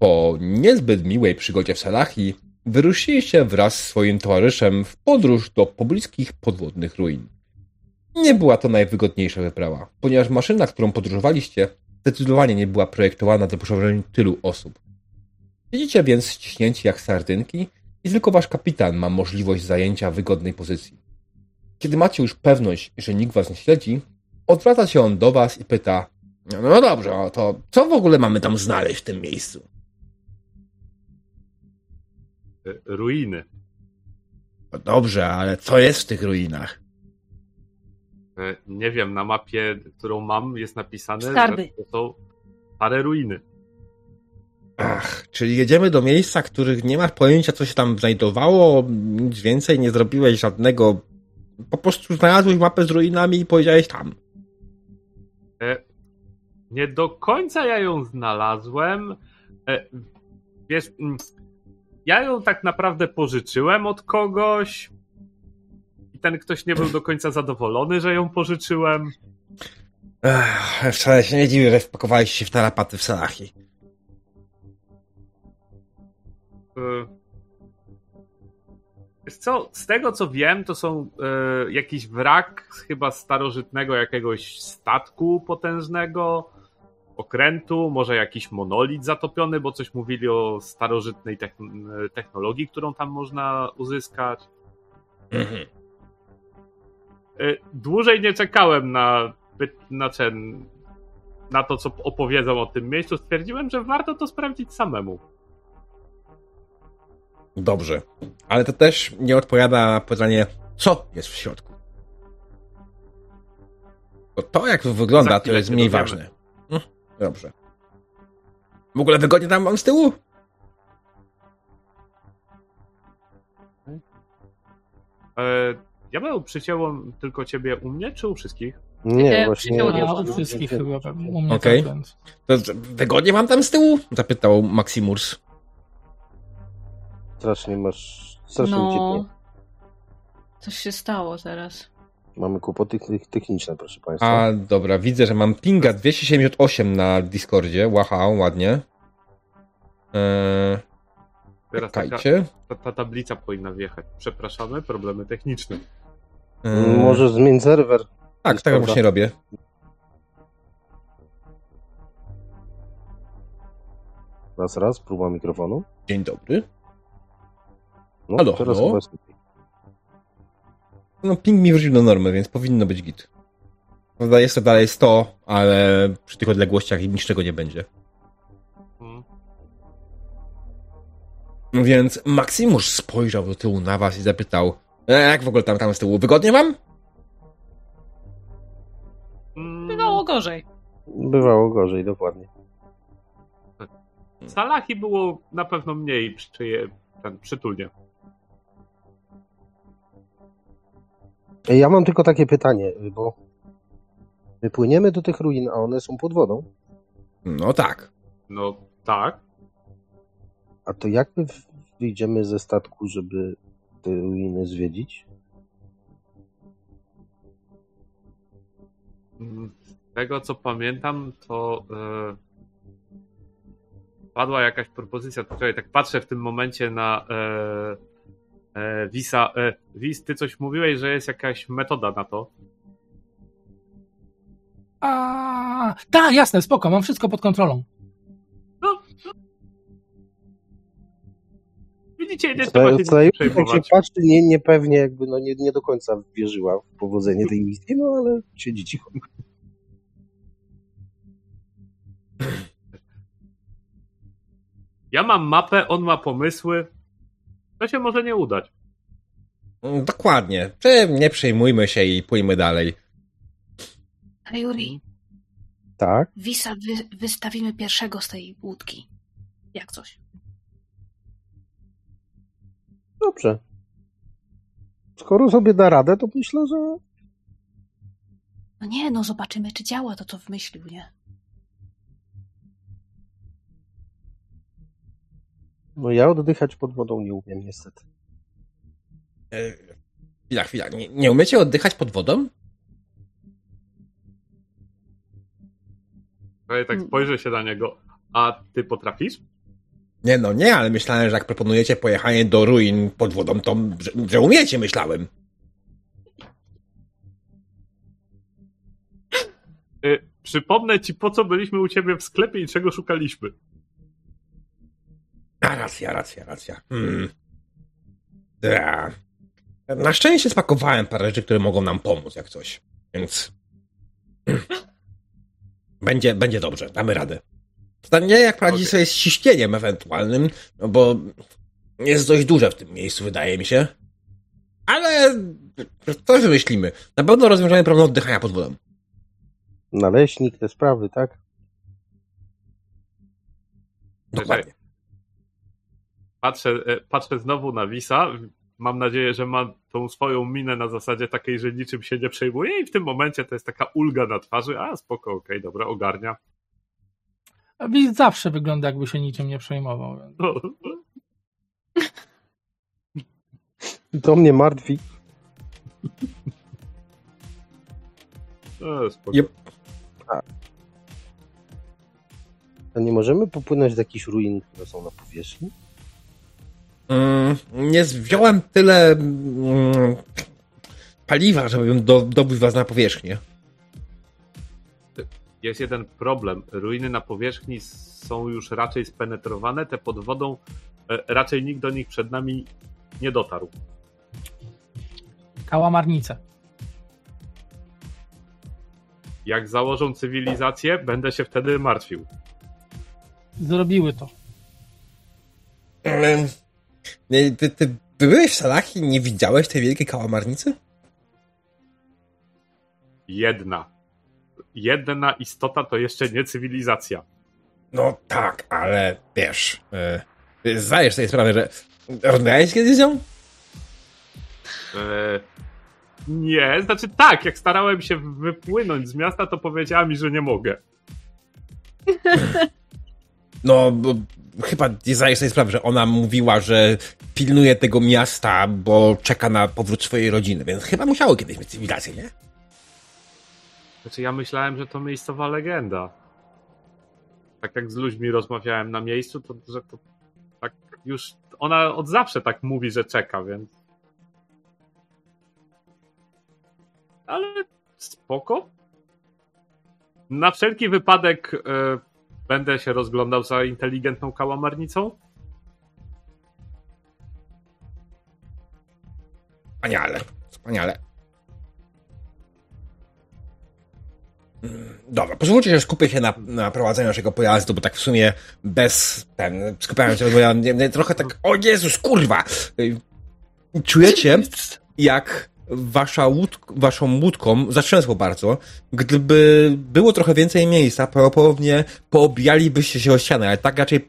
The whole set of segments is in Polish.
Po niezbyt miłej przygodzie w Salahi wyruszyliście wraz z swoim towarzyszem w podróż do pobliskich podwodnych ruin. Nie była to najwygodniejsza wyprawa, ponieważ maszyna, którą podróżowaliście, zdecydowanie nie była projektowana do przewożenia tylu osób. Siedzicie więc ściśnięci jak sardynki i tylko wasz kapitan ma możliwość zajęcia wygodnej pozycji. Kiedy macie już pewność, że nikt was nie śledzi, odwraca się on do was i pyta no dobrze, to co w ogóle mamy tam znaleźć w tym miejscu? Ruiny. No dobrze, ale co jest w tych ruinach? E, nie wiem, na mapie, którą mam, jest napisane, Skarby. że to są stare ruiny. Ach, czyli jedziemy do miejsca, których nie masz pojęcia, co się tam znajdowało, nic więcej, nie zrobiłeś żadnego. Po prostu znalazłeś mapę z ruinami i powiedziałeś tam. E, nie do końca ja ją znalazłem. E, wiesz, mm, ja ją tak naprawdę pożyczyłem od kogoś. I ten ktoś nie był do końca zadowolony, że ją pożyczyłem. Ech, wcale się nie dziwię, że wpakowałeś się w tarapaty w. E, Wiesz co, z tego co wiem, to są e, jakiś wrak chyba starożytnego jakiegoś statku potężnego, okrętu, może jakiś monolit zatopiony, bo coś mówili o starożytnej techn- technologii, którą tam można uzyskać. Mhm. E, Dłużej nie czekałem na, na, ten, na to, co opowiedzą o tym miejscu. Stwierdziłem, że warto to sprawdzić samemu. Dobrze. Ale to też nie odpowiada na pytanie, co jest w środku. Bo to, jak to wygląda, to jest mniej ważne. Dobrze. W ogóle wygodnie tam mam z tyłu? E, ja bym przycięło tylko ciebie u mnie, czy u wszystkich? Nie, właśnie. nie, nie u wszystkich chyba, u mnie więc. To wygodnie mam tam z tyłu? Zapytał Maximurs. Strasznie masz. Strasznie No. Coś się stało teraz. Mamy kłopoty techni- techniczne, proszę Państwa. A, dobra, widzę, że mam pinga 278 na Discordzie. Wow, ładnie. Eee, Teraz taka, ta, ta tablica powinna wjechać. Przepraszamy, problemy techniczne. Eee, Może zmień serwer. Tak, tak właśnie robię. Raz, raz, próba mikrofonu. Dzień dobry. No, Halo, teraz halo? chyba jest. No, ping mi wrócił do normy, więc powinno być git. Prawda, jest to dalej 100, ale przy tych odległościach niczego nie będzie. Hmm. Więc Maximusz spojrzał do tyłu na was i zapytał e, jak w ogóle tam, tam z tyłu? Wygodnie wam? Mm, Bywało gorzej. Bywało gorzej, dokładnie. Salahi było na pewno mniej przyje, ten, przytulnie. Ja mam tylko takie pytanie, bo my płyniemy do tych ruin, a one są pod wodą. No tak. No tak. A to jak my wyjdziemy ze statku, żeby te ruiny zwiedzić? Z tego co pamiętam, to e, padła jakaś propozycja. Czekaj, tak patrzę w tym momencie na e, e, Wisa. E, Wis, ty coś mówiłeś, że jest jakaś metoda na to. A, tak, jasne, spoko, mam wszystko pod kontrolą. Widzicie, nie trzeba się się patrzy, nie, niepewnie, jakby no nie, nie do końca wierzyła w powodzenie tej misji, no ale siedzi cicho. Ja mam mapę, on ma pomysły. To się może nie udać. Mm, Dokładnie. Czy nie przejmujmy się i pójmy dalej. Ale Juri, Tak? Wisa wy, wystawimy pierwszego z tej łódki. Jak coś. Dobrze. Skoro sobie da radę, to myślę, że No nie, no zobaczymy, czy działa to, co wymyślił, nie? No ja oddychać pod wodą nie umiem niestety. E, Chwila, chwila. Nie, nie umiecie oddychać pod wodą? Ja tak spojrzę się na niego. A ty potrafisz? Nie no, nie, ale myślałem, że jak proponujecie pojechanie do ruin pod wodą, to że, że umiecie, myślałem. Y, przypomnę ci, po co byliśmy u ciebie w sklepie i czego szukaliśmy. A, racja, racja, racja. Hmm. Ja. Na szczęście spakowałem parę rzeczy, które mogą nam pomóc, jak coś. Więc. będzie, będzie dobrze, damy radę. Pytanie, jak poradzić Okej. sobie z ciśnieniem ewentualnym, no bo jest dość duże w tym miejscu, wydaje mi się. Ale coś wymyślimy. Na pewno rozwiążemy problem oddychania pod wodą. Naleśnik, te sprawy, tak? Dokładnie. Patrzę, e, patrzę znowu na Wisa. Mam nadzieję, że ma tą swoją minę na zasadzie takiej, że niczym się nie przejmuje i w tym momencie to jest taka ulga na twarzy. A, spoko, okej, dobra, ogarnia. Widz zawsze wygląda, jakby się niczym nie przejmował. No, To mnie martwi. no, spoko. Jep. A nie możemy popłynąć do jakichś ruin, które są na powierzchni? Mm, nie wziąłem tyle mm, paliwa, żebym do, dobył was na powierzchnię. Jest jeden problem. Ruiny na powierzchni są już raczej spenetrowane, te pod wodą e, raczej nikt do nich przed nami nie dotarł. Kałamarnice. Jak założą cywilizację, będę się wtedy martwił. Zrobiły to. Nie, Ty, ty byłeś w Salach i nie widziałeś tej wielkiej kałamarnicy? Jedna. Jedna istota to jeszcze nie cywilizacja. No tak, ale wiesz, y, zdajesz sobie sprawę, że rozmawiałeś kiedyś z nią? E, nie, znaczy tak, jak starałem się wypłynąć z miasta, to powiedziała mi, że nie mogę. No, bo chyba nie zdajesz sobie sprawę, że ona mówiła, że pilnuje tego miasta, bo czeka na powrót swojej rodziny, więc chyba musiało kiedyś mieć cywilizację, nie? Znaczy ja myślałem, że to miejscowa legenda. Tak jak z ludźmi rozmawiałem na miejscu, to że to tak już ona od zawsze tak mówi, że czeka, więc. Ale spoko. Na wszelki wypadek e, będę się rozglądał za inteligentną kałamarnicą. Wspaniale, wspaniale. Mm, Dobra, pozwólcie, że skupię się na, na prowadzeniu naszego pojazdu, bo tak w sumie bez ten, się, bo ja nie, nie, trochę tak, o Jezus, kurwa! Y, Czujecie, jak wasza łód, waszą łódką zatrzęsło bardzo. Gdyby było trochę więcej miejsca, prawdopodobnie poobijalibyście się o ścianę, ale tak raczej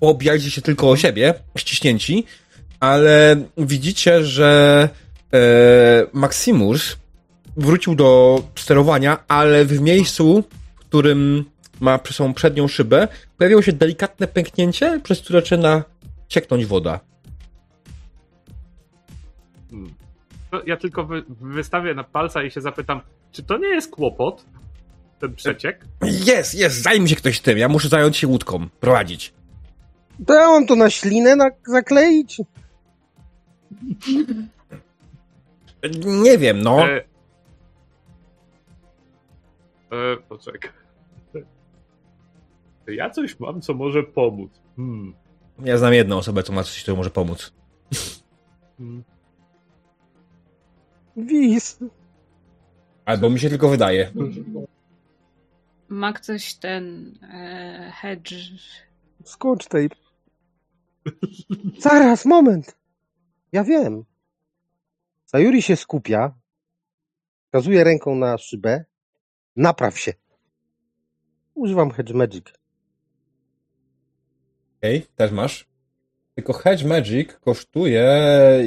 poobijaliście się tylko o siebie, ściśnięci, ale widzicie, że e, Maximus wrócił do sterowania, ale w miejscu, w którym ma sobą przednią szybę, pojawiło się delikatne pęknięcie, przez które zaczyna cieknąć woda. Ja tylko wy, wystawię na palca i się zapytam, czy to nie jest kłopot? Ten przeciek? Jest, jest, zajmie się ktoś tym. Ja muszę zająć się łódką, prowadzić. To ja mam to na ślinę na, zakleić? Nie wiem, no. E, e, poczekaj. Ja coś mam, co może pomóc. Hmm. Ja znam jedną osobę, co ma coś, co może pomóc. Hmm. Wis. Albo mi się tylko wydaje. Ma ktoś ten e, hedge. Scotch tape. Zaraz, moment. Ja wiem. Sayuri się skupia, wskazuje ręką na szybę. Napraw się. Używam Hedge Magic. Okej, okay, też masz. Tylko Hedge Magic kosztuje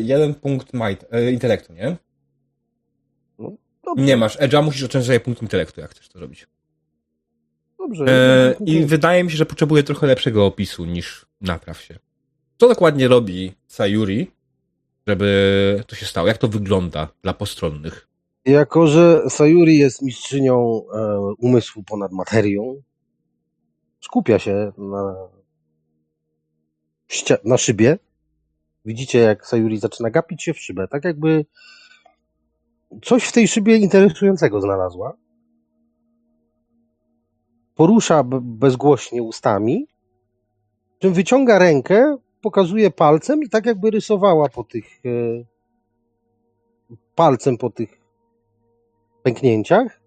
jeden punkt might, e, intelektu, nie? Dobrze, Nie masz. Edge'a musisz odciąć sobie punkt intelektu, jak chcesz to robić. dobrze. E, I wydaje mi się, że potrzebuje trochę lepszego opisu niż napraw się. Co dokładnie robi Sayuri, żeby to się stało? Jak to wygląda dla postronnych? Jako, że Sayuri jest mistrzynią e, umysłu ponad materią, skupia się na na szybie. Widzicie, jak Sayuri zaczyna gapić się w szybę. Tak jakby coś w tej szybie interesującego znalazła. Porusza bezgłośnie ustami, czym wyciąga rękę, pokazuje palcem i tak jakby rysowała po tych e, palcem po tych pęknięciach.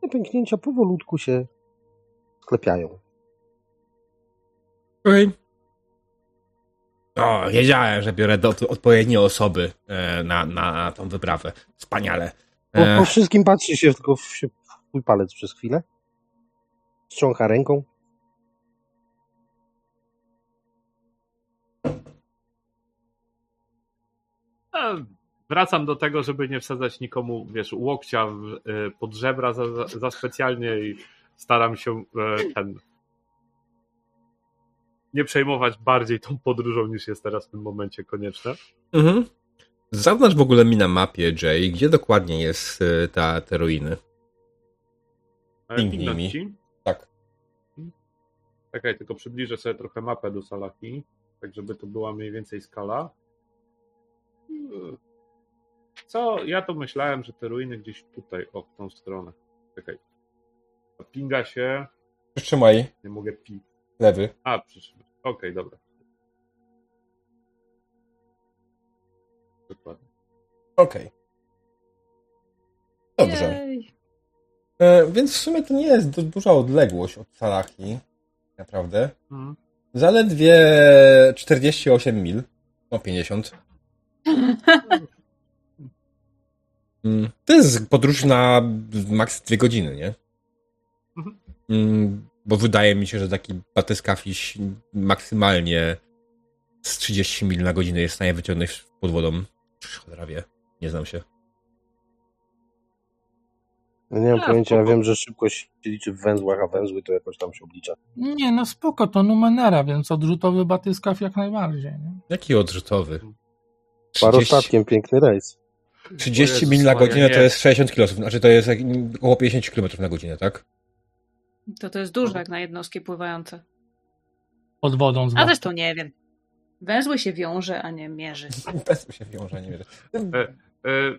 Te pęknięcia powolutku się sklepiają. Okej. O, wiedziałem, że biorę do, odpowiednie osoby e, na, na tą wyprawę. Wspaniale. Po, E, po wszystkim patrzy się tylko w, się w swój palec przez chwilę. Strzącha ręką. A, Wracam do tego, żeby nie wsadzać nikomu, wiesz, łokcia w, y, pod żebra za, za, specjalnie i staram się e, ten nie przejmować bardziej tą podróżą niż jest teraz w tym momencie konieczne. mhm. Zaznacz w ogóle mi na mapie, Jay, gdzie dokładnie jest e, ta, te ruiny. Pingnąć mi. Tak. Czekaj, tylko przybliżę sobie trochę mapę do Salaki, tak żeby to była mniej więcej skala. Co? Ja to myślałem, że te ruiny gdzieś tutaj, o, w tą stronę. Czekaj. Pinga się. Przytrzymaj Nie mogę pi. Lewy. A, przyszedł. Okej, dobra. Dokładnie. Okej. Dobrze. Jej. E, więc w sumie to nie jest du- duża odległość od Salahi. Naprawdę. Mhm. Zaledwie 48 mil. No 50. Mm, To jest podróż na maks dwie godziny, nie? Mhm. Bo wydaje mi się, że taki batyskafiś maksymalnie z 30 mil na godzinę jest w stanie wyciągnąć pod wodą. Cholera wie, nie znam się. Ja nie mam pojęcia, ja spoko. wiem, że szybkość się liczy w węzłach, a węzły to jakoś tam się oblicza. Nie, no spoko, to Numenera, więc odrzutowy batyskaw jak najbardziej. Nie? Jaki odrzutowy? 30, Parostatkiem piękny rejs. 30 Jezus mil na godzinę to jest 60 km, znaczy to jest około 50 km na godzinę, tak? To to jest dużo jak na jednostki pływające. Pod wodą A zwłaszcza. zresztą nie wiem. Węzły się wiąże, a nie mierzy. Bez się wiąże, nie wiem. E,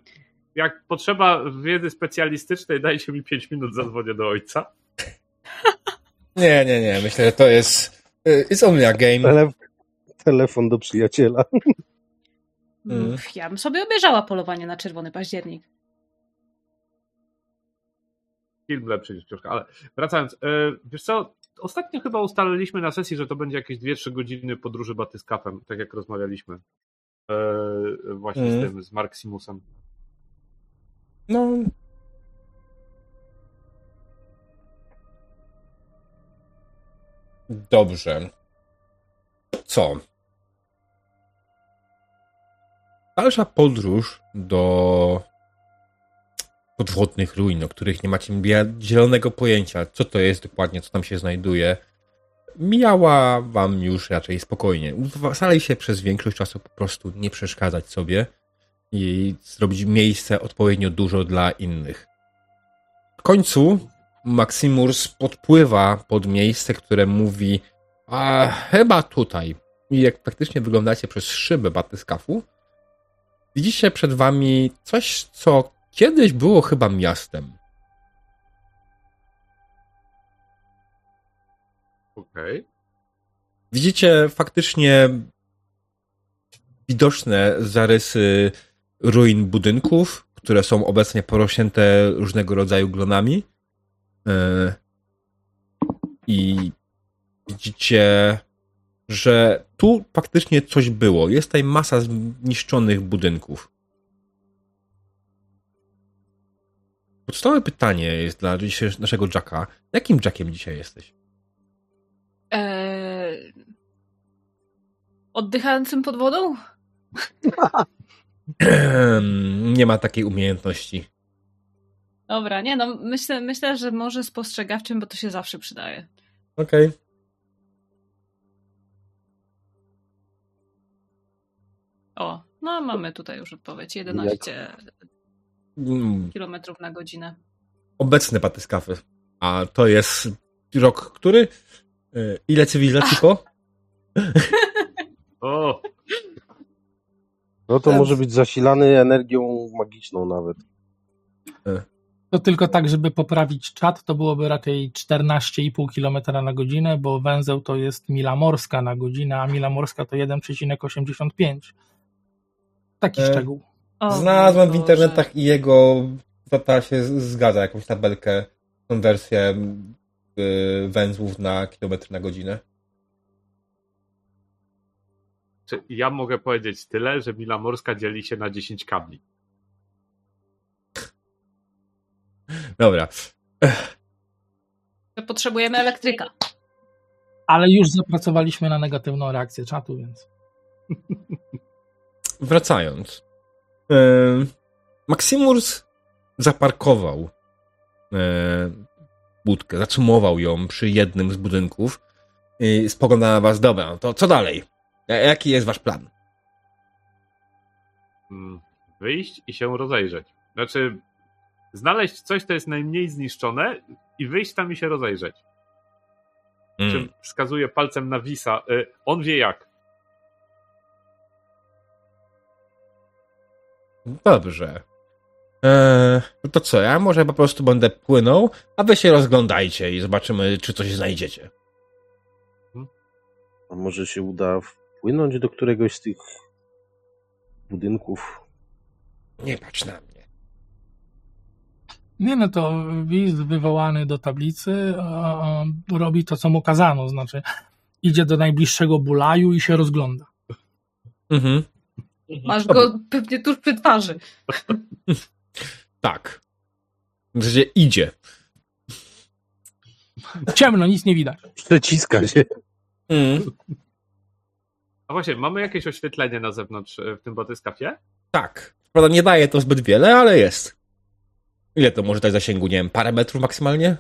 Jak potrzeba wiedzy specjalistycznej, dajcie mi 5 minut, zadzwonię do ojca. Nie, nie, nie, myślę, że to jest y, it's only a game. Tele... Telefon do przyjaciela. Mm. Ja bym sobie obejrzała polowanie na czerwony październik. Film lepszy niż książka, ale wracając. e, Wiesz co, ostatnio chyba ustaliliśmy na sesji, że to będzie jakieś 2-3 godziny podróży batyskafem, tak jak rozmawialiśmy. E, Właśnie z Mhm. tym, z Marksimusem. No. Dobrze. Co? Dalsza podróż do podwodnych ruin, o których nie macie zielonego pojęcia, co to jest dokładnie, co tam się znajduje, mijała wam już raczej spokojnie. Starali się przez większość czasu po prostu nie przeszkadzać sobie i zrobić miejsce odpowiednio dużo dla innych. W końcu Maximurs podpływa pod miejsce, które mówi a chyba tutaj. I jak praktycznie wyglądacie przez szybę batyskafu, widzicie przed wami coś, co kiedyś było chyba miastem. Okej. Widzicie faktycznie widoczne zarysy ruin budynków, które są obecnie porośnięte różnego rodzaju glonami. Yy, I widzicie, że tu faktycznie coś było. Jest tutaj masa zniszczonych budynków. Podstawowe pytanie jest dla naszego Jacka. Jakim Jackiem dzisiaj jesteś? Eee... Oddychającym pod wodą? Nie ma takiej umiejętności. Dobra, nie no, myślę, myślę, że może spostrzegawczym, bo to się zawsze przydaje. Okej. O, no mamy tutaj już odpowiedź. 11 Mm, km na godzinę. Obecne batyskafy. A to jest rok który? Y, Ile cywilizacji po? O, No to może być zasilany energią magiczną nawet. To tylko tak, żeby poprawić czat, to byłoby raczej 14,5 km na godzinę, bo węzeł to jest mila morska na godzinę, a mila morska to 1,85. Taki E, szczegół. O, Znalazłem w internetach i jego data się zgadza, jakąś tabelkę, konwersję y, węzłów na kilometr na godzinę. czy ja mogę powiedzieć tyle, że Mila Morska dzieli się na 10 kabli. Dobra. Potrzebujemy elektryka. Ale już zapracowaliśmy na negatywną reakcję czatu, więc. Wracając. Yy, Maximus zaparkował yy, budkę, zacumował ją przy jednym z budynków i spogląda na was. Dobra, no to co dalej? Ja- Jaki jest wasz plan? Mm, Wyjść i się rozejrzeć. Znaczy, znaleźć coś, co jest najmniej zniszczone i wyjść tam i się rozejrzeć. Mm. Czym wskazuje palcem na Wisa. Y, On wie jak. Dobrze. Eee, to co, ja może po prostu będę płynął, a wy się rozglądajcie i zobaczymy, czy coś znajdziecie. A może się uda wpłynąć do któregoś z tych budynków? Nie patrz na mnie. Nie no to Wiz wywołany do tablicy a, a, robi to, co mu kazano, znaczy idzie do najbliższego bulaju i się rozgląda. Mhm. Masz go pewnie tuż przy twarzy. Tak. W zasadzie idzie. Ciemno, nic nie widać. Przeciska się. Mm. A właśnie, mamy jakieś oświetlenie na zewnątrz y, w tym batyskafie? Tak. Prawda, nie daje to zbyt wiele, ale jest. Ile to może dać zasięgu? Nie wiem, parę metrów maksymalnie?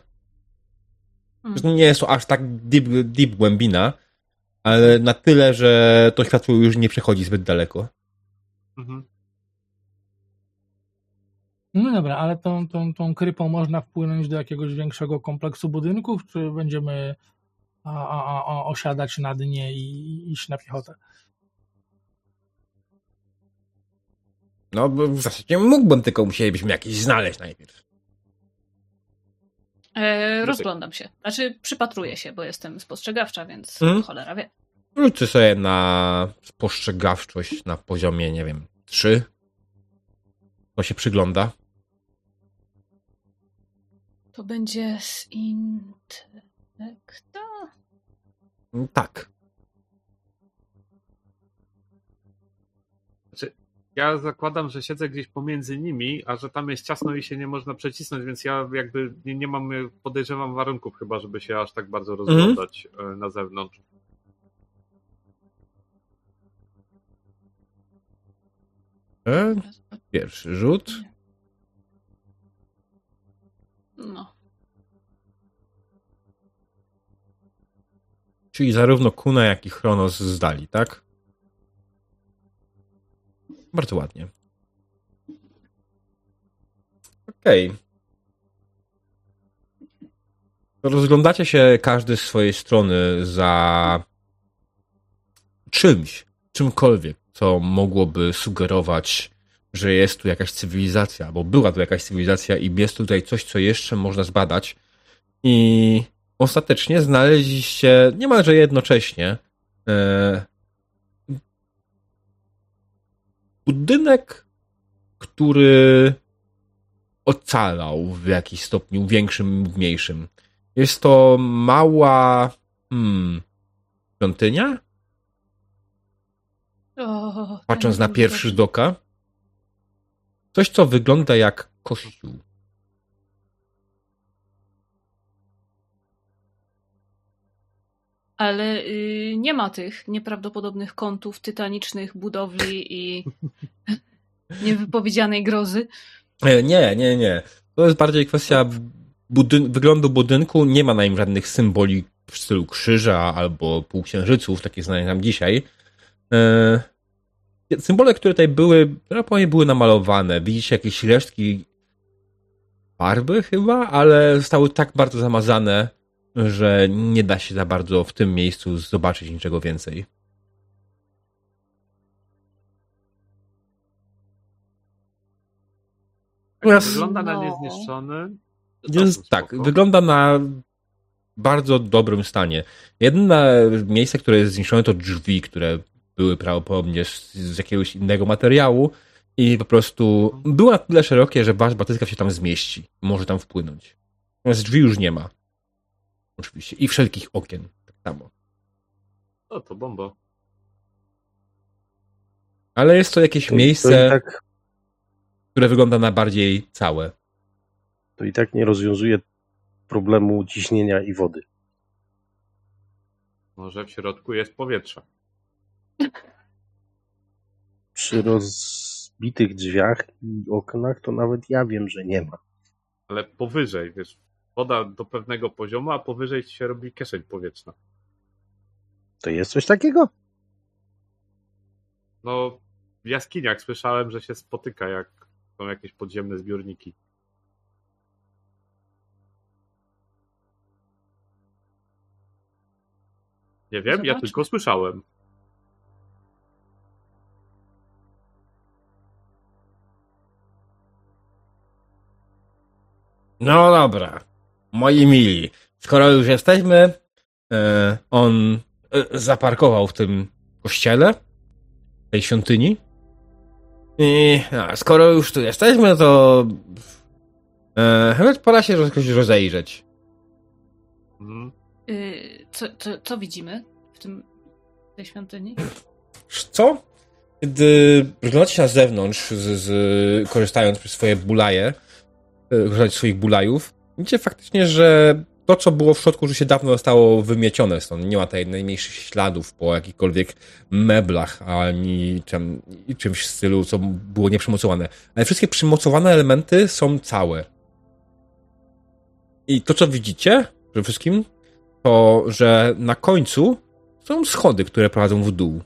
Hmm. Nie jest to aż tak deep, deep głębina, ale na tyle, że to światło już nie przechodzi zbyt daleko. Mhm. No dobra, ale tą, tą, tą krypą można wpłynąć do jakiegoś większego kompleksu budynków, czy będziemy a, a, a, osiadać na dnie i i iść na piechotę? No, bo w zasadzie mógłbym, tylko musielibyśmy jakieś znaleźć najpierw. E, rozglądam się. Znaczy, przypatruję się, bo jestem spostrzegawcza, więc Mhm. cholera wie. Rzućcie sobie na spostrzegawczość na poziomie, nie wiem, 3. To się przygląda. To będzie z intelekta? Tak. Ja zakładam, że siedzę gdzieś pomiędzy nimi, a że tam jest ciasno i się nie można przecisnąć, więc ja jakby nie, nie mam, podejrzewam, warunków chyba, żeby się aż tak bardzo rozglądać y, na zewnątrz. E, Pierwszy rzut. No. Czyli zarówno Kuna, jak i Chronos zdali, tak? Bardzo ładnie. Okej. To Rozglądacie się każdy z swojej strony za czymś, czymkolwiek, co mogłoby sugerować, że jest tu jakaś cywilizacja, albo była tu jakaś cywilizacja i jest tutaj coś, co jeszcze można zbadać. I ostatecznie znaleźliście niemalże jednocześnie e, budynek, który ocalał w jakiś stopniu, większym lub mniejszym. Jest to mała hmm, świątynia? O, Patrząc na pierwszy z oka. Coś, co wygląda jak kościół. Ale y, nie ma tych nieprawdopodobnych kątów, tytanicznych budowli i niewypowiedzianej grozy. E, Nie, nie, nie. To jest bardziej kwestia budyn- wyglądu budynku. Nie ma na nim żadnych symboli w stylu krzyża albo półksiężyców, takie znane nam dzisiaj. E, symbole, które tutaj były, prawdopodobnie były namalowane. Widzicie jakieś resztki farby chyba, ale zostały tak bardzo zamazane, że nie da się za bardzo w tym miejscu zobaczyć niczego więcej. Tak, wygląda na no. niezniszczony. Jest, tak, wygląda na bardzo dobrym stanie. Jedyne miejsce, które jest zniszczone, to drzwi, które były prawdopodobnie z, z jakiegoś innego materiału i po prostu były na tyle szerokie, że wasz batyska się tam zmieści. Może tam wpłynąć. Natomiast drzwi już nie ma. Oczywiście. I wszelkich okien. Tak samo. O, to bomba. Ale jest to jakieś To, miejsce, to, tak, które wygląda na bardziej całe. to i tak nie rozwiązuje problemu ciśnienia i wody. Może w środku jest powietrze. Przy rozbitych drzwiach i oknach to nawet ja wiem, że nie ma. Ale powyżej, wiesz, woda do pewnego poziomu, a powyżej się robi kieszeń powietrzna. To jest coś takiego? No, w jaskiniach słyszałem, że się spotyka, jak są jakieś podziemne zbiorniki. Nie wiem, ja Zobaczmy. tylko słyszałem. No dobra. Moi mili, skoro już jesteśmy, e, on e, zaparkował w tym kościele, tej świątyni. I skoro już tu jesteśmy, to e, chyba pora się jakoś rozejrzeć. Mhm. Y, co, co, co widzimy w tym w tej świątyni? Co? Gdy wyglądacie na zewnątrz, z, z, korzystając przez swoje bulaje, e, korzystając z swoich bulajów, widzicie faktycznie, że to, co było w środku, że się dawno zostało wymiecione stąd. Nie ma tutaj najmniejszych śladów po jakichkolwiek meblach, ani czym, czymś w stylu, co było nieprzymocowane. Ale wszystkie przymocowane elementy są całe. I to, co widzicie przede wszystkim, to, że na końcu są schody, które prowadzą w dół.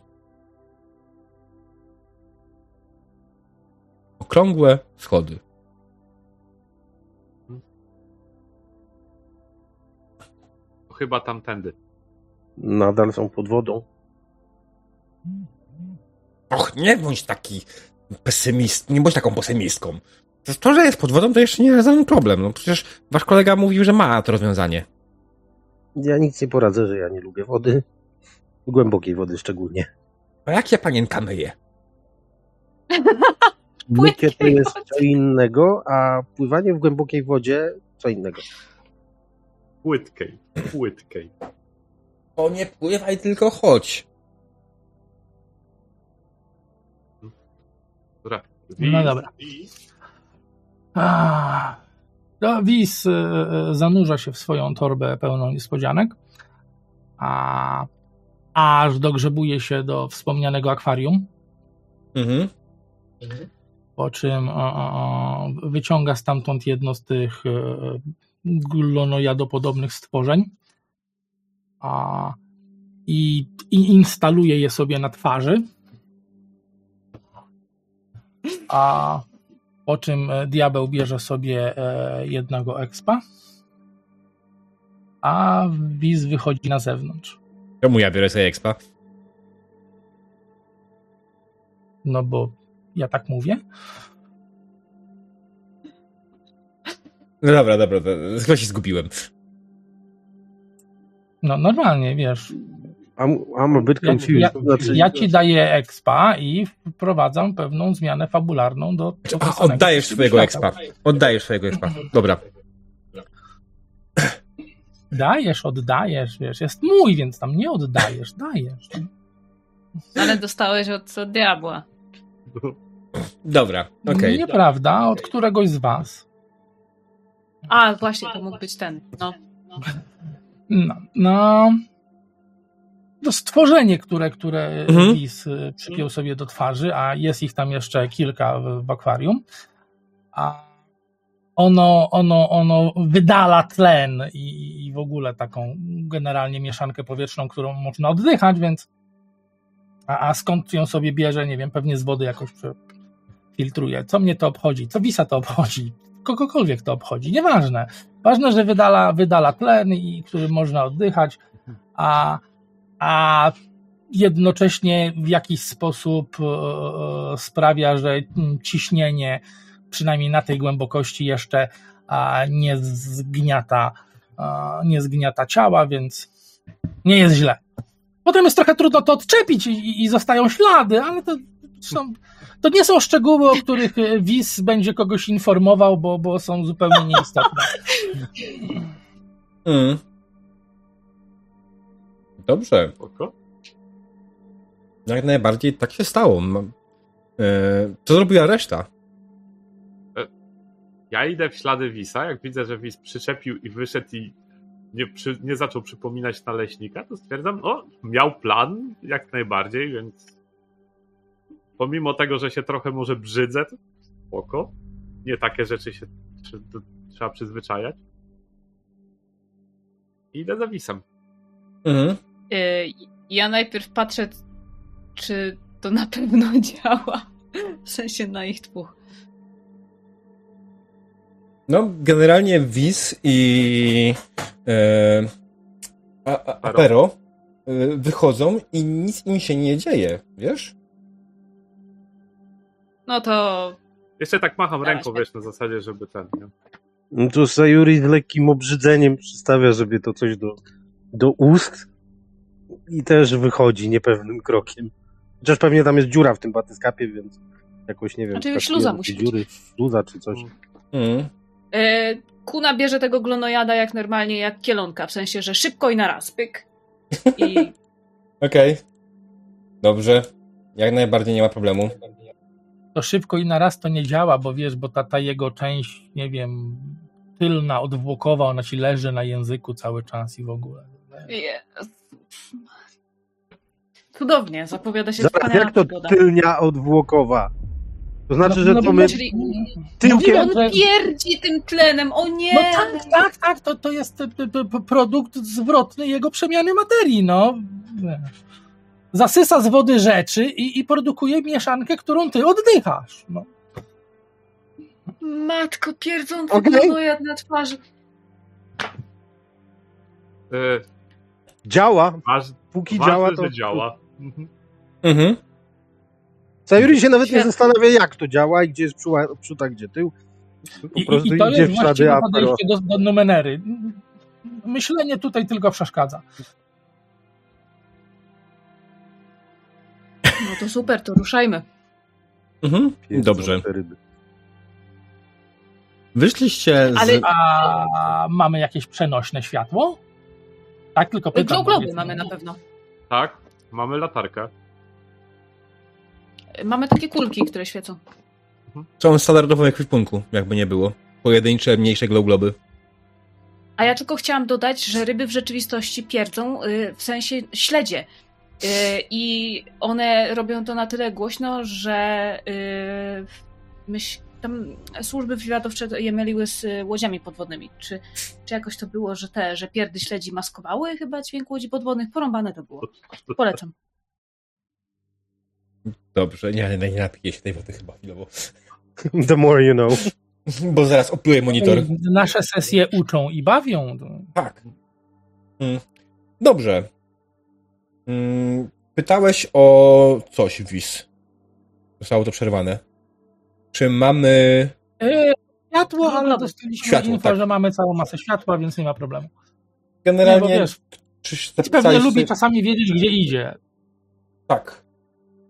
Okrągłe schody. Chyba tamtędy. Nadal są pod wodą. Och, nie bądź taki pesymist, nie bądź taką pesymistką. To, że jest pod wodą, to jeszcze nie jest żaden problem. No przecież wasz kolega mówił, że ma to rozwiązanie. Ja nic nie poradzę, że ja nie lubię wody. Głębokiej wody szczególnie. A jak ja panienka myję? Mycie to Płytkiej jest co innego, a pływanie w głębokiej wodzie co innego. Płytkej. Płytkej. To nie pływaj, tylko chodź. Dobra. No dobra. Wis. Ah. No, Wis e, e, zanurza się w swoją torbę pełną niespodzianek, a aż dogrzebuje się do wspomnianego akwarium, Mhm. po czym o, o, o, wyciąga stamtąd jedno z tych e, glonojadopodobnych stworzeń a, i, i instaluje je sobie na twarzy. A po czym e, diabeł bierze sobie e, jednego expa, a Wiz wychodzi na zewnątrz. Czemu ja biorę sobie expa? No bo ja tak mówię. No dobra, dobra, dobra. chyba się zgubiłem. No normalnie, wiesz. I'm, I'm a bit Ja, confused. ja, to znaczy, ja ci daję expa i wprowadzam pewną zmianę fabularną do. do A, oddajesz swojego expa. Oddajesz swojego expa. Dobra. Dajesz, oddajesz, wiesz. Jest mój, więc tam nie oddajesz, dajesz. Ale dostałeś od, od diabła. Dobra, okej. Nieprawda, od któregoś z was. A, właśnie, to mógł być ten. No. No, no to stworzenie, które, które Mhm. Lis y, przypiął sobie do twarzy, a jest ich tam jeszcze kilka w, w akwarium. A ono, ono, ono wydala tlen i, i w ogóle taką generalnie mieszankę powietrzną, którą można oddychać, więc a, a skąd ją sobie bierze, nie wiem, pewnie z wody jakoś filtruje. Co mnie to obchodzi? Co Wisa to obchodzi? Kogokolwiek to obchodzi, nieważne. Ważne, że wydala, wydala tlen, i który można oddychać, a, a jednocześnie w jakiś sposób e, sprawia, że ciśnienie przynajmniej na tej głębokości jeszcze a, nie zgniata, a, nie zgniata ciała, więc nie jest źle. Potem jest trochę trudno to odczepić i, i zostają ślady, ale to są, to nie są szczegóły, o których WIS będzie kogoś informował, bo, bo są zupełnie nieistotne. Mm. Dobrze. Oko? Jak najbardziej tak się stało. E, Co zrobiła reszta? Ja idę w ślady Wisa. Jak widzę, że Wis przyczepił i wyszedł i nie, przy, nie zaczął przypominać naleśnika, to stwierdzam, o, miał plan jak najbardziej, więc pomimo tego, że się trochę może brzydzę, to spoko. Nie takie rzeczy się trzeba przyzwyczajać. I idę za Wisem. Mhm. Y, Ja najpierw patrzę, czy to na pewno działa. W sensie na ich dwóch. No, generalnie Wiz i e, a, a, Apero e, wychodzą i nic im się nie dzieje, wiesz? No to Jeszcze tak macham Dawaj, ręką, wiesz, na zasadzie, żeby ten, nie? No to Sayuri z lekkim obrzydzeniem przystawia sobie to coś do, do ust i też wychodzi niepewnym krokiem. Chociaż pewnie tam jest dziura w tym batyskapie, więc jakoś nie wiem. Znaczy, śluza musi być. dziury, śluza czy coś. Mhm. y, Kuna bierze tego glonojada jak normalnie, jak kielonka. W sensie, że szybko i na raz. Pyk. I Okej. Dobrze. Jak najbardziej nie ma problemu. To szybko i na raz to nie działa, bo wiesz, bo ta, ta jego część, nie wiem, tylna, odwłokowa, ona ci leży na języku cały czas i w ogóle. Jezu. Cudownie, zapowiada się Zaraz, jak to przygoda. tylnia odwłokowa? To znaczy, No- że no to bo my Czyli tyłkiem... On pierdzi tym tlenem, o nie! No tak, tak, tak, to, to jest produkt zwrotny jego przemiany materii, no. Zasysa z wody rzeczy i, i produkuje mieszankę, którą ty oddychasz. No. Matko, pierdzący Okej. glonojad na twarzy. Yy, Działa, waż, póki działa to... działa. Mhm. Mhm. Sayuri się nawet nie Świetnie. zastanawia, jak to działa i gdzie jest przód, a gdzie tył. Po I, prostu i, I to idzie jest właściwe podejście do, do numenery. Myślenie tutaj tylko przeszkadza. No to super, to ruszajmy. Mhm. Dobrze. Wyszliście z... Ale- A mamy jakieś przenośne światło? Tak, tylko pytam. Glow globy mamy no. na pewno. Tak, mamy latarkę. Mamy takie kulki, które świecą. Są standardową ekwipunku, jakby nie było. Pojedyncze, mniejsze glow globy. A ja tylko chciałam dodać, że ryby w rzeczywistości pierdzą, y, w sensie śledzie. Y, I one robią to na tyle głośno, że y, myśl, tam służby wywiadowcze je myliły z łodziami podwodnymi. Czy, czy jakoś to było, że te, że pierdy śledzi maskowały chyba dźwięk łodzi podwodnych? Porąbane to było. Polecam. Dobrze, nie, nie, nie napiję się tej wody chyba chwilowo. The more you know. Bo zaraz opluję monitor. Nasze sesje uczą i bawią. Tak. Mm. Dobrze. Mm, Pytałeś o coś, Wis. Zostało to przerwane. Czy mamy... E, Światło, ale Globy. dostaliśmy Światło, info, tak. że mamy całą masę światła, więc nie ma problemu. Nie, bo Generalnie... wiesz, czy się pewnie lubi czasami wiedzieć, gdzie idzie. Tak.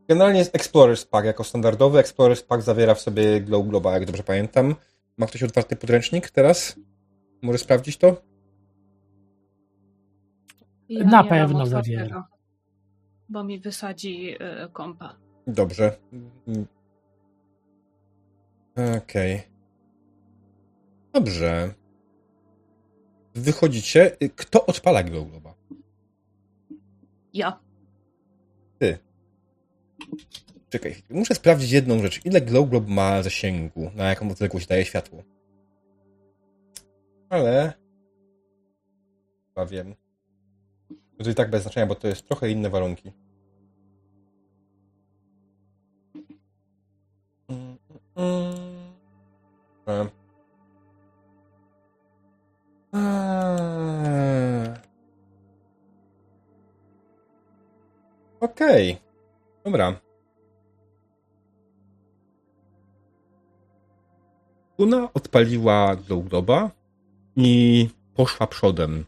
Generalnie jest Explorer's Pack jako standardowy. Explorer's Pack zawiera w sobie Glow Globa, jak dobrze pamiętam. Ma ktoś otwarty podręcznik teraz? Może sprawdzić to? Ja Na nie pewno zawiera. Bo mi wysadzi y, kompa. Dobrze. Okej. Dobrze. Wychodzicie. Kto odpala Glow Globa? Ja. Czekaj, muszę sprawdzić jedną rzecz. Ile Glow Globe ma zasięgu? Na jaką odległość daje światło? Ale... Chyba wiem. To i tak bez znaczenia, bo to jest trochę inne warunki. Okej. Dobra. Kuna odpaliła i poszła przodem.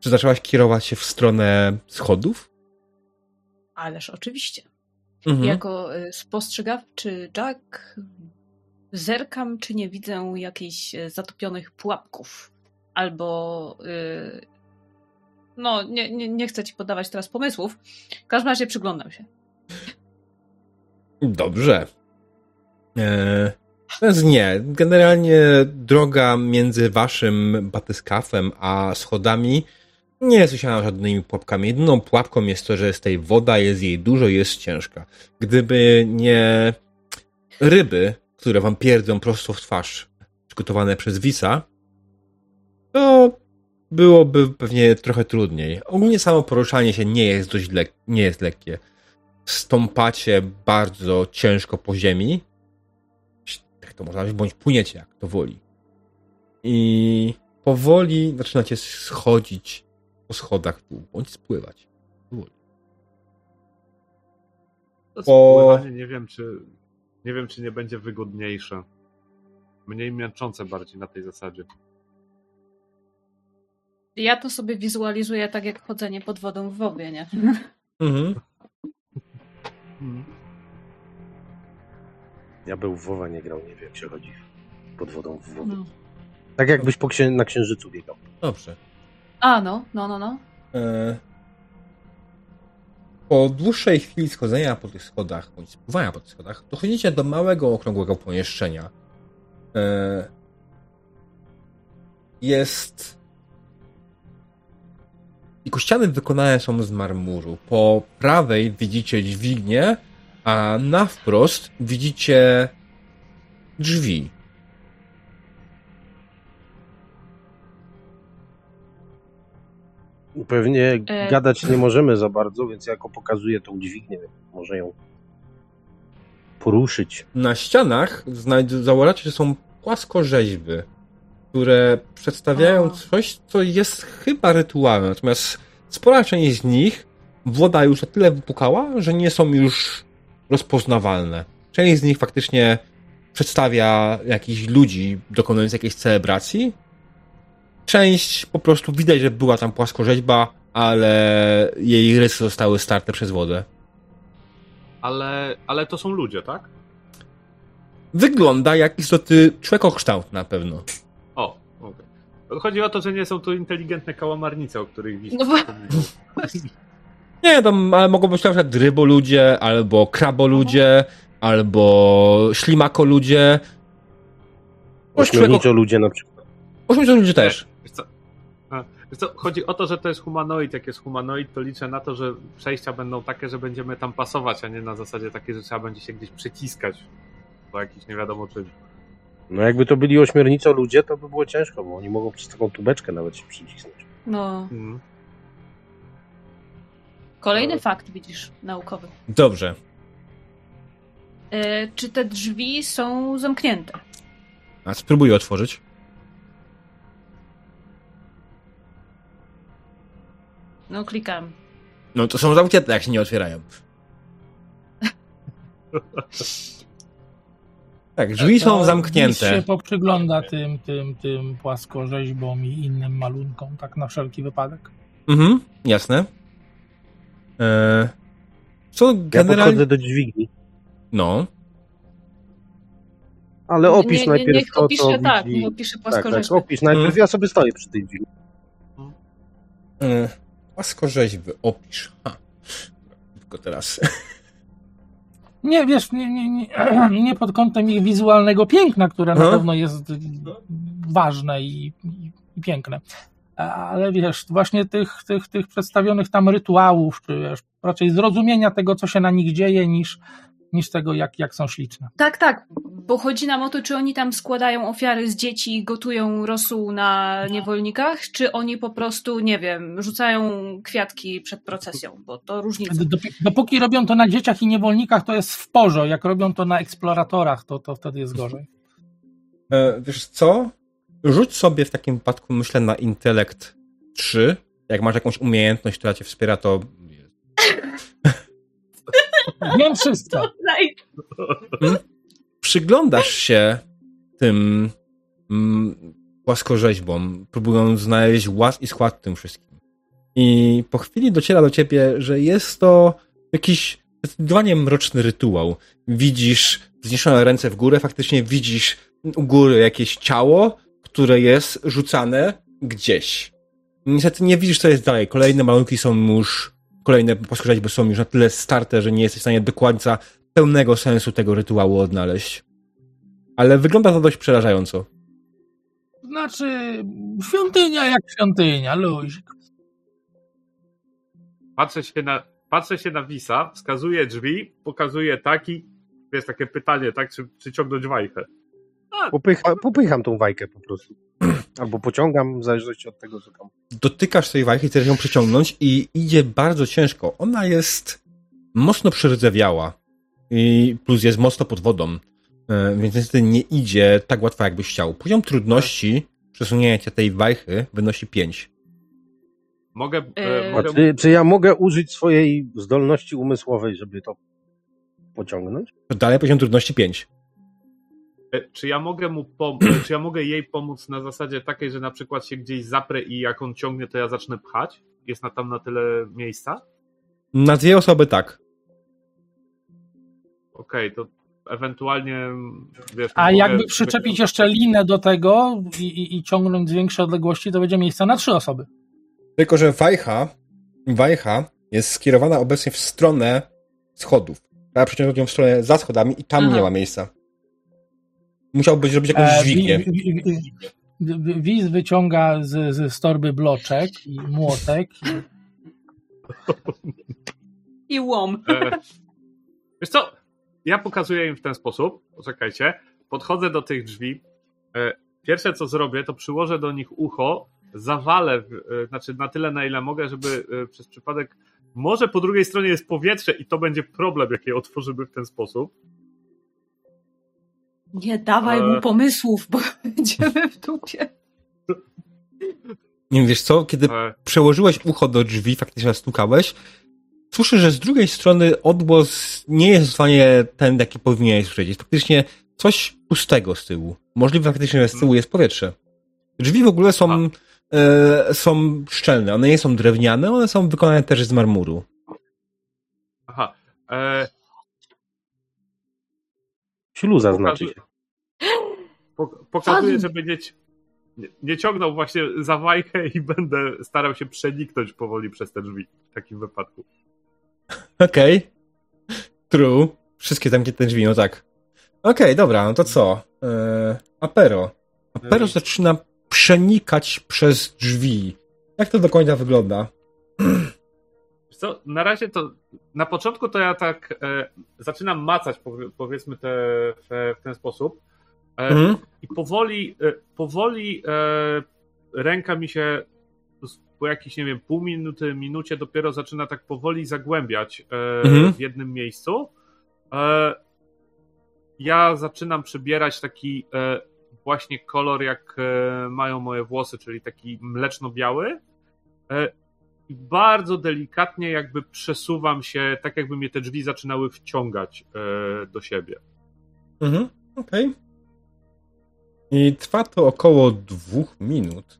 Czy zaczęłaś kierować się w stronę schodów? Ależ oczywiście. Mhm. Jako y, spostrzegawczy Jack zerkam, czy nie widzę jakichś y, zatopionych pułapków. Albo. y, No, nie, nie, nie chcę ci podawać teraz pomysłów. W każdym razie przyglądam się. Dobrze. Eee, więc nie. Generalnie droga między waszym batyskafem a schodami nie jest usiana żadnymi pułapkami. Jedyną pułapką jest to, że jest tej woda, jest jej dużo, jest ciężka. Gdyby nie ryby, które wam pierdzą prosto w twarz, przygotowane przez Wisa, to byłoby pewnie trochę trudniej. Ogólnie samo poruszanie się nie jest dość lek- nie jest lekkie. Stąpacie bardzo ciężko po ziemi. Tak to można bądź płyniecie, jak to woli. I powoli zaczynacie schodzić po schodach w dół, bądź spływać. Powoli. To Po- spływanie nie wiem, czy nie wiem, czy nie będzie wygodniejsze. Mniej męczące bardziej na tej zasadzie. Ja to sobie wizualizuję tak jak chodzenie pod wodą w wobie, nie? Mhm. Ja był w WoWa nie grał, nie wiem jak się chodzi pod wodą w WoWie. No. Tak jakbyś po księ- na księżycu biegał. Dobrze. A, no, no, no, no. E, Po dłuższej chwili schodzenia po tych schodach, bądź spływania po tych schodach, dochodzicie do małego, okrągłego pomieszczenia. E, Jest... Jego ściany wykonane są z marmuru. Po prawej widzicie dźwignię, a na wprost widzicie drzwi. Pewnie E. gadać nie możemy za bardzo, więc jako pokazuję tą dźwignię, może ją poruszyć. Na ścianach zauważacie, że są płaskorzeźby, które przedstawiają O. coś, co jest chyba rytualne. Natomiast spora część z nich woda już na tyle wypukała, że nie są już rozpoznawalne. Część z nich faktycznie przedstawia jakichś ludzi dokonujących jakiejś celebracji. Część po prostu widać, że była tam płaskorzeźba, ale jej rysy zostały starte przez wodę. Ale, ale to są ludzie, tak? Wygląda jak istoty człekokształt na pewno. O, okej. Chodzi o to, że nie są to inteligentne kałamarnice, o których widzisz. No bo- Nie, tam ale mogą być na przykład ryboludzie, albo kraboludzie, albo ślimako-ludzie. Ośmiorniczo ludzie na przykład. Ośmiorniczo ludzie też. Co? Chodzi o to, że to jest humanoid. Jak jest humanoid, to liczę na to, że przejścia będą takie, że będziemy tam pasować, a nie na zasadzie takiej, że trzeba będzie się gdzieś przyciskać po jakiś nie wiadomo czym. No jakby to byli ośmiorniczo ludzie, to by było ciężko, bo oni mogą przez taką tubeczkę nawet się przycisnąć. No. Mhm. Kolejny fakt, widzisz, naukowy. Dobrze. E, czy te drzwi są zamknięte? A spróbuję otworzyć. No, klikam. No to są zamknięte, jak się nie otwierają. Tak, drzwi są zamknięte. się poprzygląda tym, tym, tym płaskorzeźbom i innym malunkom, tak na wszelki wypadek. Mhm, jasne. Eee, co Ja generalnie... podchodzę do dźwigni, No. ale opisz nie, nie, najpierw niech to, opisze, co tak, widzi. opisze Tak, tak, opisz najpierw, ja sobie stoję przy tej dźwigni. E, Płaskorzeźby, opisz. Ha. Tylko teraz. Nie, wiesz, nie, nie, nie, nie pod kątem ich wizualnego piękna, które na Aha. pewno jest ważne i, i, i piękne. Ale wiesz, właśnie tych, tych, tych przedstawionych tam rytuałów, czy wiesz, raczej zrozumienia tego, co się na nich dzieje, niż, niż tego, jak, jak są śliczne. Tak, tak, bo chodzi nam o to, czy oni tam składają ofiary z dzieci i gotują rosół na niewolnikach, czy oni po prostu, nie wiem, rzucają kwiatki przed procesją, bo to różnica. Dop- Dopóki robią to na dzieciach i niewolnikach, to jest w porzo. Jak robią to na eksploratorach, to, to wtedy jest gorzej. E, wiesz co? Rzuć sobie w takim wypadku, myślę, na intelekt 3. Jak masz jakąś umiejętność, która cię wspiera, to. Wiem wszystko. Przyglądasz się tym mm, płaskorzeźbą, próbują znaleźć ład i skład w tym wszystkim. I po chwili dociera do ciebie, że jest to jakiś zdecydowanie mroczny rytuał. Widzisz wzniesione ręce w górę, faktycznie widzisz u góry jakieś ciało, które jest rzucane gdzieś. Niestety nie widzisz, co jest dalej. Kolejne malunki są już, kolejne płaskorzeźby są już na tyle starte, że nie jesteś w stanie do końca pełnego sensu tego rytuału odnaleźć. Ale wygląda to dość przerażająco. Znaczy, świątynia jak świątynia, luzik. Patrzę się na, patrzę się na Wisa, wskazuję drzwi, pokazuję taki, jest takie pytanie, tak, czy, czy ciągnąć wajchę. Popycha, popycham tą wajkę po prostu. Albo pociągam, w zależności od tego, co tam. Dotykasz tej wajchy, chcesz ją przyciągnąć i idzie bardzo ciężko. Ona jest mocno przerdzewiała i plus jest mocno pod wodą, e, więc niestety nie idzie tak łatwo, jakbyś chciał. Poziom trudności przesunięcia tej wajchy wynosi 5. Mogę, e, A mogę czy, czy ja mogę użyć swojej zdolności umysłowej, żeby to pociągnąć? To dalej poziom trudności 5. E, Czy ja mogę mu pom- czy ja mogę jej pomóc na zasadzie takiej, że na przykład się gdzieś zaprę i jak on ciągnie, to ja zacznę pchać? Jest na tam na tyle miejsca? Na dwie osoby tak. Okej, to ewentualnie wiesz. A mogę- jakby przyczepić jeszcze linę do tego i, i, i ciągnąć z większej odległości, to będzie miejsce na trzy osoby. Tylko, że wajcha, wajcha jest skierowana obecnie w stronę schodów. Trzeba przeciągnąć ją w stronę za schodami i tam Aha. nie ma miejsca. Musiałbyś zrobić jakąś E, dźwignię. wi- wi- wi- wi- Wiz wyciąga z, z, z torby bloczek i młotek. I łom. E, Wiesz co? Ja pokazuję im w ten sposób. Poczekajcie. Podchodzę do tych drzwi. E, Pierwsze co zrobię, to przyłożę do nich ucho, zawalę, e, znaczy na tyle na ile mogę, żeby przez przypadek. Może po drugiej stronie jest powietrze i to będzie problem, jak je otworzymy w ten sposób. Nie dawaj mu pomysłów, bo będziemy w dupie. Nie wiesz co, kiedy przełożyłeś ucho do drzwi, faktycznie stukałeś, słyszysz, że z drugiej strony odgłos nie jest w stanie ten, jaki powinieneś słyszeć. Jest faktycznie coś pustego z tyłu. Możliwe faktycznie, że z tyłu jest powietrze. Drzwi w ogóle są, e, są szczelne. One nie są drewniane, one są wykonane też z marmuru. Aha. E, Śluza znaczy się. Pok- Pokazuję, Padł. żeby nie, nie, ciągnął właśnie za wajchę i będę starał się przeniknąć powoli przez te drzwi w takim wypadku. Okej. True. Wszystkie zamknięte drzwi, no tak. Okej, dobra, no to co? E, Apero. Apero zaczyna przenikać przez drzwi. Jak to do końca wygląda? Co, na razie to, na początku to ja tak e, zaczynam macać powie- powiedzmy te, w, w ten sposób Mhm. i powoli, e, powoli e, ręka mi się po jakiejś, nie wiem, pół minuty, minucie dopiero zaczyna tak powoli zagłębiać e, Mhm. w jednym miejscu. E, ja zaczynam przybierać taki e, właśnie kolor, jak e, mają moje włosy, czyli taki mleczno-biały. E, i bardzo delikatnie jakby przesuwam się, tak jakby mnie te drzwi zaczynały wciągać e, do siebie. Mhm. Okej. I trwa to około dwóch minut,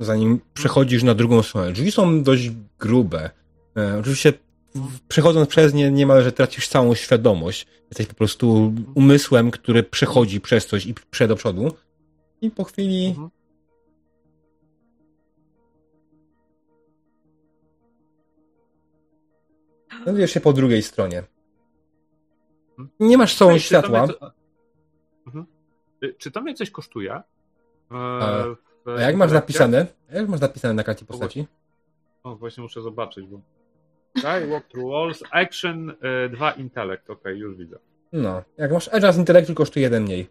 zanim przechodzisz na drugą stronę. Drzwi są dość grube. E, oczywiście przechodząc przez nie niemalże tracisz całą świadomość. Jesteś po prostu umysłem, który przechodzi przez coś i prze do przodu. I po chwili Mhm. znajdujesz się po drugiej stronie. Nie masz całą to światła. co- Mhm. Y, Czy to mnie coś kosztuje? E, A- w A jak masz napisane? A Jak masz napisane na karcie postaci? O, właśnie muszę zobaczyć, bo. Okay, walk through walls, action, e, 2 intellect, okej, już widzę. No. Jak masz Edge'a z intelektu, kosztuje jeden mniej.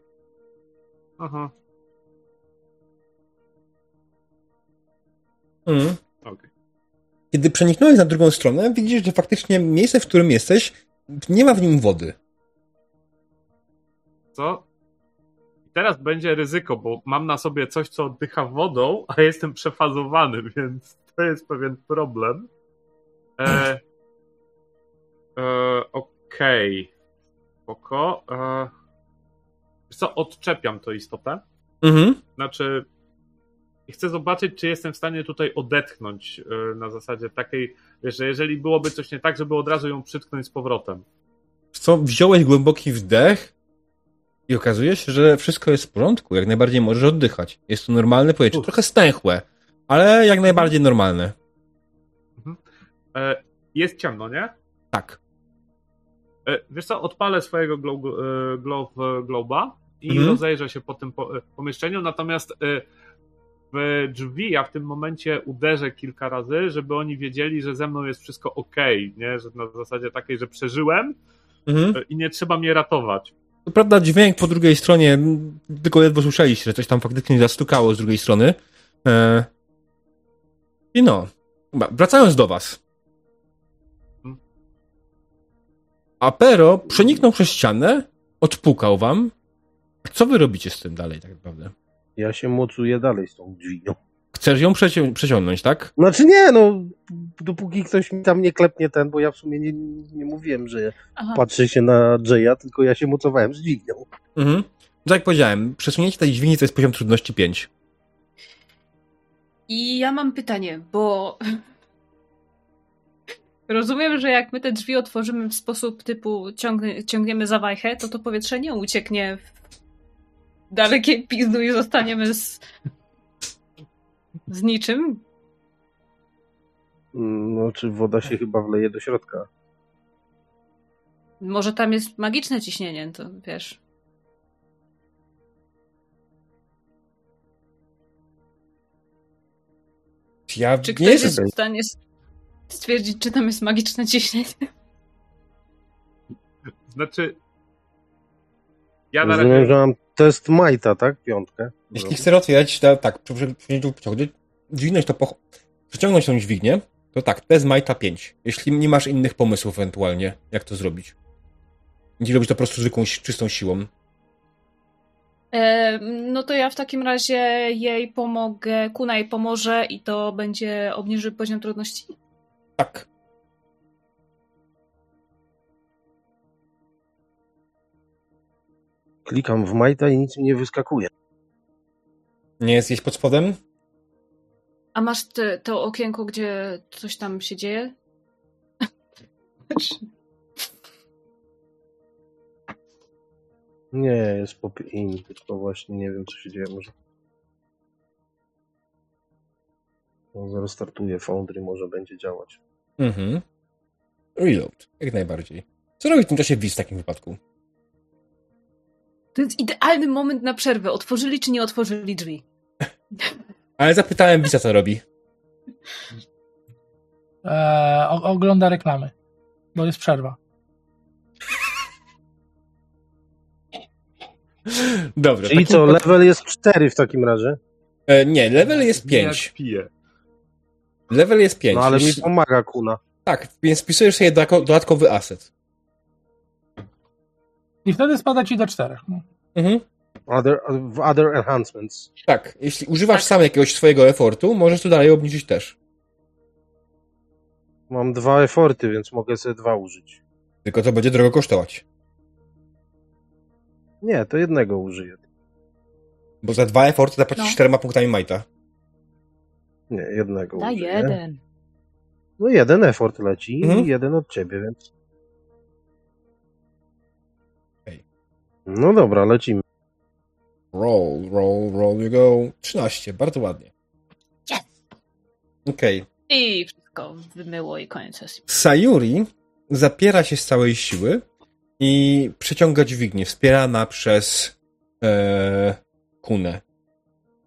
Aha, Mhm. okej. Kiedy przeniknąłeś na drugą stronę, widzisz, że faktycznie miejsce, w którym jesteś, nie ma w nim wody. Co? Teraz będzie ryzyko, bo mam na sobie coś, co oddycha wodą, a jestem przefazowany, więc to jest pewien problem. E, e, Okej. Spoko. E, co, odczepiam to istotę. Mhm. Znaczy, chcę zobaczyć, czy jestem w stanie tutaj odetchnąć y, na zasadzie takiej, że jeżeli byłoby coś nie tak, żeby od razu ją przytknąć z powrotem. Co, wziąłeś głęboki wdech i okazuje się, że wszystko jest w porządku. Jak najbardziej możesz oddychać. Jest to normalne powietrze. Uf. Trochę stęchłe, ale jak najbardziej normalne. E, jest ciemno, nie? Tak. E, wiesz co, odpalę swojego glow, e, glow, globa i Mhm. rozejrzę się po tym po, pomieszczeniu, natomiast w drzwi ja w tym momencie uderzę kilka razy, żeby oni wiedzieli, że ze mną jest wszystko ok, nie? Że na zasadzie takiej, że przeżyłem Mhm. i nie trzeba mnie ratować. To prawda, dźwięk po drugiej stronie, tylko ledwo słyszeliście, że coś tam faktycznie zastukało z drugiej strony. E... I no. Dobra, Wracając do was. Apero przeniknął przez ścianę, odpukał wam. Co wy robicie z tym dalej tak naprawdę? Ja się mocuję dalej z tą dźwignią. Chcesz ją przeci- przeciągnąć, tak? Znaczy nie, no, dopóki ktoś mi tam nie klepnie ten, bo ja w sumie nie, nie mówiłem, że Aha. patrzę się na Jaya, tylko ja się mocowałem z dźwignią. Mhm. Tak jak powiedziałem, przesunięcie tej dźwigni to jest poziom trudności 5. I ja mam pytanie, bo rozumiem, że jak my te drzwi otworzymy w sposób typu ciągnie, ciągniemy za wajchę, to to powietrze nie ucieknie w dalekie pizdu i zostaniemy z, z niczym. No, czy woda się chyba wleje do środka? Może tam jest magiczne ciśnienie, to wiesz. Ja Czy nie ktoś jestem... jest w stanie stwierdzić, czy tam jest magiczne ciśnienie? Znaczy, ja na Rozumiem, razie że mam test Majta, tak? Piątkę. Jeśli chcesz otwierać, to tak, przy- przy- przy- pociągnąć, dźwignąć to, po, przeciągnąć tą dźwignię, to tak, to jest Majta 5. Jeśli nie masz innych pomysłów ewentualnie, jak to zrobić. Nie robić to po prostu zwykłą, czystą siłą. E, no to ja w takim razie jej pomogę, Kuna jej pomoże i to będzie obniży poziom trudności. Tak. Klikam w Majta i nic mi nie wyskakuje. Nie jest gdzieś pod spodem? A masz te, to okienko, gdzie coś tam się dzieje? Nie, jest pop in, tylko właśnie nie wiem, co się dzieje. Może. Zaraz startuję Foundry, może będzie działać. Mhm. Reload, jak najbardziej. Co robi w tym czasie Wiz w takim wypadku? To jest idealny moment na przerwę. Otworzyli czy nie otworzyli drzwi? Ale zapytałem Wiza, co robi. E, o, ogląda reklamy, bo jest przerwa. Dobrze. Czyli co, wypadku- level jest 4 w takim razie? E, nie, level jest jak 5. piję. Level jest 5. No ale mi pomaga Kuna. Tak, więc wpisujesz sobie dodatko- dodatkowy asset. I wtedy spada ci do czterech. No. Mhm. Other, w other enhancements. Tak, jeśli używasz Tak. sam jakiegoś swojego efortu, możesz to dalej obniżyć też. Mam dwa eforty, więc mogę sobie dwa użyć. Tylko to będzie drogo kosztować. Nie, to jednego użyję. Bo za dwa eforty zapłacisz No. czterema punktami Majta. Nie, jednego Da użyję. jeden. No jeden effort leci Mhm. i jeden od ciebie, więc... No dobra, lecimy. Roll, roll, roll you go. 13, bardzo ładnie. Yes. Okej. I wszystko wymyło i koniec sesji. Sayuri zapiera się z całej siły i przeciąga dźwignię, wspierana przez e, Kunę.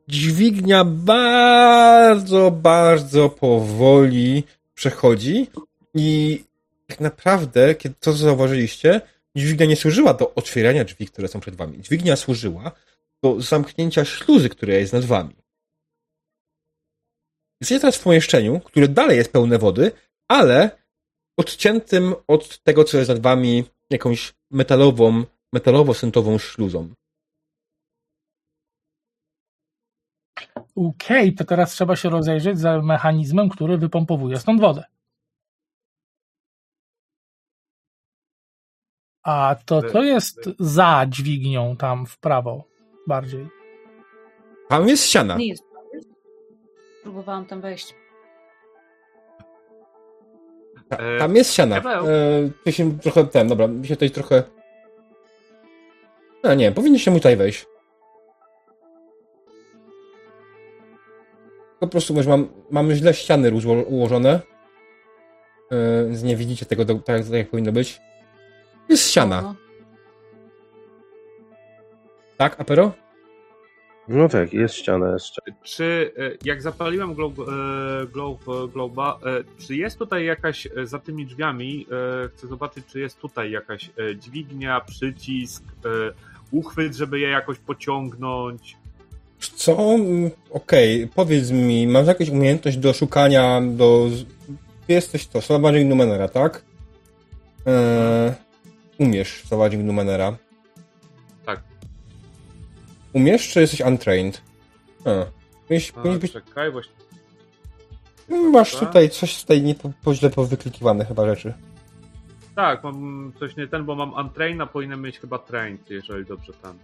Dźwignia bardzo, bardzo powoli przechodzi i tak naprawdę, kiedy to co zauważyliście, dźwignia nie służyła do otwierania drzwi, które są przed wami. Dźwignia służyła do zamknięcia śluzy, która jest nad wami. Jesteście teraz w pomieszczeniu, które dalej jest pełne wody, ale odciętym od tego, co jest nad wami jakąś metalową, metalowo-syntową śluzą. Okej, to teraz trzeba się rozejrzeć za mechanizmem, który wypompowuje stąd wodę. A to co jest za dźwignią tam w prawo bardziej? Tam jest ściana. Nie jest. Próbowałam tam wejść. E, tam jest ściana. E, ty się trochę ten, dobra, mi się tutaj trochę. No nie, powinniście mu tutaj wejść. Po prostu może mam, mamy źle ściany ułożone. E, więc nie widzicie tego tak, tak, jak powinno być. Jest ściana. Tak, Apero? No tak, jest ściana, jest ściana. Czy e, jak zapaliłem globe, e, globe, globa, e, czy jest tutaj jakaś e, za tymi drzwiami? e, Chcę zobaczyć, czy jest tutaj jakaś e, dźwignia, przycisk, e, uchwyt, żeby je jakoś pociągnąć. Co? Okej, powiedz mi, masz jakąś umiejętność do szukania, do... Ty jesteś to, Salvaging Numenera, tak? Eee, umiesz Salvaging Numenera. Umiesz, czy jesteś untrained? A, A, być... czekaj, właśnie. Masz tak. tutaj coś tutaj nie po, po źle powyklikiwane chyba rzeczy. Tak, mam coś nie ten, bo mam untrain, a powinienem mieć chyba trained, jeżeli dobrze tam.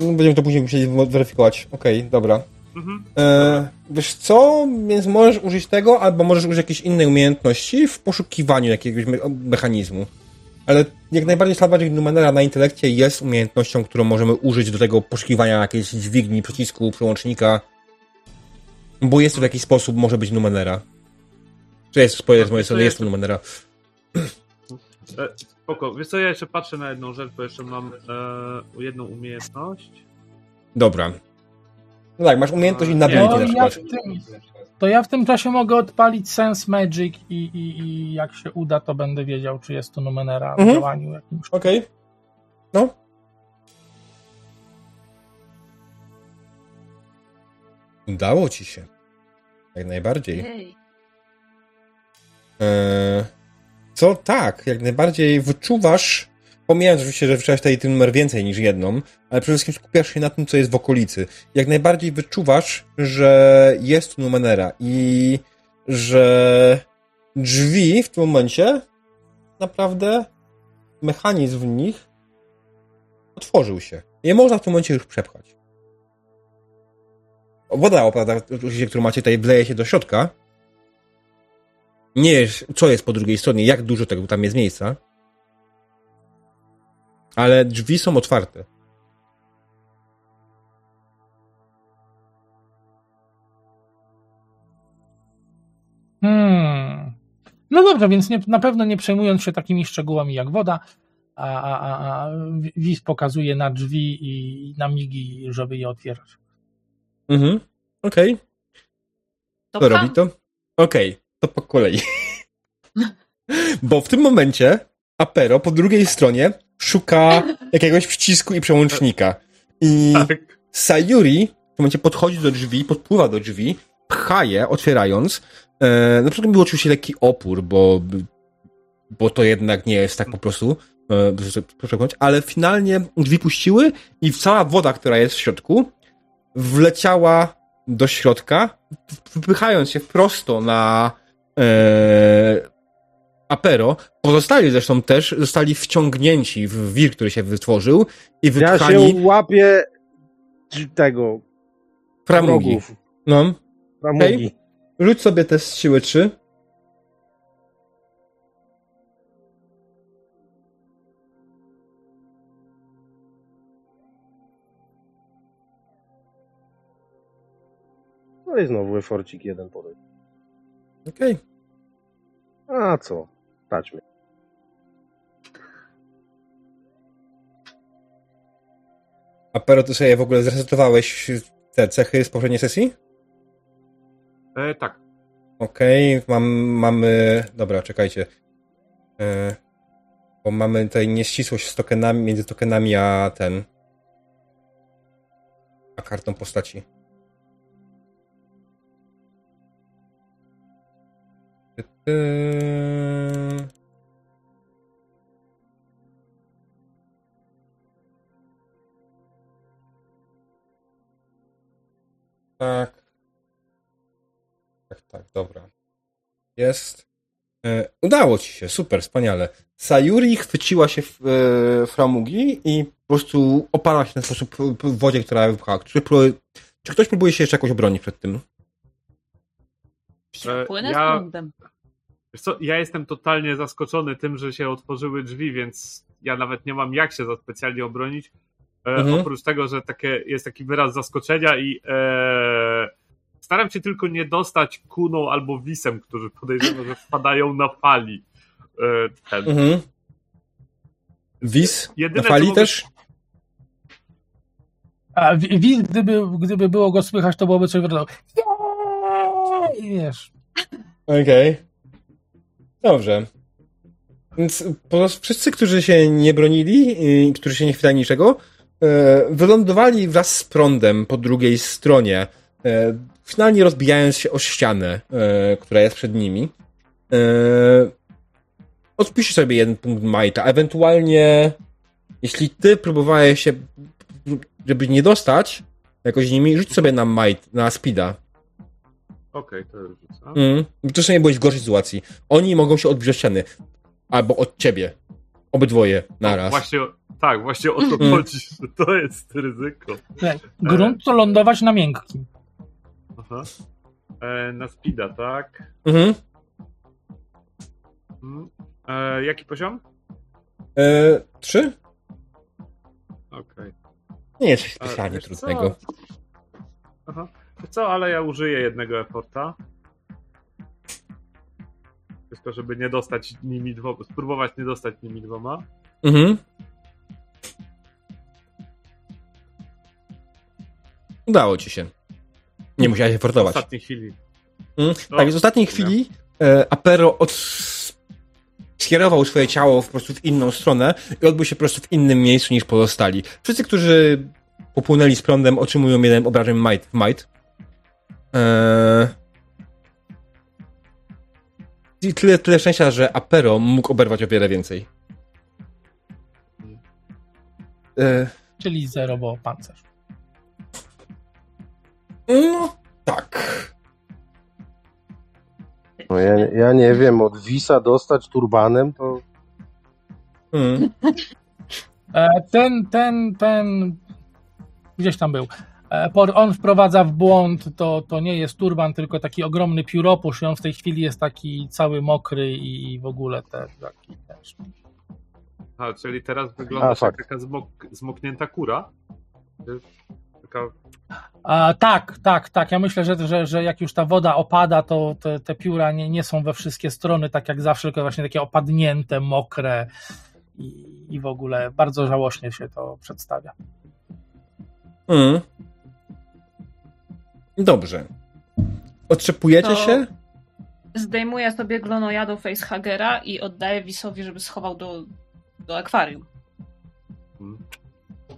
No, Będziemy to później musieli weryfikować. Okej, dobra. Mhm. E, wiesz co, więc możesz użyć tego, albo możesz użyć jakiejś innej umiejętności w poszukiwaniu jakiegoś me mechanizmu. Ale jak najbardziej Salvaging Numenera na intelekcie jest umiejętnością, którą możemy użyć do tego poszukiwania jakiejś dźwigni, przycisku, przełącznika. Bo jest to w jakiś sposób, może być Numenera. Czy jest spoiler z mojej strony, jest to Numenera. E, spoko, wiesz co, ja jeszcze patrzę na jedną rzecz, bo jeszcze mam e, jedną umiejętność. Dobra. No tak, masz umiejętność i Nie, na Nie, No, na ja przykład. w tym, to ja w tym czasie mogę odpalić Sense Magic i, i, i jak się uda, to będę wiedział, czy jest to Numenera w Mhm. działaniu jakimś. Okej. No. Udało ci się. Jak najbardziej. Ej. Eee, co tak, jak najbardziej wyczuwasz, pomijając oczywiście, że wyczuwasz tutaj ten numer więcej niż jedną, ale przede wszystkim skupiasz się na tym, co jest w okolicy. Jak najbardziej wyczuwasz, że jest tu numenera i że drzwi w tym momencie naprawdę mechanizm w nich otworzył się. Nie można w tym momencie już przepchać. Woda, oczywiście, którą macie tutaj, wleje się do środka, nie wiesz, co jest po drugiej stronie, jak dużo tego tam jest miejsca. Ale drzwi są otwarte. Hmm. No dobrze, więc nie, na pewno nie przejmując się takimi szczegółami jak woda, a, a, a, Wiz pokazuje na drzwi i na migi, żeby je otwierać. Mhm. Okej. To Kto pcham. robi to? Okej, to po kolei. Bo w tym momencie Apero po drugiej stronie szuka jakiegoś przycisku i przełącznika. I Tak. Sayuri w tym momencie podchodzi do drzwi, podpływa do drzwi, pcha je, otwierając. E, na przykład był oczywiście lekki opór, bo, bo to jednak nie jest tak po prostu, e, proszę powiedzieć, ale finalnie drzwi puściły i cała woda, która jest w środku, wleciała do środka, wypychając się prosto na e, Apero. Pozostali zresztą też zostali wciągnięci w wir, który się wytworzył i Ja wypchani się łapię tego, framugi. No. Framugi. Rzuć sobie test siły 3. No i znowu eforcik jeden podaj. Okej. A co? Patrzmy. Apero, ty sobie w ogóle zresetowałeś te cechy z poprzedniej sesji? E, tak. Okej, mam, mamy... Dobra, czekajcie. E, bo mamy tutaj nieścisłość z tokenami, między tokenami a ten... a kartą postaci. Ty. Tak. Tak, tak, dobra. Jest. E, udało ci się, super, wspaniale. Sayuri chwyciła się w e, framugi i po prostu oparła się na sposób w wodzie, która wypchała. Czy, czy ktoś próbuje się jeszcze jakoś obronić przed tym? E, Płynę ja- z prądem. Wiesz co, ja jestem totalnie zaskoczony tym, że się otworzyły drzwi, więc ja nawet nie mam jak się za specjalnie obronić. E, Mhm. Oprócz tego, że takie, jest taki wyraz zaskoczenia i e, staram się tylko nie dostać kuną albo wisem, którzy podejrzewam, że wpadają na fali. E, ten. Mhm. Wis? Jedyne, na fali mogę- też? A wi- Wiz, gdyby, gdyby było go słychać, to byłoby coś wrodzą. I wiesz. Okej. Dobrze. Więc wszyscy, którzy się nie bronili, którzy się nie chwytali niczego, e, wylądowali wraz z prądem po drugiej stronie, e, finalnie rozbijając się o ścianę, e, która jest przed nimi. Odpiszcie sobie jeden punkt Majta. Ewentualnie, jeśli ty próbowałeś się, żeby nie dostać jakoś nimi, rzuć sobie na Might, na Speeda. Okej, to już rzucę. Mm. Wcześniej nie byłeś w gorszej sytuacji. Oni mogą się odbić od ściany. Albo od ciebie. Obydwoje naraz. Właśnie, tak, właśnie o to Mm. chodzi, że to jest ryzyko. Grunt to lądować na miękkim. Aha. E, na speeda, tak? Mhm. Mm. E, jaki poziom? E, trzy? Okej. Nie jest specjalnie wiesz co? trudnego. Aha. Co, ale ja użyję jednego efforta. Tylko, żeby nie dostać nimi dwoma, spróbować nie dostać nimi dwoma. Mhm. Udało ci się. Nie musiałeś się W ostatniej chwili. Mm. O, Tak, z ostatniej chwili e, Apero od... skierował swoje ciało po prostu w inną stronę i odbył się po prostu w innym miejscu niż pozostali. Wszyscy, którzy popłynęli z prądem, otrzymują jeden obrażeń might. w might. Eee... I tyle, tyle szczęścia, że Apero mógł oberwać o wiele więcej. Eee... Czyli zero, bo pancerz. No, tak. No ja, ja nie wiem, od Wisa dostać turbanem to Mm. E, Ten, ten, ten gdzieś tam był. E, On wprowadza w błąd, to, to nie jest turban, tylko taki ogromny pióropusz i on w tej chwili jest taki cały mokry i w ogóle też taki też. A, czyli teraz wygląda A, jak taka zmok, zmoknięta kura. Taka, A, tak, tak, tak. Ja myślę, że, że, że jak już ta woda opada, to te, te pióra nie, nie są we wszystkie strony, tak jak zawsze, tylko właśnie takie opadnięte, mokre i, i w ogóle bardzo żałośnie się to przedstawia. Mm. Dobrze. Otrzepujecie To- się? Zdejmuję sobie glonojadą facehagera i oddaję Wisowi, żeby schował do, do akwarium. mm,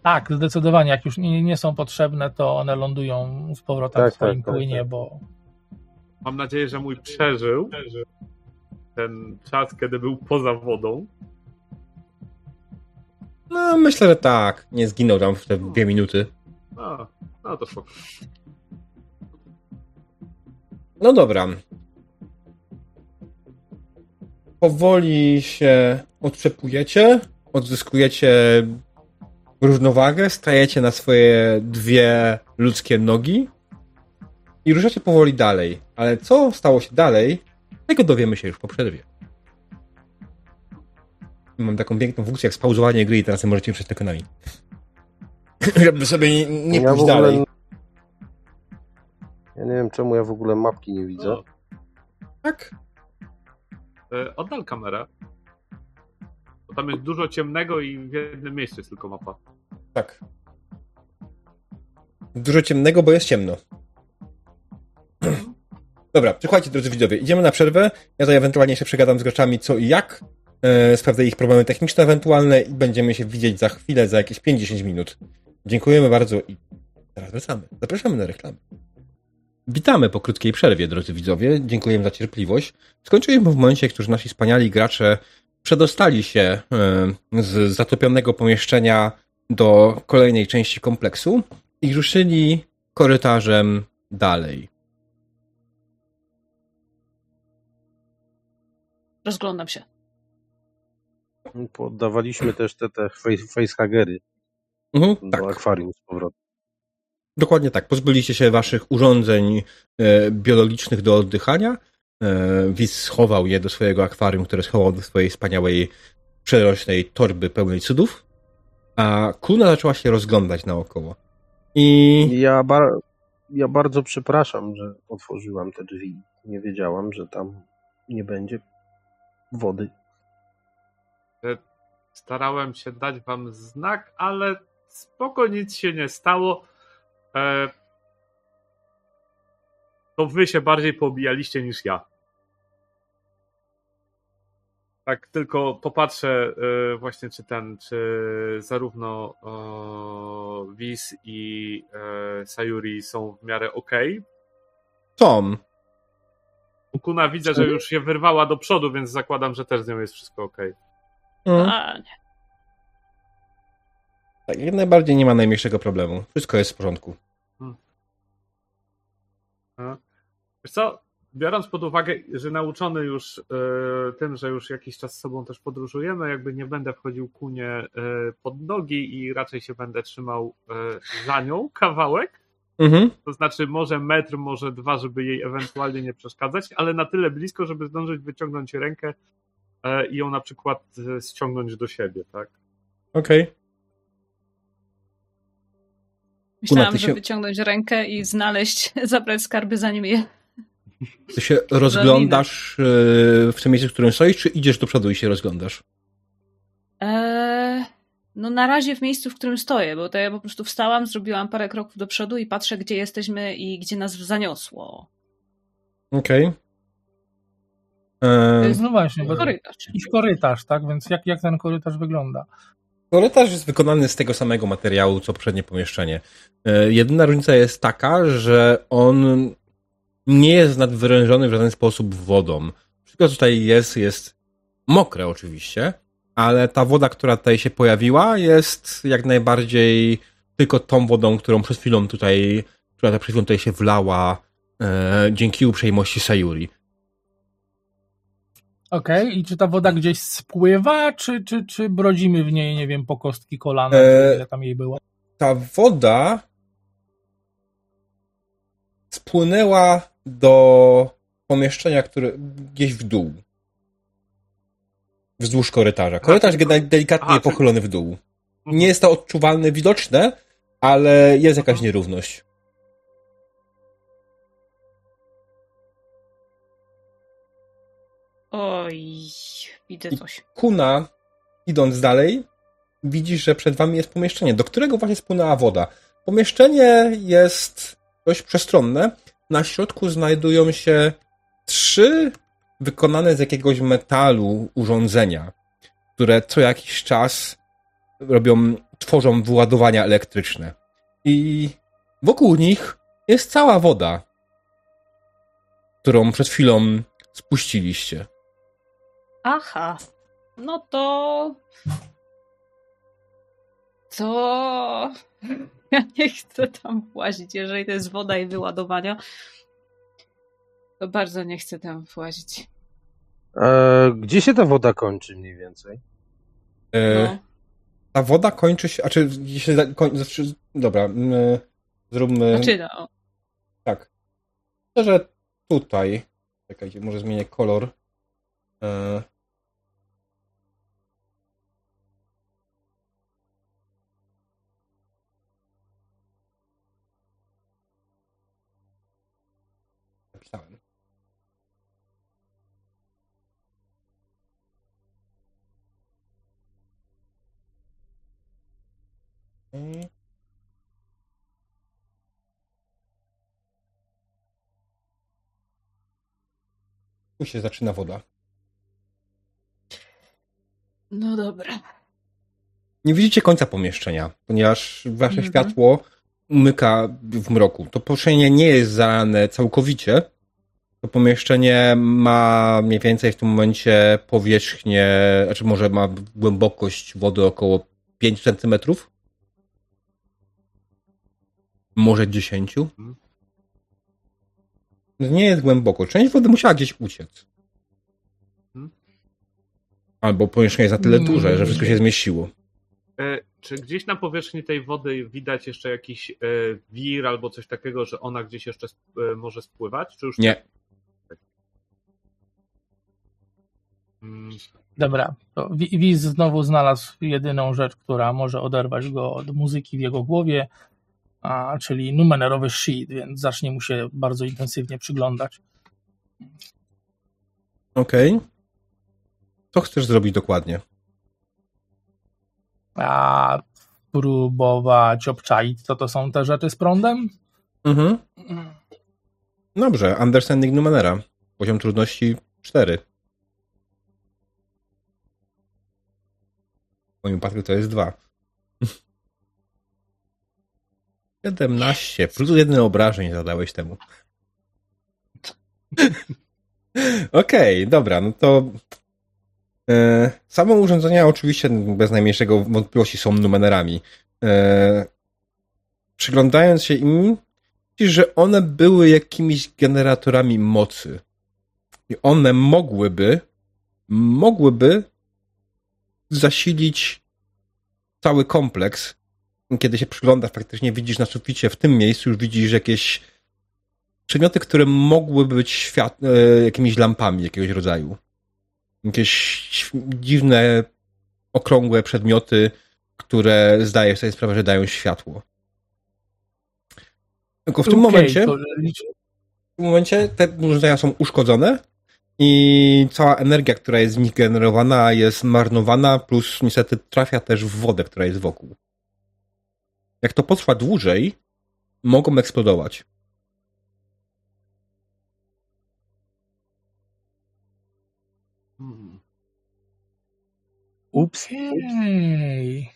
Tak, zdecydowanie. Jak już nie, nie są potrzebne, to one lądują z powrotem Tak, w swoim tak, tak, płynie, tak. bo mam nadzieję, że mój przeżył ten czas, kiedy był poza wodą. No, myślę, że tak. Nie zginął tam w te dwie minuty. A, no to spoko. No dobra. Powoli się otrzepujecie, odzyskujecie równowagę, stajecie na swoje dwie ludzkie nogi i ruszacie powoli dalej. Ale co stało się dalej, tego dowiemy się już po przerwie. Mam taką piękną funkcję jak spauzowanie gry i teraz możecie przed ekonami. Żeby sobie nie, nie ja pójść dalej. Ja nie wiem czemu ja w ogóle mapki nie widzę. O, Tak? e, oddal kamerę. Bo tam jest dużo ciemnego i w jednym miejscu jest tylko mapa. Tak. Dużo ciemnego, bo jest ciemno. Dobra, słuchajcie, drodzy widzowie, idziemy na przerwę. Ja to ewentualnie się przegadam z graczami co i jak. E, sprawdzę ich problemy techniczne ewentualne i będziemy się widzieć za chwilę, za jakieś 50 minut. Dziękujemy bardzo i teraz wracamy. Zapraszamy na reklamę. Witamy po krótkiej przerwie, drodzy widzowie. Dziękujemy za cierpliwość. Skończyliśmy w momencie, w którym nasi wspaniali gracze przedostali się e, z zatopionego pomieszczenia do kolejnej części kompleksu i ruszyli korytarzem dalej. Rozglądam się. Poddawaliśmy też te, te face- facehagery Mhm, do tak. akwarium z powrotem. Dokładnie tak. Pozbyliście się waszych urządzeń e, biologicznych do oddychania. E, Wiz schował je do swojego akwarium, które schował do swojej wspaniałej, przerośnej torby pełnej cudów. A Kuna zaczęła się rozglądać naokoło. I Ja, bar- ja bardzo przepraszam, że otworzyłam te drzwi. Nie wiedziałam, że tam nie będzie wody. Starałem się dać wam znak, ale spoko, nic się nie stało. E, to wy się bardziej poobijaliście niż ja. Tak, tylko popatrzę e, właśnie, czy ten, czy zarówno e, Wiz i e, Sayuri są w miarę okej. Tom, Kuna widzę, że już się wyrwała do przodu, więc zakładam, że też z nią jest wszystko okej. mm, A, nie. Tak, jak najbardziej nie ma najmniejszego problemu. Wszystko jest w porządku. Wiesz co, biorąc pod uwagę, że nauczony już e, tym, że już jakiś czas z sobą też podróżujemy, jakby nie będę wchodził kunie e, pod nogi i raczej się będę trzymał e, za nią kawałek, Mhm. to znaczy może metr, może dwa, żeby jej ewentualnie nie przeszkadzać, ale na tyle blisko, żeby zdążyć wyciągnąć rękę i ją na przykład ściągnąć do siebie, tak? Okej. Myślałam, się- wyciągnąć rękę i znaleźć, zabrać skarby, zanim je. Ty się rozglądasz e, w tym miejscu, w którym stoisz, czy idziesz do przodu i się rozglądasz? Eee, no na razie w miejscu, w którym stoję, bo to ja po prostu wstałam, zrobiłam parę kroków do przodu i patrzę, gdzie jesteśmy i gdzie nas zaniosło. Okej. To E, jest, no właśnie, bo to Korytarz. jakiś korytarz, tak? Więc jak, jak ten korytarz wygląda? Korytarz jest wykonany z tego samego materiału, co poprzednie pomieszczenie. E, Jedyna różnica jest taka, że on nie jest nadwyrężony w żaden sposób wodą. Wszystko, tutaj jest, jest mokre oczywiście, ale ta woda, która tutaj się pojawiła, jest jak najbardziej tylko tą wodą, którą przed chwilą tutaj, która przed chwilą tutaj się wlała e, dzięki uprzejmości Sayuri. Okej, i czy ta woda gdzieś spływa, czy, czy, czy brodzimy w niej, nie wiem, po kostki kolana, Eee, ile tam jej było? ta woda spłynęła do pomieszczenia, które gdzieś w dół. Wzdłuż korytarza. Korytarz delikatnie czyli- pochylony w dół. Nie jest to odczuwalne, widoczne, ale jest jakaś Mhm. nierówność. Oj, widzę coś. Kuna, idąc dalej, widzisz, że przed wami jest pomieszczenie, do którego właśnie spłynęła woda. Pomieszczenie jest dość przestronne. Na środku znajdują się trzy wykonane z jakiegoś metalu urządzenia, które co jakiś czas robią, tworzą wyładowania elektryczne. I wokół nich jest cała woda, którą przed chwilą spuściliście. Aha. No to. To. Ja nie chcę tam włazić. Jeżeli to jest woda i wyładowania, to bardzo nie chcę tam włazić. E, gdzie się ta woda kończy mniej więcej? E, No. Ta woda kończy się, a czy się koń, znaczy, dobra, mm, zróbmy Znaczy, no. tak. To, że tutaj, czekajcie, może zmienię kolor. E, Napisałem. Mm. Tu się zaczyna woda. No dobra. Nie widzicie końca pomieszczenia, ponieważ wasze Mhm. światło umyka w mroku. To pomieszczenie nie jest zalane całkowicie. To pomieszczenie ma mniej więcej w tym momencie powierzchnię, znaczy może ma głębokość wody około 5 centymetrów. Może 10. Mhm. Nie jest głęboko. Część wody musiała gdzieś uciec. Albo pomieszczenie jest na tyle duże, że wszystko się zmieściło. E, czy gdzieś na powierzchni tej wody widać jeszcze jakiś e, wir albo coś takiego, że ona gdzieś jeszcze e, może spływać? Czy już Nie. Mm, Dobra, to Wi- Wiz znowu znalazł jedyną rzecz, która może oderwać go od muzyki w jego głowie, a, czyli numerowy sheet, więc zacznie mu się bardzo intensywnie przyglądać. Okej. Co chcesz zrobić dokładnie? A próbować obczaić, co to są te rzeczy z prądem? Mhm. Dobrze, Understanding Numenera. Poziom trudności 4. W moim wypadku to jest 2. 17. Plus jeden obrażeń zadałeś temu. Okej, dobra, no to same urządzenia oczywiście bez najmniejszego wątpliwości są numerami. E, przyglądając się im, widzisz, że one były jakimiś generatorami mocy. I one mogłyby, mogłyby zasilić cały kompleks. Kiedy się przyglądasz, faktycznie widzisz na suficie, w tym miejscu już widzisz jakieś przedmioty, które mogłyby być świat, e, jakimiś lampami jakiegoś rodzaju. Jakieś dziwne, okrągłe przedmioty, które zdaje sobie sprawę, że dają światło. Tylko w tym Okej, momencie, to w tym momencie te urządzenia są uszkodzone i cała energia, która jest z nich generowana, jest marnowana, plus niestety trafia też w wodę, która jest wokół. Jak to potrwa dłużej, mogą eksplodować. Ups. Okej.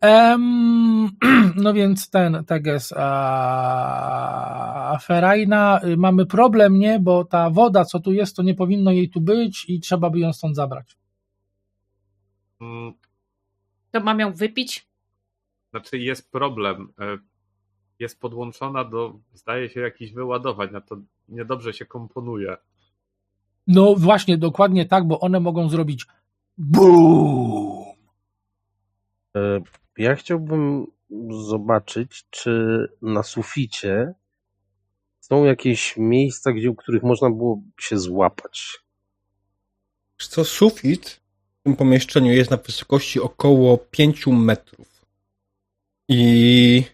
Em, no więc ten Teges a, Ferajna, y, mamy problem, nie? Bo ta woda, co tu jest, to nie powinno jej tu być i trzeba by ją stąd zabrać. Mm, To mam ją wypić? Znaczy jest problem. E, Jest podłączona do, zdaje się, jakichś wyładowań, na to niedobrze się komponuje. No właśnie, dokładnie tak, bo one mogą zrobić BUM! E, Ja chciałbym zobaczyć, czy na suficie są jakieś miejsca, gdzie, u których można było się złapać. Co sufit w tym pomieszczeniu jest na wysokości około 5 metrów. I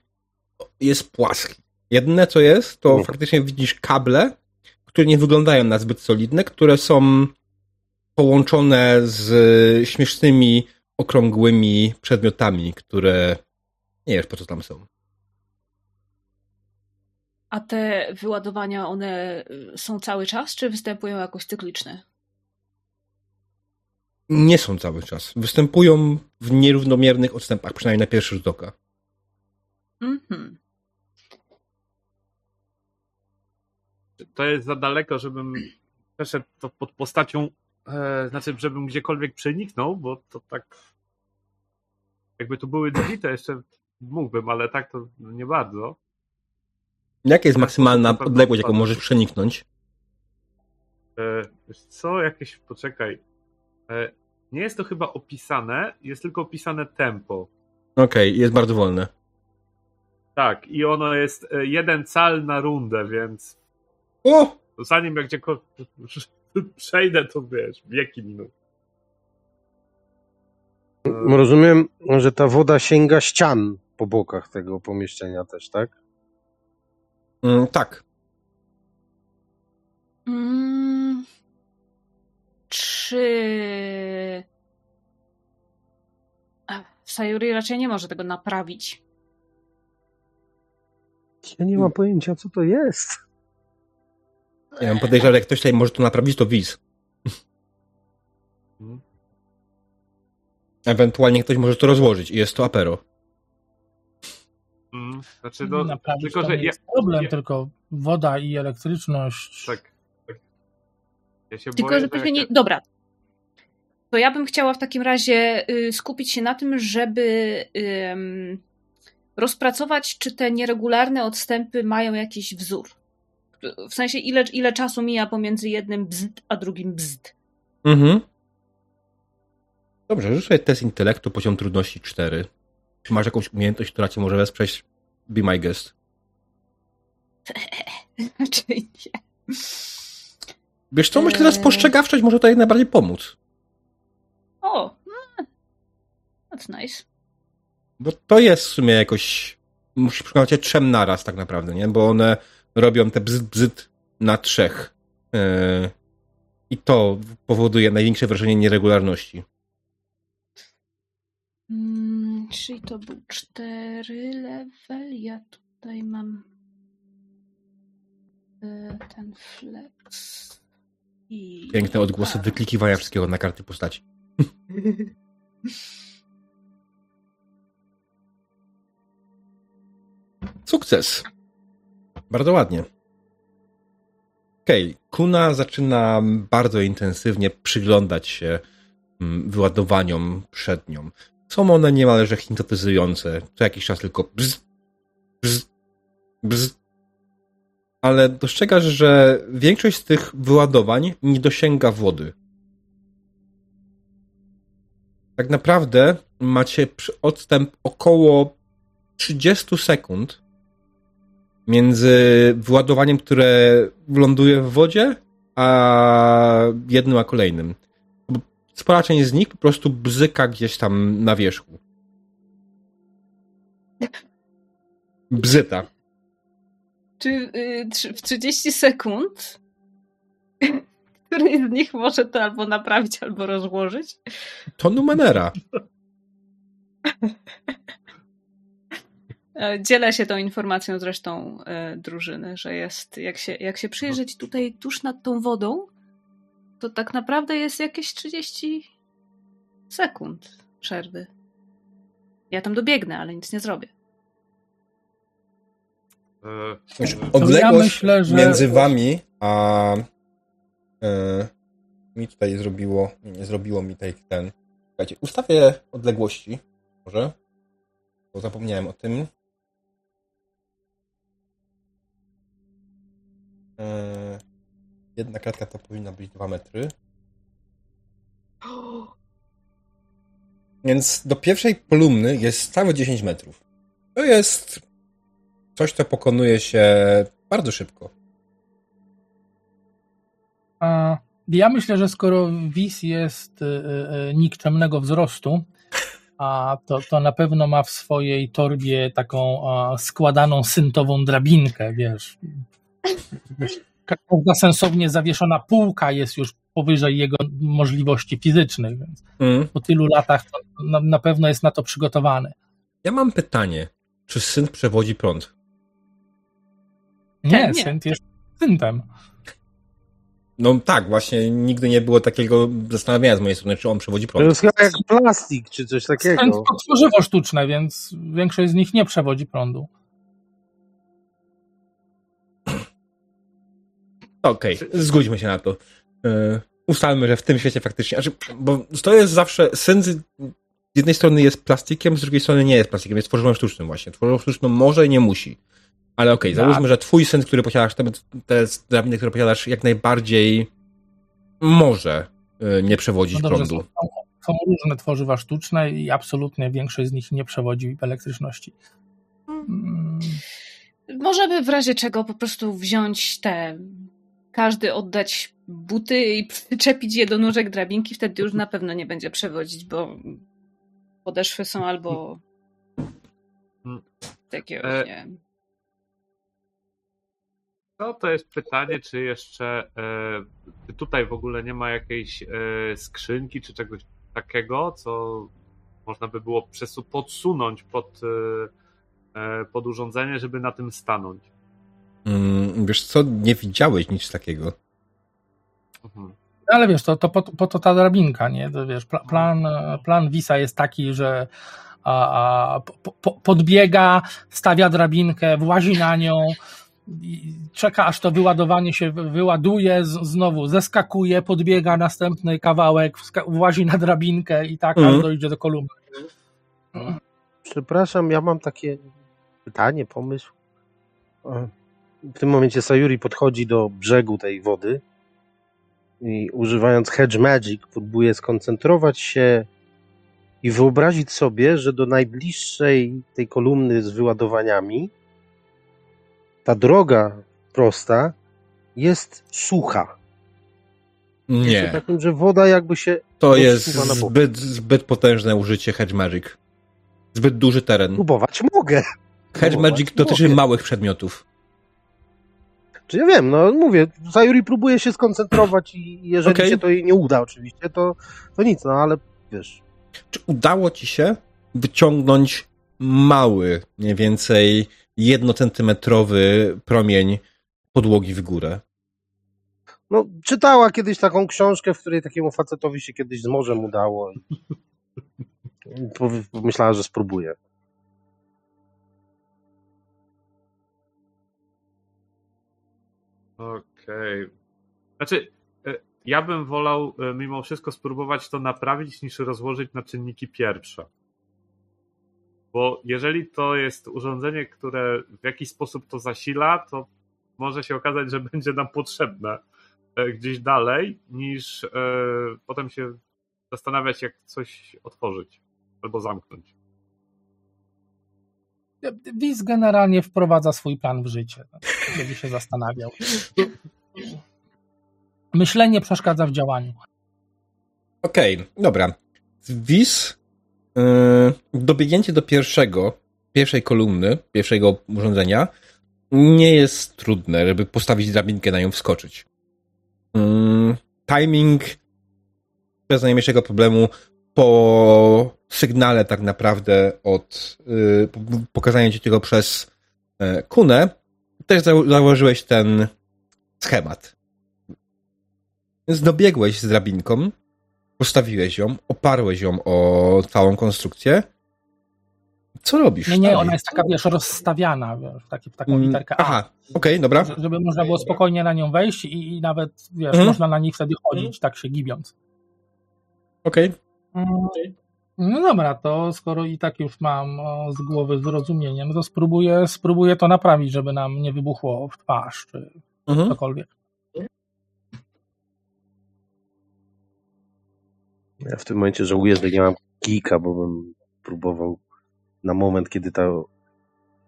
jest płaski. Jedyne co jest, to Mhm. faktycznie widzisz kable, które nie wyglądają na zbyt solidne, które są połączone z śmiesznymi, okrągłymi przedmiotami, które nie wiesz po co tam są. A te wyładowania, one y, są cały czas, czy występują jakoś cykliczne? Nie są cały czas. Występują w nierównomiernych odstępach, przynajmniej na pierwszy rzut oka. Mhm. To jest za daleko, żebym przeszedł to pod postacią, e, znaczy, żebym gdziekolwiek przeniknął, bo to tak. Jakby tu były drzwi, to jeszcze mógłbym, ale tak to nie bardzo. Jaka jest Na maksymalna odległość, jaką możesz przeniknąć? E, wiesz co, jakieś, poczekaj. E, nie jest to chyba opisane, jest tylko opisane tempo. Okej, jest bardzo wolne. Tak, i ono jest e, jeden cal na rundę, więc O! zanim jak gdziekolwiek przejdę, to wiesz, wieki minut. Rozumiem, że ta woda sięga ścian po bokach tego pomieszczenia też, tak? Mm, tak. Mm, czy. Sayuri raczej nie może tego naprawić. Ja nie mam pojęcia, co to jest. Ja mam podejrzewam, że jak ktoś tutaj może to naprawić, to wiz. Mhm. Ewentualnie ktoś może to rozłożyć i jest to apero. Mm, znaczy, no, Naprawić tylko, to że nie ja, jest problem, ja- tylko woda i elektryczność. tak, tak. Ja się Tylko, boję, że pewnie jak nie. Dobra. To ja bym chciała w takim razie y, skupić się na tym, żeby ym, rozpracować, czy te nieregularne odstępy mają jakiś wzór. W sensie, ile, ile czasu mija pomiędzy jednym bzd a drugim bzd. Mhm. Dobrze, rzucę test intelektu, poziom trudności 4. Czy masz jakąś umiejętność, która cię może wesprzeć? Be my guest. Raczej nie. Wiesz co, myślę, że spostrzegawczość może tutaj najbardziej pomóc. O, no, that's nice. Bo to jest w sumie jakoś... Musisz przekonać się trzem naraz tak naprawdę, nie? Bo one robią te bzyt, bzyt na trzech. Eee, I to powoduje największe wrażenie nieregularności. Mm, czyli to był cztery level. Ja tutaj mam y, ten flex. I Piękne odgłosy wyklikiwania wszystkiego na karty postaci. Sukces. Bardzo ładnie. Okej, okay. Kuna zaczyna bardzo intensywnie przyglądać się mm, wyładowaniom przed nią. Są one niemalże hipnotyzujące. Co jakiś czas tylko bzz, bzz, bzz. Ale dostrzegasz, że większość z tych wyładowań nie dosięga wody. Tak naprawdę macie odstęp około 30 sekund między wyładowaniem, które ląduje w wodzie, a jednym a kolejnym. Spora część z nich po prostu bzyka gdzieś tam na wierzchu. Bzyta. Czy y, w 30 sekund któryś z nich może to albo naprawić, albo rozłożyć? To Numenera. E, Dzielę się tą informacją z resztą e, drużyny, że jest, jak się, jak się przyjrzeć tutaj tuż nad tą wodą, to tak naprawdę jest jakieś 30 sekund przerwy. Ja tam dobiegnę, ale nic nie zrobię. Wiesz, e, odległość myślę, że- między wami a e, mi tutaj zrobiło, nie, nie zrobiło mi tutaj ten. Słuchajcie, ustawię odległości, może, bo zapomniałem o tym. Jedna kratka to powinna być 2 metry. Więc do pierwszej kolumny jest całe 10 metrów. To jest coś, co pokonuje się bardzo szybko. A ja myślę, że skoro WIS jest y, y, nikczemnego wzrostu, a to, to na pewno ma w swojej torbie taką składaną syntową drabinkę, wiesz. Każda sensownie zawieszona półka jest już powyżej jego możliwości fizycznych, więc Mm. po tylu latach to na, na pewno jest na to przygotowany. Ja mam pytanie. Czy syn przewodzi prąd? Nie, Tak, nie. synt jest syntem. No tak, właśnie nigdy nie było takiego zastanawiania z mojej strony, czy on przewodzi To prąd. jest chyba jak plastik, czy coś takiego. to tworzywo sztuczne, więc większość z nich nie przewodzi prądu. Okej, zgódźmy się na to. Yy, ustalmy, że w tym świecie faktycznie. Znaczy, bo to jest zawsze. Syn z jednej strony jest plastikiem, z drugiej strony nie jest plastikiem, jest tworzywem sztucznym właśnie. Tworzywo sztuczne może i nie musi. Ale okej, Tak. załóżmy, że twój syn, który posiadasz, te, te drabiny, które posiadasz, jak najbardziej może yy, nie przewodzić No dobrze, są, prądu. są różne tworzywa sztuczne i absolutnie większość z nich nie przewodzi elektryczności. Mm, Możemy w razie czego po prostu wziąć te. Każdy oddać buty i przyczepić je do nóżek drabinki, wtedy już na pewno nie będzie przewodzić, bo podeszwy są albo takiego, E, nie. No to jest pytanie, czy jeszcze e, tutaj w ogóle nie ma jakiejś e, skrzynki czy czegoś takiego, co można by było podsunąć pod, e, e, pod urządzenie, żeby na tym stanąć. Mm, wiesz co, nie widziałeś nic takiego. Mhm. Ale wiesz, to, to po, po to ta drabinka, nie? To wiesz, pla, plan, plan Visa jest taki, że a, a, po, po, podbiega, stawia drabinkę, włazi na nią, i czeka aż to wyładowanie się wy- wyładuje, z, znowu zeskakuje, podbiega następny kawałek, włazi na drabinkę i tak Mhm. aż dojdzie do kolumny. Przepraszam, ja mam takie pytanie, pomysł. W tym momencie Sayuri podchodzi do brzegu tej wody i używając Hedge Magic próbuje skoncentrować się i wyobrazić sobie, że do najbliższej tej kolumny z wyładowaniami ta droga prosta jest sucha. Nie, Takim, że woda jakby się to jest zbyt, zbyt potężne użycie Hedge Magic. Zbyt duży teren. próbować mogę. Hedge Magic dotyczy mogę. małych przedmiotów. Czy ja wiem, no mówię, Sayuri próbuje się skoncentrować i jeżeli Okej. się to jej nie uda oczywiście, to, to nic, no ale wiesz, Czy udało ci się wyciągnąć mały, mniej więcej jednocentymetrowy promień podłogi w górę? no czytała kiedyś taką książkę, w której takiemu facetowi się kiedyś z morzem udało i pomyślała, że spróbuje. Okej. Znaczy, e, ja bym wolał e, mimo wszystko spróbować to naprawić, niż rozłożyć na czynniki pierwsze. Bo jeżeli to jest urządzenie, które w jakiś sposób to zasila, to może się okazać, że będzie nam potrzebne e, gdzieś dalej, niż potem się zastanawiać, jak coś otworzyć albo zamknąć. Wiz generalnie wprowadza swój plan w życie. Będzie się zastanawiał. Myślenie przeszkadza w działaniu. Okej, dobra. Wis, yy, dobiegnięcie do pierwszego, pierwszej kolumny, pierwszego urządzenia nie jest trudne, żeby postawić drabinkę na nią wskoczyć. Yy, timing bez najmniejszego problemu po sygnale tak naprawdę od po- pokazania ci tego przez yy, Kunę też założyłeś ten schemat. Więc dobiegłeś z drabinką, postawiłeś ją, oparłeś ją o całą konstrukcję. Co robisz? Nie, nie, dalej? ona jest taka, wiesz, rozstawiana, wiesz, w, taki, w taką Mm, literkę A. Aha, okej, dobra. Że- Żeby można było spokojnie na nią wejść i, i nawet, wiesz, Mhm. można na niej wtedy chodzić, tak się gibiąc. Okej. Mm, No dobra, to skoro i tak już mam z głowy zrozumienie, no to spróbuję, spróbuję to naprawić, żeby nam nie wybuchło w twarz, czy Mhm. cokolwiek. Ja w tym momencie żałuję, że nie mam kijka, bo bym próbował na moment, kiedy to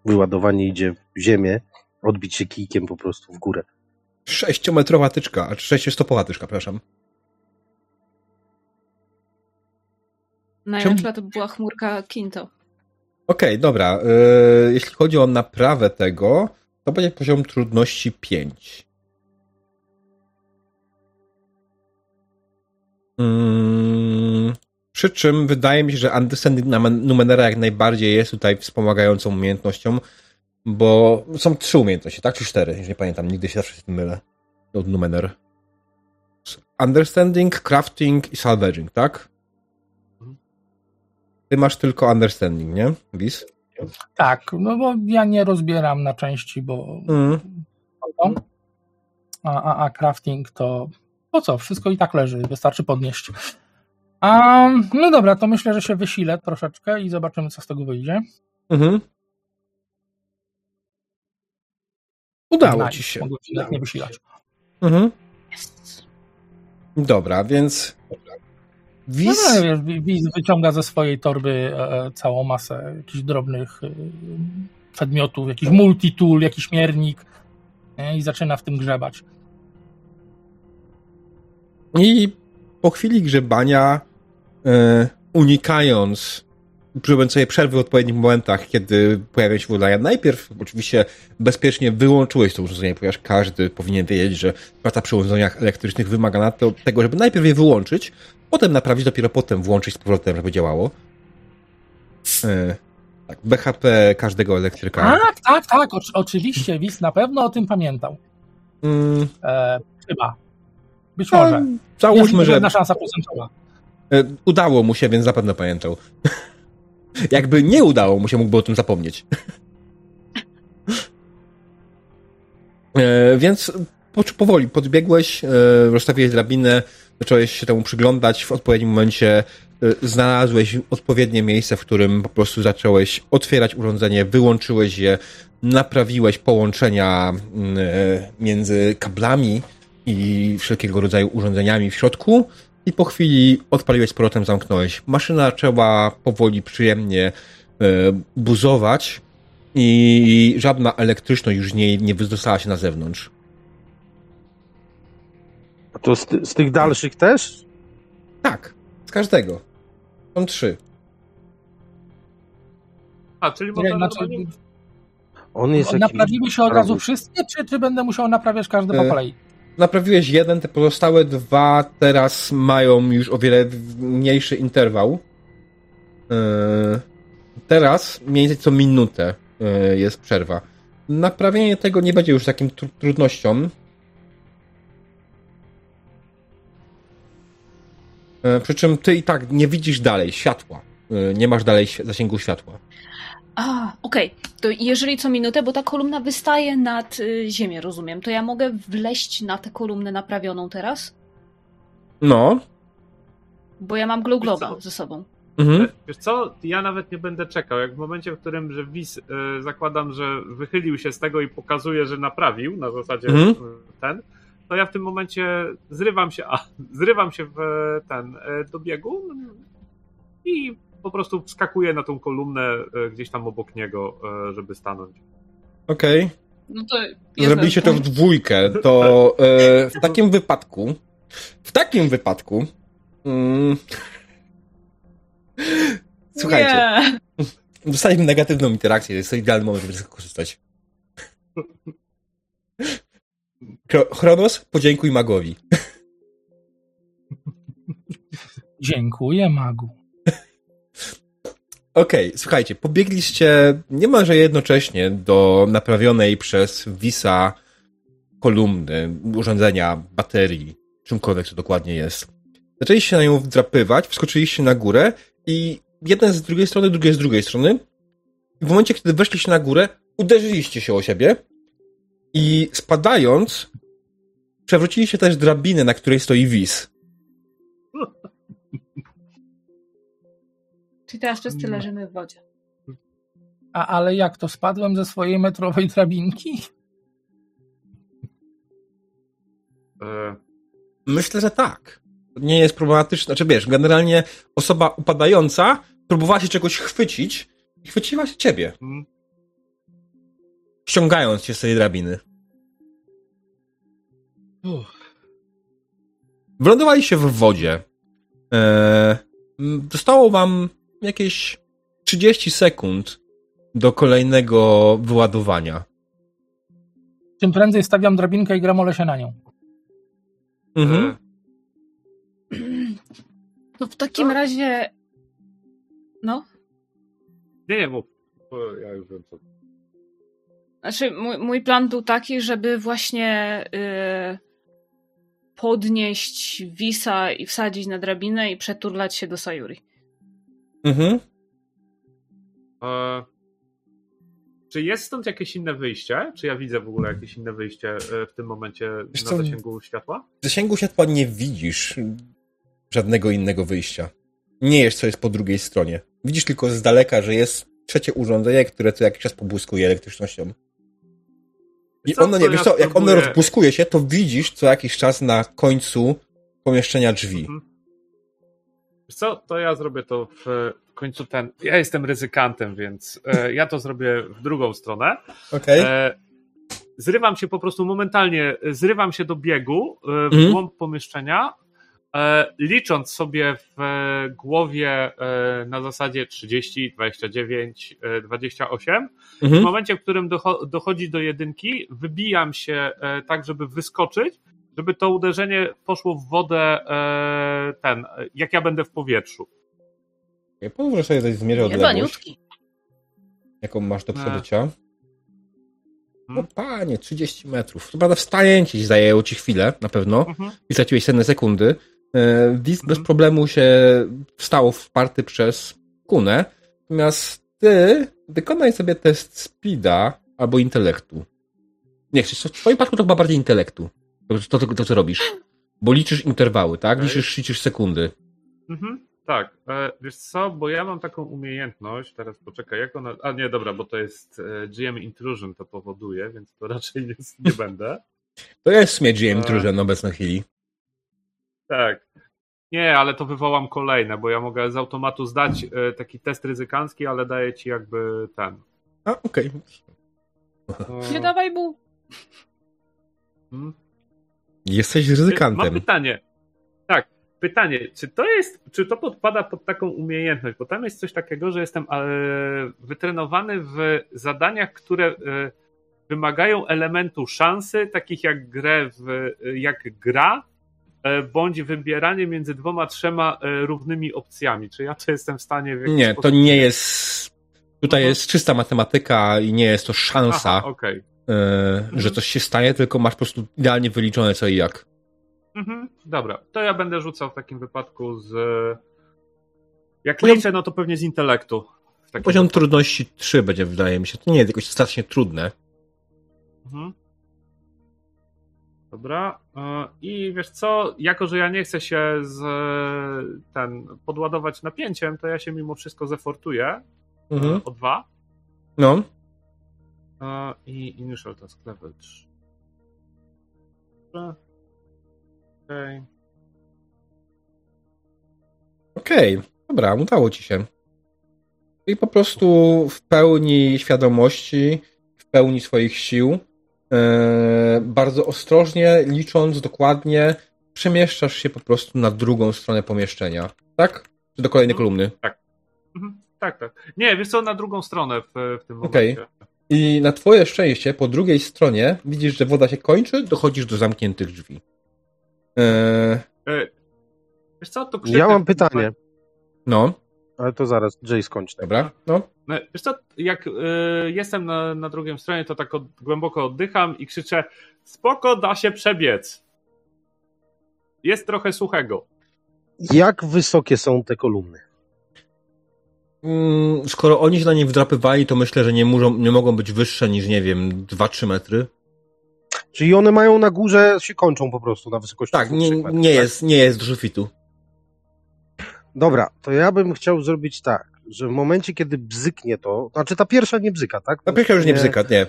wyładowanie idzie w ziemię, odbić się kijkiem po prostu w górę. Sześciometrowa tyczka, a sześciostopowa tyczka, przepraszam. Najlepsza to była chmurka Kinto. Okej, dobra. Yy, jeśli chodzi o naprawę tego, to będzie poziom trudności 5. Mm, przy czym wydaje mi się, że Understanding Numen- Numenera jak najbardziej jest tutaj wspomagającą umiejętnością, bo są trzy umiejętności, tak? Czy cztery? Już nie pamiętam, nigdy się zawsze z tym mylę. Od Numener. Understanding, Crafting i Salvaging, tak? Ty masz tylko Understanding, nie? Wis? Tak, no bo ja nie rozbieram na części, bo Mm. a, a, a crafting to po co? Wszystko i tak leży, wystarczy podnieść. A, no dobra, to myślę, że się wysilę troszeczkę i zobaczymy, co z tego wyjdzie. Mhm. Udało Nice, ci się. Mogę nawet nie wysilać. Mhm. Dobra, więc No, Wis... no, Wi- Wiz wyciąga ze swojej torby e, całą masę jakichś drobnych e, przedmiotów, jakiś multitool, jakiś miernik i zaczyna w tym grzebać. I po chwili grzebania, e, unikając, robiąc sobie przerwy w odpowiednich momentach, kiedy pojawią się wodania, najpierw oczywiście bezpiecznie wyłączyłeś to urządzenie, ponieważ każdy powinien wiedzieć, że praca przy urządzeniach elektrycznych wymaga na to, tego, żeby najpierw je wyłączyć, potem naprawić, dopiero potem włączyć z powrotem, żeby działało. E, tak, BHP każdego elektryka. Tak, tak, tak, oczy- oczywiście, Wiz na pewno o tym pamiętał. Mm, E, chyba. Być może. no, załóżmy, Jest że jedna szansa procentowa. E, Udało mu się, więc zapewne pamiętał. Jakby nie udało mu się, mógłby o tym zapomnieć. E, więc po, powoli podbiegłeś, rozstawiłeś drabinę, zacząłeś się temu przyglądać, w odpowiednim momencie e, znalazłeś odpowiednie miejsce, w którym po prostu zacząłeś otwierać urządzenie, wyłączyłeś je, naprawiłeś połączenia mm, e, między kablami i wszelkiego rodzaju urządzeniami w środku i po chwili odpaliłeś z powrotem, zamknąłeś. Maszyna zaczęła powoli, przyjemnie e, buzować i żadna elektryczność już nie, nie wydostała się na zewnątrz. To z, ty, z tych dalszych też? Tak, z każdego. Są trzy. A, czyli można znaczy. On jest jakiś... naprawiły się od razu wszystkie, czy, czy będę musiał naprawiać każdy po E, kolei? Naprawiłeś jeden, te pozostałe dwa teraz mają już o wiele mniejszy interwał. Yy, Teraz mniej więcej co minutę yy, jest przerwa. Naprawienie tego nie będzie już takim tru- trudnością. Przy czym ty i tak nie widzisz dalej światła. Yy, Nie masz dalej zasięgu światła. A, okej. To jeżeli co minutę, bo ta kolumna wystaje nad y, ziemię, rozumiem, to ja mogę wleść na tę kolumnę naprawioną teraz? No. Bo ja mam glow globa ze sobą. Mhm. Wiesz co, ja nawet nie będę czekał. Jak w momencie, w którym, że Wis y, zakładam, że wychylił się z tego i pokazuje, że naprawił na zasadzie Mhm. ten, to ja w tym momencie zrywam się, a, zrywam się w ten y, do biegu i po prostu wskakuję na tą kolumnę y, gdzieś tam obok niego, y, żeby stanąć. Okej. No to Zrobiliście to w dwójkę, to e, w takim wypadku, w takim wypadku, mm, słuchajcie, Nie. dostaliśmy negatywną interakcję, jest to idealny moment, żeby z tego korzystać. Chro- Chronos, podziękuj magowi. Dziękuję, magu. Okej, słuchajcie, pobiegliście niemalże jednocześnie do naprawionej przez Wisa kolumny, urządzenia, baterii, czymkolwiek to dokładnie jest. Zaczęliście na nią wdrapywać, wskoczyliście na górę i jeden z drugiej strony, drugie z drugiej strony. W momencie, kiedy weszliście na górę, uderzyliście się o siebie i spadając, przewróciliście też drabinę, na której stoi Wis. Czyli teraz wszyscy No. leżymy w wodzie. A, ale jak to, spadłem ze swojej metrowej drabinki? Y, Myślę, że tak. To nie jest problematyczne. Znaczy, wiesz, generalnie osoba upadająca próbowała się czegoś chwycić i chwyciła się ciebie, mm, ściągając cię z tej drabiny. Wylądowaliście w wodzie. Eee, zostało wam jakieś 30 sekund do kolejnego wyładowania. Czym prędzej stawiam drabinkę i gramolę się na nią. Mhm. y, To w takim razie. No. Nie, nie, mów. Bo Ja już wiem co. Znaczy, mój, mój plan był taki, żeby właśnie y, podnieść Wisa i wsadzić na drabinę i przeturlać się do Sayuri. Mhm. E, Czy jest stąd jakieś inne wyjście? Czy ja widzę w ogóle jakieś inne wyjście e, w tym momencie Wiesz na co? zasięgu światła? W zasięgu światła nie widzisz żadnego innego wyjścia. Nie wiesz, co jest po drugiej stronie. Widzisz tylko z daleka, że jest trzecie urządzenie, które co jakiś czas pobłyskuje elektrycznością. I ono nie, wiesz co, jak ono rozbłyskuje się, to widzisz co jakiś czas na końcu pomieszczenia drzwi. Mhm. Wiesz co, to ja zrobię to w końcu ten. Ja jestem ryzykantem, więc e, ja to zrobię w drugą stronę. Okej? E, Zrywam się po prostu momentalnie, zrywam się do biegu e, w Mhm. głąb pomieszczenia, licząc sobie w e, głowie e, na zasadzie 30, 29, e, 28. W Mhm. momencie, w którym docho- dochodzi do jedynki, wybijam się e, tak, żeby wyskoczyć, żeby to uderzenie poszło w wodę e, ten, e, jak ja będę w powietrzu. Okay. Pozwól sobie coś zmierzę odległość, jaką masz do przebycia. No Hmm. panie, 30 metrów. To prawda wstanięcie ci zajęło ci chwilę, na pewno. Mhm. i straciłeś cenne sekundy. E, Dis bez Mhm. problemu się wstał wparty przez kunę, natomiast ty wykonaj sobie test speeda albo intelektu. Nie, w twoim przypadku to chyba bardziej intelektu. To, to, to, to co robisz. Bo liczysz interwały, tak? Okej. Liczysz, liczysz sekundy. Mhm. Tak, e, wiesz co, bo ja mam taką umiejętność, teraz poczekaj, jak ona, a nie, dobra, bo to jest e, GM Intrusion to powoduje, więc to raczej nie, nie będę. To jest w sumie GM A. Intrusion na obecnej chwili. Tak, Nie, ale to wywołam kolejne, bo ja mogę z automatu zdać e, taki test ryzykancki, ale daję ci jakby ten. A, okej. Nie dawaj mu. Hmm? Jesteś Mam ryzykantem. pytanie. Tak, pytanie, czy to jest, czy to podpada pod taką umiejętność? Bo tam jest coś takiego, że jestem e, wytrenowany w zadaniach, które e, wymagają elementu szansy, takich jak grę w, jak gra, e, bądź wybieranie między dwoma, trzema e, równymi opcjami. Czy ja to jestem w stanie w Nie, to sposób- nie jest. Tutaj Aha. jest czysta matematyka i nie jest to szansa, Aha, okej. e, że coś się stanie, tylko masz po prostu idealnie wyliczone co i jak. Mhm, dobra, to ja będę rzucał w takim wypadku z. Jak Poziom- liczę, no to pewnie z intelektu. Poziom wypadku. trudności 3 będzie, wydaje mi się. To nie jest jakoś strasznie trudne. Mhm. Dobra. e, I wiesz co, jako że ja nie chcę się z ten podładować napięciem, to ja się mimo wszystko zefortuję Mhm. e, o dwa. No. E, I initial level 3. Dobra. Okej. Okej, dobra, udało ci się. I po prostu w pełni świadomości, w pełni swoich sił, e, bardzo ostrożnie, licząc dokładnie, przemieszczasz się po prostu na drugą stronę pomieszczenia. Tak? Czy do kolejnej kolumny? Mhm. Tak, tak. Nie, wiesz co, na drugą stronę w, w tym Okej. momencie. I na twoje szczęście, po drugiej stronie widzisz, że woda się kończy, dochodzisz do zamkniętych drzwi. E, E, Wiesz co, to krzyknę- Ja mam pytanie, no, ale to zaraz Jay skończy. tak? dobra, no. No, Wiesz co, jak y, jestem na, na drugiej stronie, to tak od, głęboko oddycham i krzyczę spoko, da się przebiec. Jest trochę suchego. Jak wysokie są te kolumny? Mm, Skoro oni się na nie wdrapywali, to myślę, że nie, muszą, nie mogą być wyższe niż, nie wiem, 2-3 metry. Czyli one mają na górze, się kończą po prostu na wysokości Tak, nie, metrów, nie, tak? jest, nie jest do sufitu. Dobra, to ja bym chciał zrobić tak, że w momencie, kiedy bzyknie to, znaczy ta pierwsza nie bzyka, tak? Na pierwsze już nie bzyka, nie.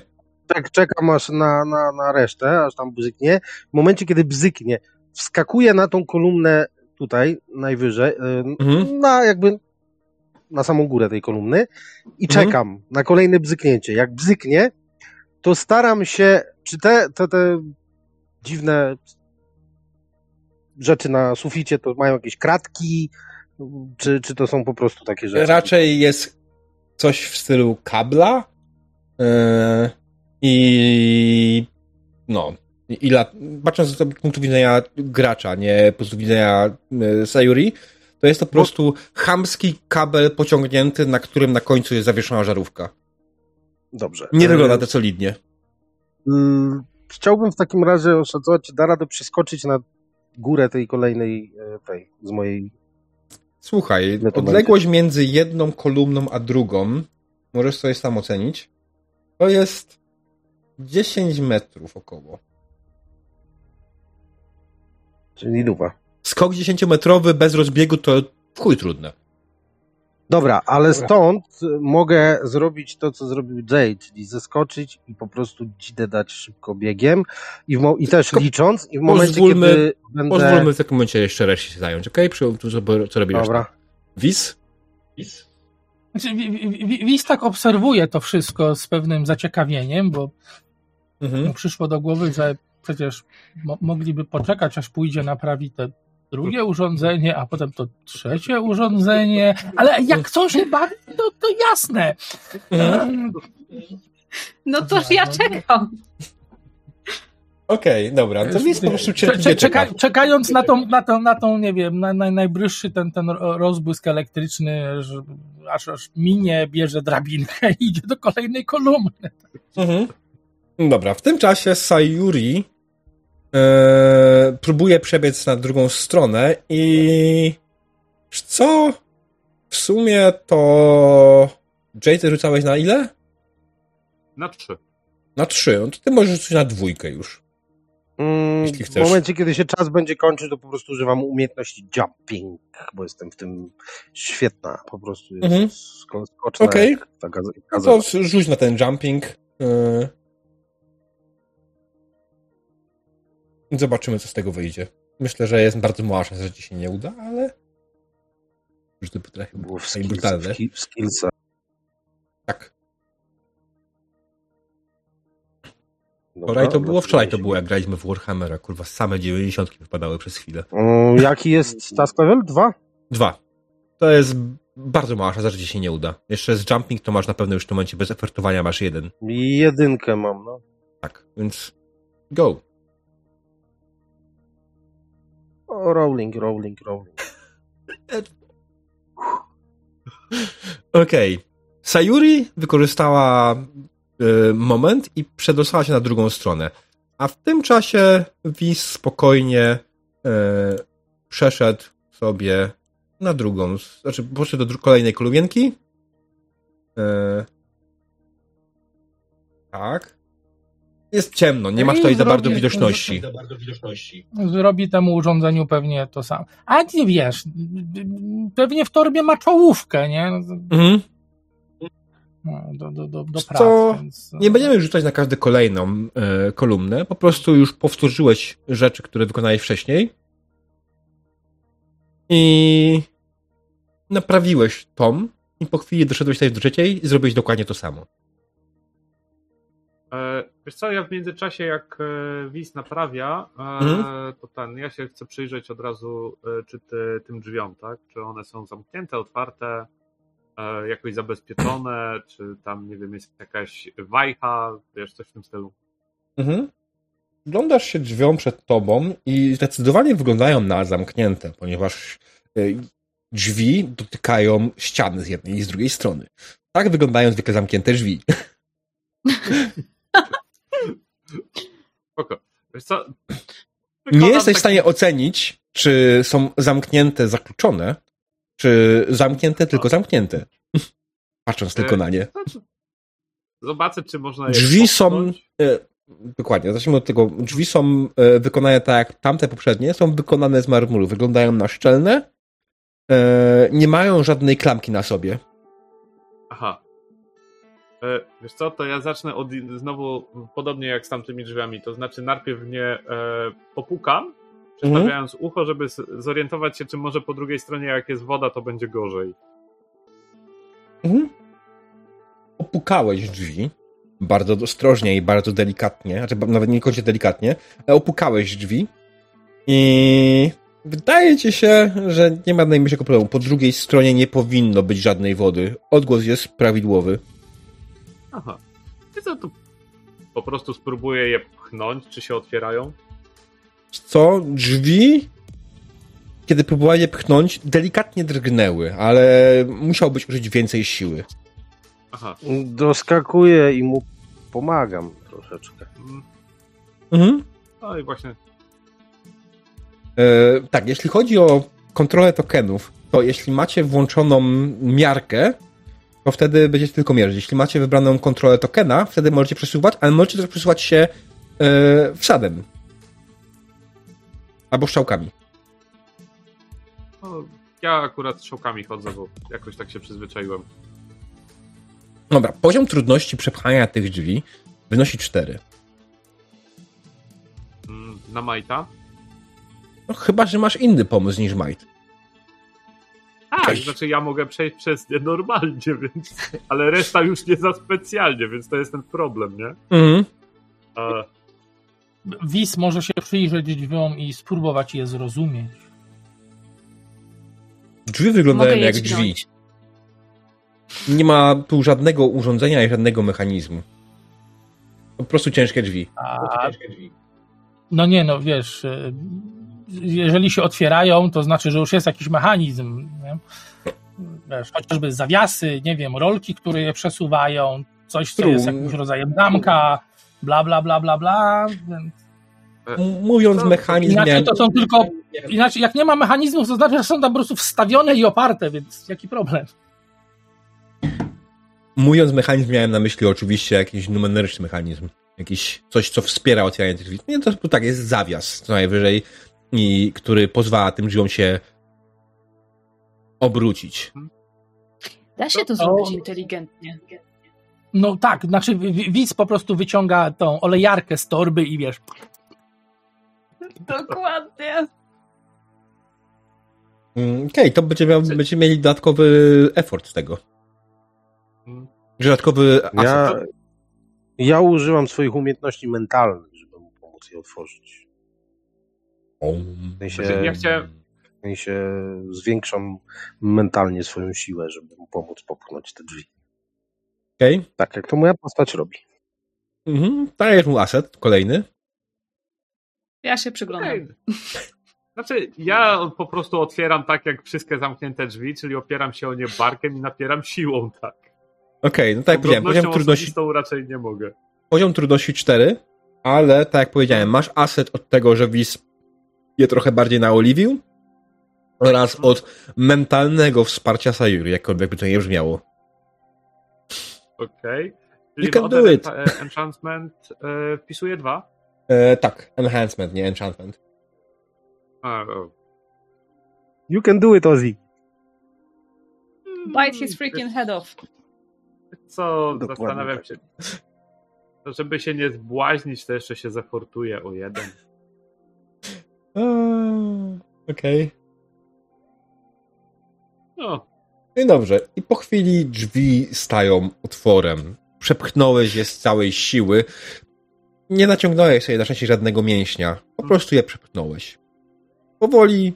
Tak, czekam aż na, na, na resztę, aż tam bzyknie. W momencie, kiedy bzyknie, wskakuję na tą kolumnę tutaj, najwyżej, y, Mhm. na jakby na samą górę tej kolumny i Mhm. czekam na kolejne bzyknięcie. Jak bzyknie, to staram się, czy te, te, te dziwne rzeczy na suficie to mają jakieś kratki, czy, czy to są po prostu takie rzeczy? Raczej jest coś w stylu kabla yy, i no. I lat, patrząc z punktu widzenia gracza, nie punktu widzenia yy, Sayuri, to jest to po prostu chamski kabel pociągnięty, na którym na końcu jest zawieszona żarówka. Dobrze. Nie E, wygląda to solidnie. Mm, Chciałbym w takim razie oszacować, czy da radę przeskoczyć na górę tej kolejnej, e, tej, z mojej... Słuchaj, No odległość między jedną kolumną a drugą, możesz sobie sam ocenić, to jest 10 metrów około. Czyli dupa. Skok 10-metrowy bez rozbiegu to chuj trudne. Dobra, ale Dobra. stąd mogę zrobić to, co zrobił Jay, czyli zeskoczyć i po prostu dzidę dać szybko biegiem i, w i też Tylko licząc i w momencie, pozwólmy- kiedy będę... Pozwólmy w takim momencie jeszcze reszcie się zająć, okej? Okay? Co, co robi Dobra. reszta? Wis? Znaczy, Wi- Wi- Wi- Wis tak obserwuje to wszystko z pewnym zaciekawieniem, bo mu Mhm. przyszło do głowy, że przecież mo- mogliby poczekać, aż pójdzie naprawić te drugie urządzenie, a potem to trzecie urządzenie, ale jak chcą się bawić, to, to jasne. No to ja czekam. Okej, dobra. To Wis po prostu cierpliwie czeka. czekając na tą, na tą, na tą nie wiem, na, na, najbliższy ten, ten ro- rozbłysk elektryczny, aż, aż minie, bierze drabinkę i idzie do kolejnej kolumny. Mhm. Dobra, w tym czasie Sayuri e, próbuje przebiec na drugą stronę i co? W sumie to Jay, ty rzucałeś na ile? Na trzy. Na trzy. No to ty możesz rzucić na dwójkę już. Mm, Jeśli w chcesz. momencie, kiedy się czas będzie kończyć, to po prostu używam umiejętności jumping, bo jestem w tym świetna. Po prostu jest Mhm. sko- skoczna. Okej. taka No to rzuć na ten jumping. e, Zobaczymy, co z tego wyjdzie. myślę, że jest bardzo mała szansa, że ci się nie uda, ale już to potrafi Było w, skills, brutalne. w. Tak. Dobra, Wczoraj to było, wczoraj to było, jak graliśmy w Warhammera, kurwa, same 90 wypadały przez chwilę. Mm, Jaki jest task level? Dwa? Dwa. To jest bardzo mała szansa, że ci się nie uda. Jeszcze z jumping to masz na pewno już w tym momencie bez efertowania masz jeden. Jedynkę mam, no. Tak, więc go. Rolling, rolling, rolling. Okej. Sayuri wykorzystała y, moment i przedostała się na drugą stronę. A w tym czasie Wiz spokojnie y, przeszedł sobie na drugą, znaczy poszedł do kolejnej kolubienki. Y, tak. Jest ciemno, nie masz tutaj za bardzo widoczności. Zrobi temu urządzeniu pewnie to samo. A nie wiesz, pewnie w torbie ma czołówkę, nie? Mhm. No, do, do, do, do pracy. co? Więc, Nie będziemy rzucać na każdą kolejną e, kolumnę, po prostu już powtórzyłeś rzeczy, które wykonałeś wcześniej i naprawiłeś tom i po chwili doszedłeś tutaj do trzeciej i zrobiłeś dokładnie to samo. E, wiesz co, ja w międzyczasie jak e, Wiz naprawia, e, Mhm. to ten, ja się chcę przyjrzeć od razu czy ty, tym drzwiom, tak? Czy one są zamknięte, otwarte, jakoś zabezpieczone, czy tam, nie wiem, jest jakaś wajcha, wiesz, coś w tym stylu. Mhm. Wglądasz się drzwiom przed tobą i zdecydowanie wyglądają na zamknięte, ponieważ drzwi dotykają ściany z jednej i z drugiej strony. Tak wyglądają zwykle zamknięte drzwi. Spoko. Wiesz co? Nie jesteś w stanie ocenić, czy są zamknięte, zakluczone, czy zamknięte, tylko zamknięte. Patrząc tylko na nie. Zobaczę, czy można je Drzwi są. E, dokładnie, zacznijmy od tego. Drzwi są e, wykonane tak jak tamte poprzednie, są wykonane z marmuru. Wyglądają na szczelne. E, nie mają żadnej klamki na sobie. Aha. E, wiesz co, to ja zacznę od znowu podobnie jak z tamtymi drzwiami. To znaczy najpierw nie e, popukam, przestawiając ucho, żeby zorientować się, czy może po drugiej stronie jak jest woda, to będzie gorzej. Mhm. Opukałeś drzwi. Bardzo ostrożnie i bardzo delikatnie, znaczy nawet nie kończę delikatnie, ale opukałeś drzwi i wydaje ci się, że nie ma najmniejszego problemu. Po drugiej stronie nie powinno być żadnej wody. Odgłos jest prawidłowy. Aha. Wiesz co, to po prostu spróbuję je pchnąć, czy się otwierają. Co? Drzwi? Kiedy próbowali je pchnąć, delikatnie drgnęły, ale musiałbyś użyć więcej siły. Aha. Doskakuję i mu pomagam troszeczkę. Mhm. No i właśnie. E, tak, jeśli chodzi o kontrolę tokenów, to jeśli macie włączoną miarkę, to wtedy będziecie tylko mierzyć. Jeśli macie wybraną kontrolę tokena, wtedy możecie przesuwać, ale możecie też przesuwać się e, wsadem. Albo strzałkami. No, ja akurat strzałkami chodzę, bo jakoś tak się przyzwyczaiłem. Dobra, poziom trudności przepchania tych drzwi wynosi 4. Mm, Na Majta. No, chyba, że masz inny pomysł niż Might. Tak, znaczy ja mogę przejść przez nie normalnie, więc. Ale reszta już nie za specjalnie, więc to jest ten problem, nie? Mhm. E, Wis może się przyjrzeć drzwiom i spróbować je zrozumieć. Drzwi wyglądają jak drzwi. Nie ma tu żadnego urządzenia i żadnego mechanizmu. Po prostu ciężkie drzwi. A, no nie, no wiesz, y, jeżeli się otwierają, to znaczy, że już jest jakiś mechanizm. Nie? Wiesz, chociażby zawiasy, nie wiem, rolki, które je przesuwają, coś, co jest jakimś rodzajem zamka, bla, bla, bla, bla, bla. Więc M- Mówiąc No, mechanizm, Inaczej to są tylko, inaczej jak nie ma mechanizmów, to znaczy, że są tam po prostu wstawione i oparte, więc jaki problem? mówiąc mechanizm, miałem na myśli oczywiście jakiś numeryczny mechanizm. Jakiś coś, co wspiera otwieranie tych drzwi. Nie, to, to tak jest zawias, co najwyżej, i który pozwala tym drzwiom się obrócić. Da się to O. zrobić inteligentnie. No tak, znaczy wi- widz po prostu wyciąga tą olejarkę z torby i wiesz, Dokładnie. Mm, Okej, okay, to będzie miał, będziecie mieli dodatkowy effort z tego. Dodatkowy Ja, asset. ja używam swoich umiejętności mentalnych, żeby mu pomóc je otworzyć. W sensie, Znaczy, ja chciałem- w sensie zwiększam mentalnie swoją siłę, żeby mu pomóc popchnąć te drzwi. Okej. Tak jak to moja postać robi. Mhm. Dajesz mu asset, kolejny. Ja się przyglądam. Ej. Znaczy, ja po prostu otwieram tak jak wszystkie zamknięte drzwi, czyli opieram się o nie barkiem i napieram siłą, tak. Okej, no tak jak powiedziałem, poziom trudności, raczej nie mogę. poziom trudności 4, ale tak jak powiedziałem, masz asset od tego, że Wiz je trochę bardziej naoliwił oraz od mentalnego wsparcia Sayuri, jakkolwiek by to nie brzmiało. Okej. Czyli You can do it. Encha- Enchantment e, wpisuję dwa? E, tak, enhancement, nie enchantment. A, o. You can do it, Ozzy. Bite his freaking head off. Co, Dokładnie zastanawiam tak. się. To żeby się nie zbłaźnić, to jeszcze się zafortuje o jeden. Okej. No, No i dobrze. I po chwili drzwi stają otworem. Przepchnąłeś je z całej siły. Nie naciągnąłeś sobie na szczęście żadnego mięśnia. Po prostu je przepchnąłeś. Powoli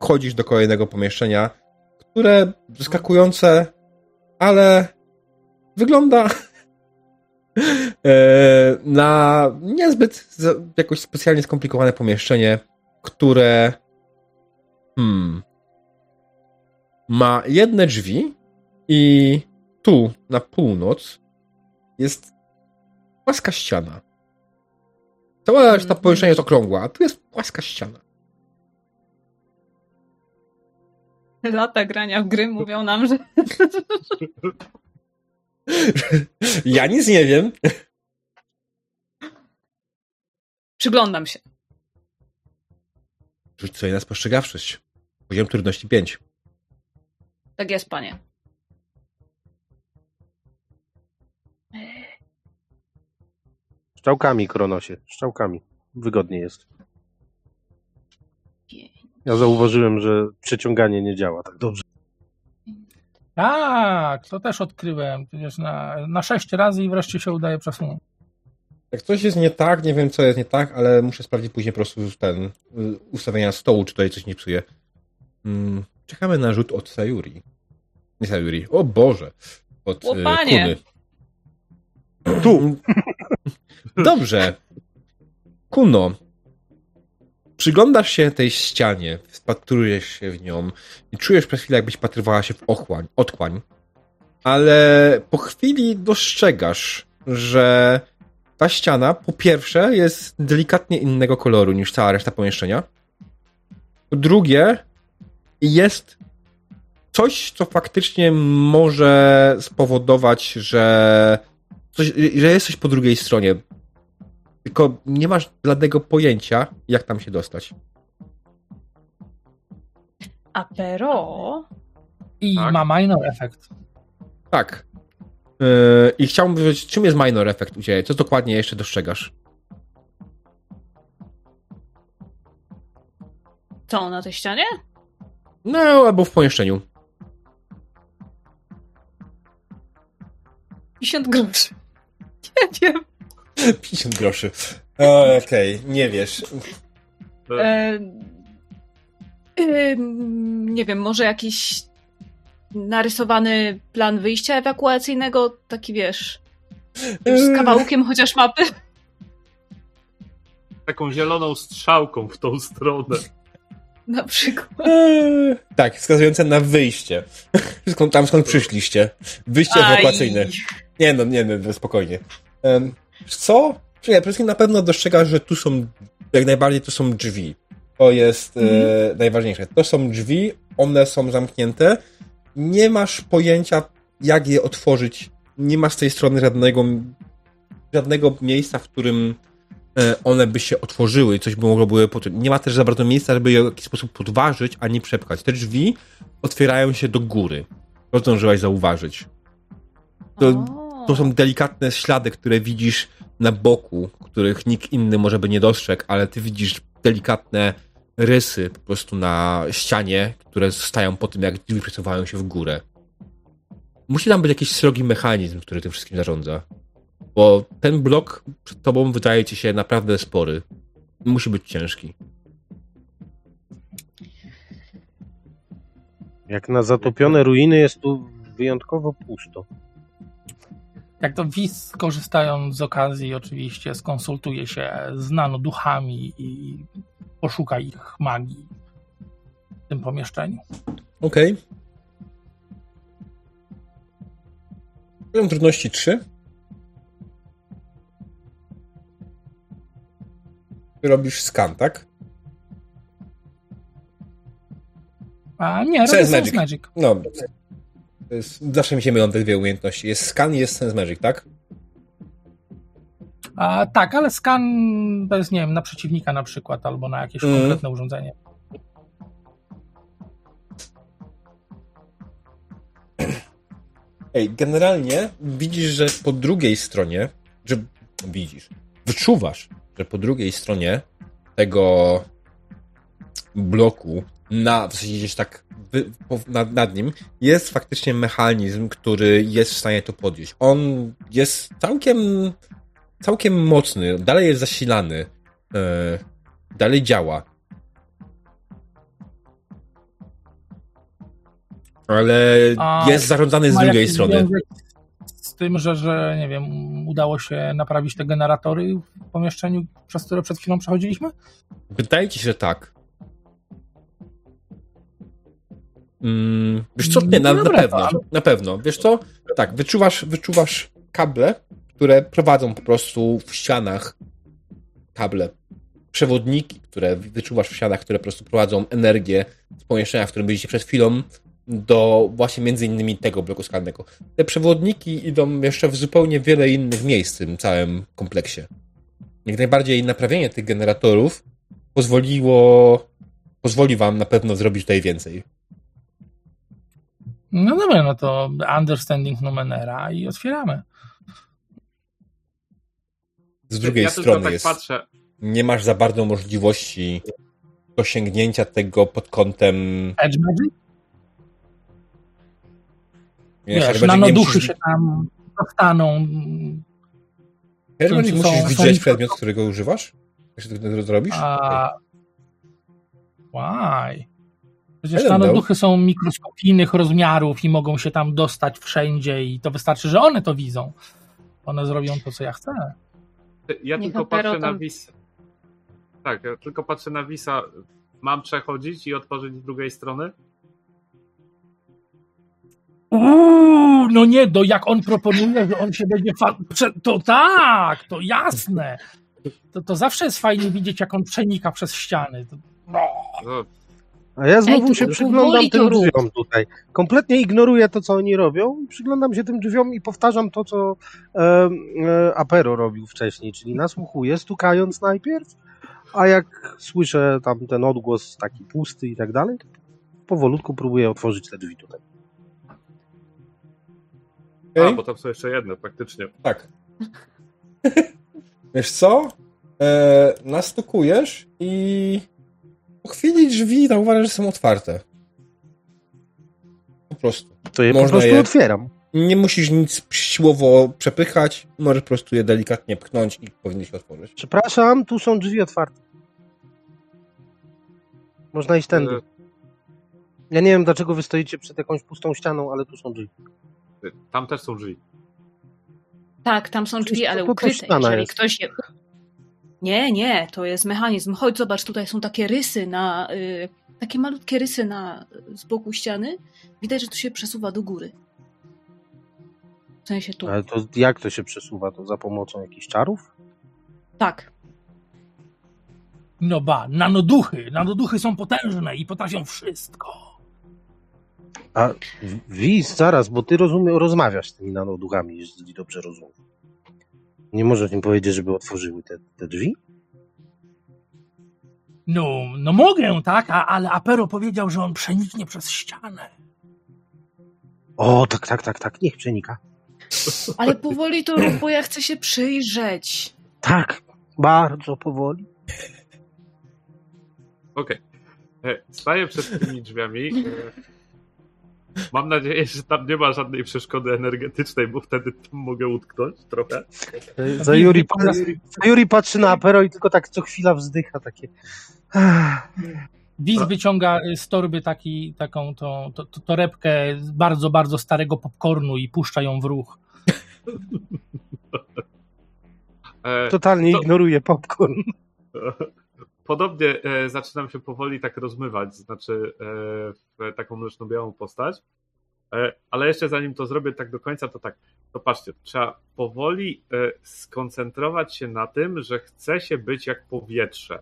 wchodzisz do kolejnego pomieszczenia, które zaskakujące, ale wygląda e, na niezbyt jakoś specjalnie skomplikowane pomieszczenie, które hmm, ma jedne drzwi i tu na północ jest płaska ściana. Cała reszta Mhm. pomieszczenia jest okrągła, a tu jest płaska ściana. Lata grania w gry mówią nam, że Ja nic nie wiem. przyglądam się. Rzuć sobie na spostrzegawczość. Poziom trudności 5. Tak jest, panie. Szczałkami, Kronosie. Szczałkami. Wygodnie jest. Ja zauważyłem, że przeciąganie nie działa tak dobrze. Tak, to też odkryłem. Na, na sześć razy i wreszcie się udaje przesunąć. Jak coś jest nie tak, nie wiem co jest nie tak, ale muszę sprawdzić później po prostu ten y, ustawienia stołu, czy tutaj coś nie psuje. Mm, czekamy na rzut od Sayuri. Nie Sayuri, o Boże. Od O, y. Kuny. Tu. Dobrze. Kuno. Przyglądasz się tej ścianie, wpatrujesz się w nią i czujesz przez chwilę, jakbyś patrywała się w ochłań, otchłań. Ale po chwili dostrzegasz, że ta ściana po pierwsze jest delikatnie innego koloru niż cała reszta pomieszczenia. Po drugie jest coś, co faktycznie może spowodować, że, coś, że jest coś po drugiej stronie. Tylko nie masz bladego pojęcia, jak tam się dostać. A pero... I Tak. ma minor efekt. Tak. Yy, I chciałbym wiedzieć, czym jest minor effect u Ciebie? Co dokładnie jeszcze dostrzegasz? Co, na tej ścianie? No, albo w pomieszczeniu. 50 groszy. Nie wiem. 50 groszy. Okej, nie wiesz. E, e, nie wiem, może jakiś narysowany plan wyjścia ewakuacyjnego, taki wiesz, z kawałkiem chociaż mapy. taką zieloną strzałką w tą stronę. Na przykład. Eee, tak, wskazujące na wyjście. Skąd, tam skąd przyszliście. Wyjście Aj. ewakuacyjne. Nie no, nie no, spokojnie. Um, co? Czekaj, przede wszystkim na pewno dostrzegasz, że tu są, jak najbardziej to są drzwi. To jest e, najważniejsze. To są drzwi, one są zamknięte. Nie masz pojęcia, jak je otworzyć. Nie masz z tej strony żadnego, żadnego miejsca, w którym e, one by się otworzyły i coś by mogło były pod... Nie ma też za bardzo miejsca, żeby je w jakiś sposób podważyć, ani przepchać. Te drzwi otwierają się do góry. To zdążyłaś zauważyć. To, to są delikatne ślady, które widzisz na boku, których nikt inny może by nie dostrzegł, ale ty widzisz delikatne rysy po prostu na ścianie, które zostają po tym, jak drzwi przesuwają się w górę. Musi tam być jakiś srogi mechanizm, który tym wszystkim zarządza. Bo ten blok przed tobą wydaje ci się naprawdę spory. Musi być ciężki. Jak na zatopione ruiny jest tu wyjątkowo pusto. Jak to WIS, korzystając z okazji, oczywiście skonsultuje się z nanoduchami i poszuka ich magii w tym pomieszczeniu. Okej. Okay. Poziom trudności 3. Robisz skan, tak? A nie, robię Sense Magic. Magic. No, jest, zawsze mi się mylą te dwie umiejętności. Jest scan i jest Sense Magic, tak? A, tak, ale to jest, nie wiem, na przeciwnika na przykład, albo na jakieś mm. konkretne urządzenie. Ej, generalnie widzisz, że po drugiej stronie, że widzisz, wyczuwasz, że po drugiej stronie tego bloku, na, w sensie gdzieś tak wy, po, nad, nad, nim, jest faktycznie mechanizm, który jest w stanie to podnieść. On jest całkiem, całkiem mocny, dalej jest zasilany, yy, dalej działa. Ale A jest zarządzany z drugiej strony. Z tym, że, że nie wiem, udało się naprawić te generatory w pomieszczeniu, przez które przed chwilą przechodziliśmy? Wydaje ci się, że tak. Mm, wiesz co? Nie, na, na pewno. Na pewno. Wiesz co? Tak, wyczuwasz, wyczuwasz kable, które prowadzą po prostu w ścianach kable. Przewodniki, które wyczuwasz w ścianach, które po prostu prowadzą energię z pomieszczenia, w którym byliście przed chwilą, do właśnie między innymi tego bloku skalnego. Te przewodniki idą jeszcze w zupełnie wiele innych miejsc w tym całym kompleksie. Jak najbardziej naprawienie tych generatorów pozwoliło, pozwoli wam na pewno zrobić tutaj więcej. No dobra, no to understanding numenera i otwieramy. Z drugiej ja strony tak jest, patrzę. nie masz za bardzo możliwości osiągnięcia tego pod kątem... Edge Magic? Wiesz, nanoduchy musisz... się tam dostaną. Edge Magic musisz są, widzieć są... przedmiot, którego używasz? Jak się to zrobisz? A... Why? Przecież nanoduchy są mikroskopijnych rozmiarów i mogą się tam dostać wszędzie i to wystarczy, że one to widzą. One zrobią to, co ja chcę. Ja tylko patrzę tam... na Wisa. Tak, ja tylko patrzę na Wisa. Mam przechodzić i otworzyć z drugiej strony? Uuu, no nie, do jak on proponuje, że on się będzie. Fa- to tak, to jasne. To, to zawsze jest fajnie widzieć, jak on przenika przez ściany. To, no. A ja znowu Ej, się przyglądam tym drzwiom tutaj. Kompletnie ignoruję to, co oni robią. Przyglądam się tym drzwiom i powtarzam to, co e, e, Apero robił wcześniej, czyli nasłuchuję, stukając najpierw, a jak słyszę tam ten odgłos taki pusty i tak dalej, to powolutku próbuję otworzyć te drzwi tutaj. Okay. A, bo tam są jeszcze jedne, faktycznie. Tak. Wiesz co? E, nastukujesz i po chwili drzwi zauważasz, że są otwarte. Po prostu. To je Można po prostu je... otwieram. Nie musisz nic siłowo przepychać, możesz po prostu je delikatnie pchnąć i powinny się otworzyć. Przepraszam, tu są drzwi otwarte. Można iść tędy. E, ja nie wiem, dlaczego wy stoicie przed jakąś pustą ścianą, ale tu są drzwi. Tam też są drzwi. Tak, tam są drzwi, ale ukryte. Jeżeli jest. ktoś je nie, nie, to jest mechanizm. Chodź, zobacz, tutaj są takie rysy na. Y, takie malutkie rysy na, z boku ściany. Widać, że to się przesuwa do góry. W sensie tu. Ale to jak to się przesuwa? To za pomocą jakichś czarów? Tak. No ba, nanoduchy. Nanoduchy są potężne i potrafią wszystko. A Wiz, zaraz, bo ty rozumie, rozmawiasz z tymi nanoduchami, jeśli dobrze rozumiem. Nie możesz im powiedzieć, żeby otworzyły te, te drzwi? No, no mogę, tak, A, ale Apero powiedział, że on przeniknie przez ścianę. O, tak, tak, tak, tak, niech przenika. Ale powoli to rób, bo ja chcę się przyjrzeć. Tak, bardzo powoli. Okej. Okay. E, Staję przed tymi drzwiami. Mam nadzieję, że tam nie ma żadnej przeszkody energetycznej, bo wtedy tam mogę utknąć trochę. Zajuri, Zajuri patrzy na apero i tylko tak co chwila wzdycha takie. Wiz wyciąga z torby taki, taką to, to, to, torebkę bardzo, bardzo starego popcornu i puszcza ją w ruch. E, Totalnie To- ignoruje popcorn. Podobnie e, zaczynam się powoli tak rozmywać, znaczy e, w taką mleczno-białą postać. E, ale jeszcze zanim to zrobię tak do końca, to tak, to patrzcie, trzeba powoli e, skoncentrować się na tym, że chce się być jak powietrze.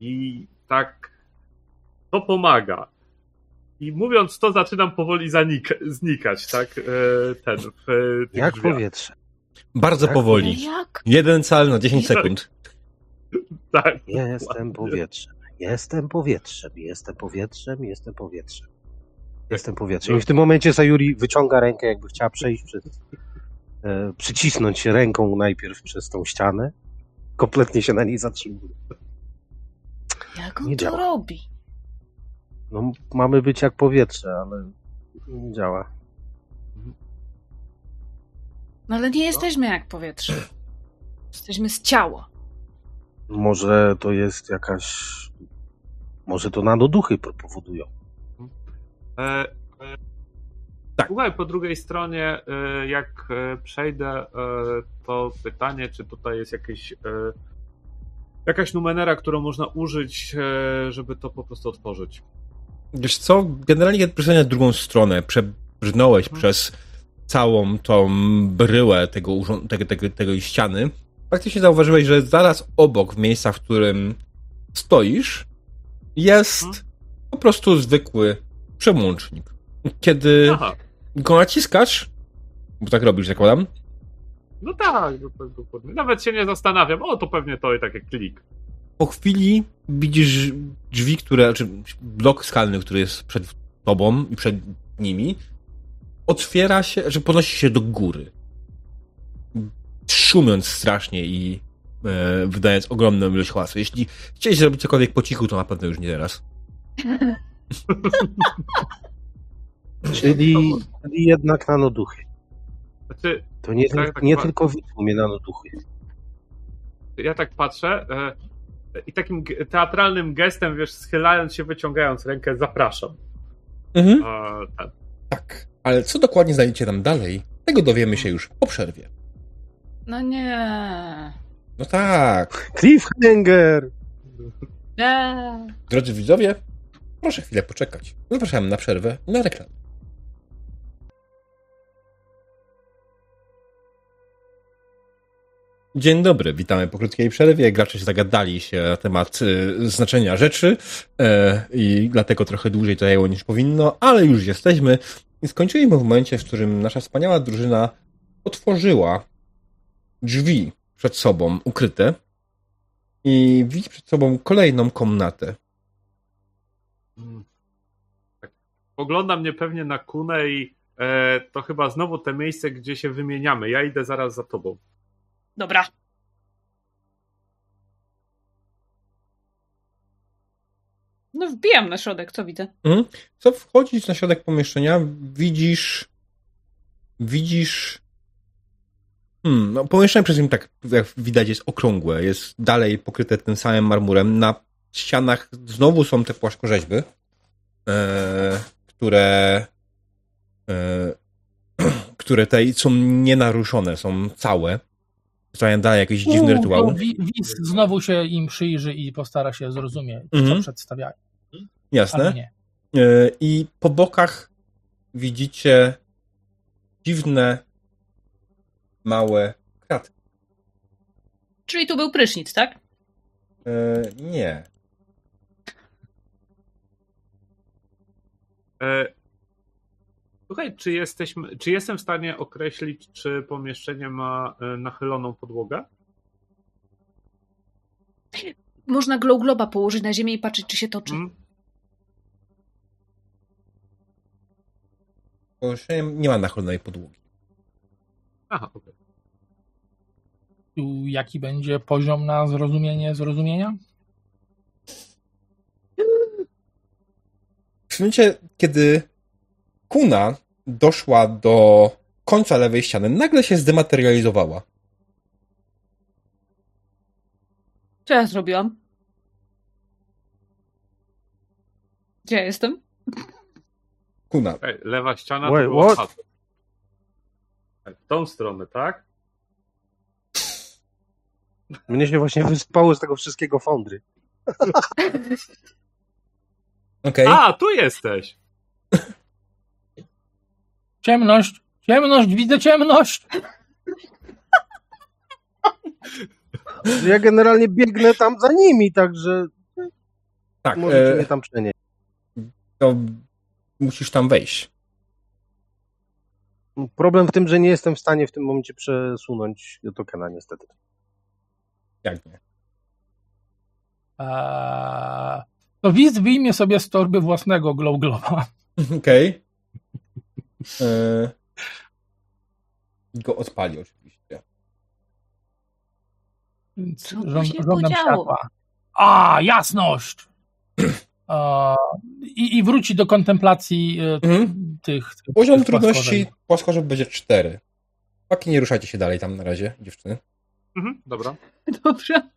I tak to pomaga. I mówiąc to, zaczynam powoli zanik- znikać, tak? E, ten, w Jak drzwiach. powietrze. Bardzo Tak. powoli. Jak? Jeden cal na 10 sekund. Tak. Jestem powietrzem. Jestem powietrzem. Jestem powietrzem. Jestem powietrzem. Jestem powietrzem. I w tym momencie Sayuri wyciąga rękę, jakby chciała przejść przez. E, przycisnąć się ręką najpierw przez tą ścianę. Kompletnie się na niej zatrzymuje. Jak on Nie to działa. robi? No, mamy być jak powietrze, ale nie działa. No ale nie jesteśmy jak powietrze. Jesteśmy z ciała. Może to jest jakaś. Może to nanoduchy powodują. E, e, Tak. Słuchaj, po drugiej stronie, e, jak e, przejdę, to pytanie, czy tutaj jest jakieś, jakaś numenera, którą można użyć, żeby to po prostu otworzyć. Wiesz co, generalnie przeszedłeś na drugą stronę, przebrnąłeś Mhm. przez całą tą bryłę tego, tego, tego, tego ściany, faktycznie zauważyłeś, że zaraz obok, w miejsca, w którym stoisz, jest Mhm. po prostu zwykły przełącznik. Kiedy Aha, go naciskasz, bo tak robisz, zakładam, no tak, dokładnie. Nawet się nie zastanawiam, o to pewnie to i takie klik. po chwili widzisz drzwi, które, czy blok skalny, który jest przed tobą i przed nimi, otwiera się, że podnosi się do góry. Szumiąc strasznie i e, wydając ogromną ilość hałasu. Jeśli chcieliście zrobić cokolwiek po cichu, to na pewno już nie teraz. Czyli, czyli jednak nanoduchy. Znaczy, To nie, Tak, tak, nie tylko w mnie nanoduchy. ja tak patrzę e, i takim teatralnym gestem, wiesz, schylając się, wyciągając rękę, zapraszam. Mhm. A, ten. Tak. Ale co dokładnie znajdziecie tam dalej, tego dowiemy się już po przerwie. No nie. No tak. Cliffhanger! Nie. Drodzy widzowie, proszę chwilę poczekać. Zapraszam na przerwę na reklamę. Dzień dobry, witamy po krótkiej przerwie. Gracze zagadali się na temat y, znaczenia rzeczy e, i dlatego trochę dłużej to zajęło niż powinno, ale już jesteśmy i skończyliśmy w momencie, w którym nasza wspaniała drużyna otworzyła drzwi przed sobą ukryte i widzi przed sobą kolejną komnatę. Mm. Tak. Ogląda mnie pewnie na kunę i e, to chyba znowu te miejsce, gdzie się wymieniamy. Ja idę zaraz za tobą. Dobra. No wbijam na środek, co widzę? Co wchodzisz na środek pomieszczenia, widzisz. Widzisz. Hmm, no, pomieszczenie przede wszystkim tak, jak widać, jest okrągłe. Jest dalej pokryte tym samym marmurem. Na ścianach znowu są te płaszkorzeźby, e, które. E, które tutaj są nienaruszone, są całe. Zostają dalej jakiś dziwny rytuał. Wiz znowu się im przyjrzy i postara się zrozumieć, Mhm. co przedstawiają. Jasne. E, I po bokach widzicie dziwne, małe kratki. Czyli tu był prysznic, tak? E, nie. E, słuchaj, czy, jesteśmy, czy jestem w stanie określić, czy pomieszczenie ma e, nachyloną podłogę? Można glow globa położyć na ziemię i patrzeć, czy się toczy. Mm? Pomieszczenie nie ma nachylonej podłogi. Aha, okej. Tu Jaki będzie poziom na zrozumienie zrozumienia? W momencie, kiedy kuna doszła do końca lewej ściany, nagle się zdematerializowała. Co ja zrobiłam? Gdzie ja jestem? Kuna. Ej, lewa ściana Wait, to była what? Ej, W tą stronę, tak? Mnie się właśnie wyspały z tego wszystkiego fądry. Okej. A, tu jesteś! Ciemność, ciemność, widzę ciemność. Ja generalnie biegnę tam za nimi, także Tak, możecie e, mnie tam przenieść. to musisz tam wejść. Problem w tym, że nie jestem w stanie w tym momencie przesunąć tokena niestety. Jak nie? Eee, to widz wyjmie sobie z torby własnego glow glowa. Okej. E, I go odpali oczywiście. Co żąd- się żądam podziało? światła. A, jasność! I, I wróci do kontemplacji e, Mhm. tych, tych Poziom tych trudności płaskorzeźb będzie 4. Paki, nie ruszajcie się dalej tam na razie, dziewczyny. Mhm, dobra. Dobrze.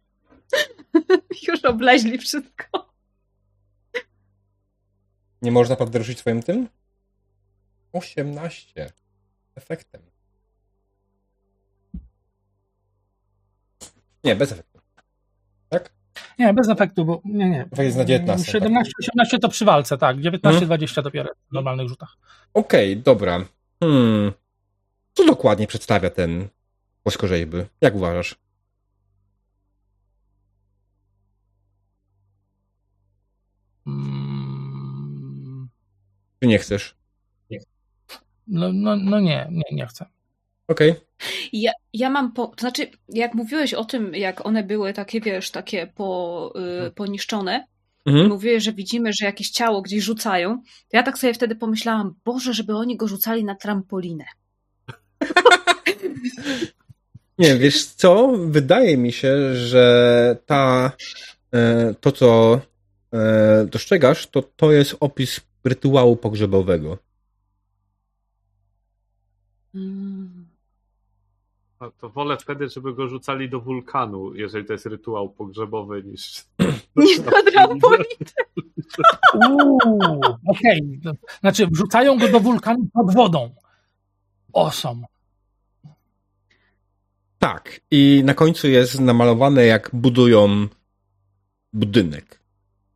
Już obleźli wszystko. Nie można naprawdę ruszyć swoim tym? 18. Efektem. Nie, bez efektu. Tak? Nie, bez efektu, bo nie, nie. Jest na 19. 17, 18 to przy walce, tak. 19, Mhm. 20 dopiero w normalnych rzutach. Okej, dobra. Hmm. Co dokładnie przedstawia ten płaskorzeźby? Jak uważasz? Mm, Czy nie chcesz? No, no, no nie, nie, nie chcę. Okej. Ja, ja mam, po, to znaczy, jak mówiłeś o tym, jak one były takie, wiesz, takie po, y, poniszczone, i Mhm. mówiłeś, że widzimy, że jakieś ciało gdzieś rzucają, to ja tak sobie wtedy pomyślałam, Boże, żeby oni go rzucali na trampolinę. Nie, wiesz co? Wydaje mi się, że ta, e, to co e, dostrzegasz, to to jest opis rytuału pogrzebowego. Mm. No, to wolę wtedy, żeby go rzucali do wulkanu, jeżeli to jest rytuał pogrzebowy, niż. Nie na trampolinę. Uuu, okej. To Znaczy, wrzucają go do wulkanu pod wodą. Osom. Tak. I na końcu jest namalowane, jak budują budynek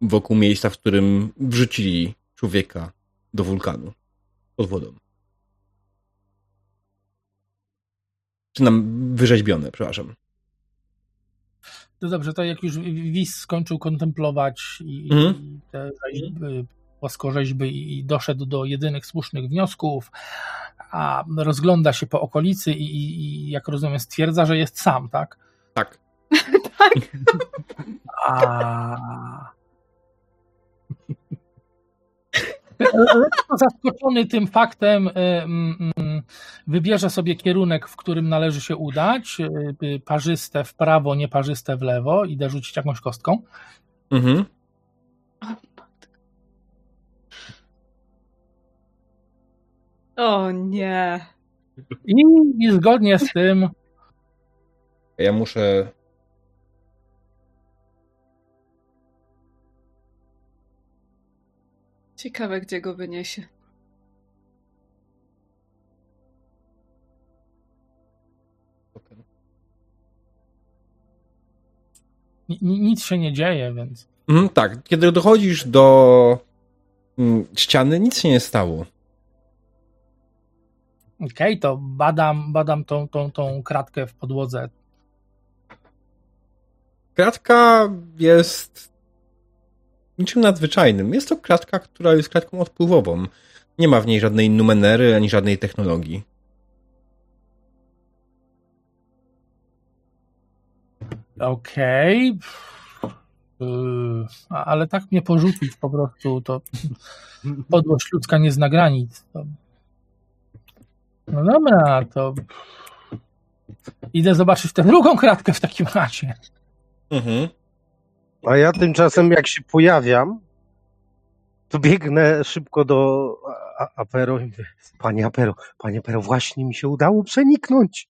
wokół miejsca, w którym wrzucili człowieka do wulkanu pod wodą. Czy nam wyrzeźbione, przepraszam. To dobrze, to jak już Wis skończył kontemplować i, Mhm. i te rzeźby, płaskorzeźby i doszedł do jedynych słusznych wniosków, a rozgląda się po okolicy i, i, i jak rozumiem stwierdza, że jest sam, tak? Tak. Tak. A... Lekko zaskoczony tym faktem, mm, wybierze sobie kierunek, w którym należy się udać. y, Parzyste w prawo, nieparzyste w lewo. Idę rzucić jakąś kostką. Mhm. O nie. I, I zgodnie z tym Ja muszę. Ciekawe, gdzie go wyniesie. ni- ni- nic się nie dzieje, więc Mhm, tak. Kiedy dochodzisz do mm, ściany, nic się nie stało. okej, to badam, badam tą, tą, tą kratkę w podłodze. Kratka jest niczym nadzwyczajnym. Jest to kratka, która jest kratką odpływową. Nie ma w niej żadnej numenery ani żadnej technologii. Okej. Yy, a- ale tak mnie porzucić po prostu, to podłość ludzka nie zna granic. To... No dobra, to idę zobaczyć tę drugą kratkę w takim razie. Mhm. A ja tymczasem, jak się pojawiam, To biegnę szybko do Apero i mówię, panie Apero, panie Apero, właśnie mi się udało przeniknąć.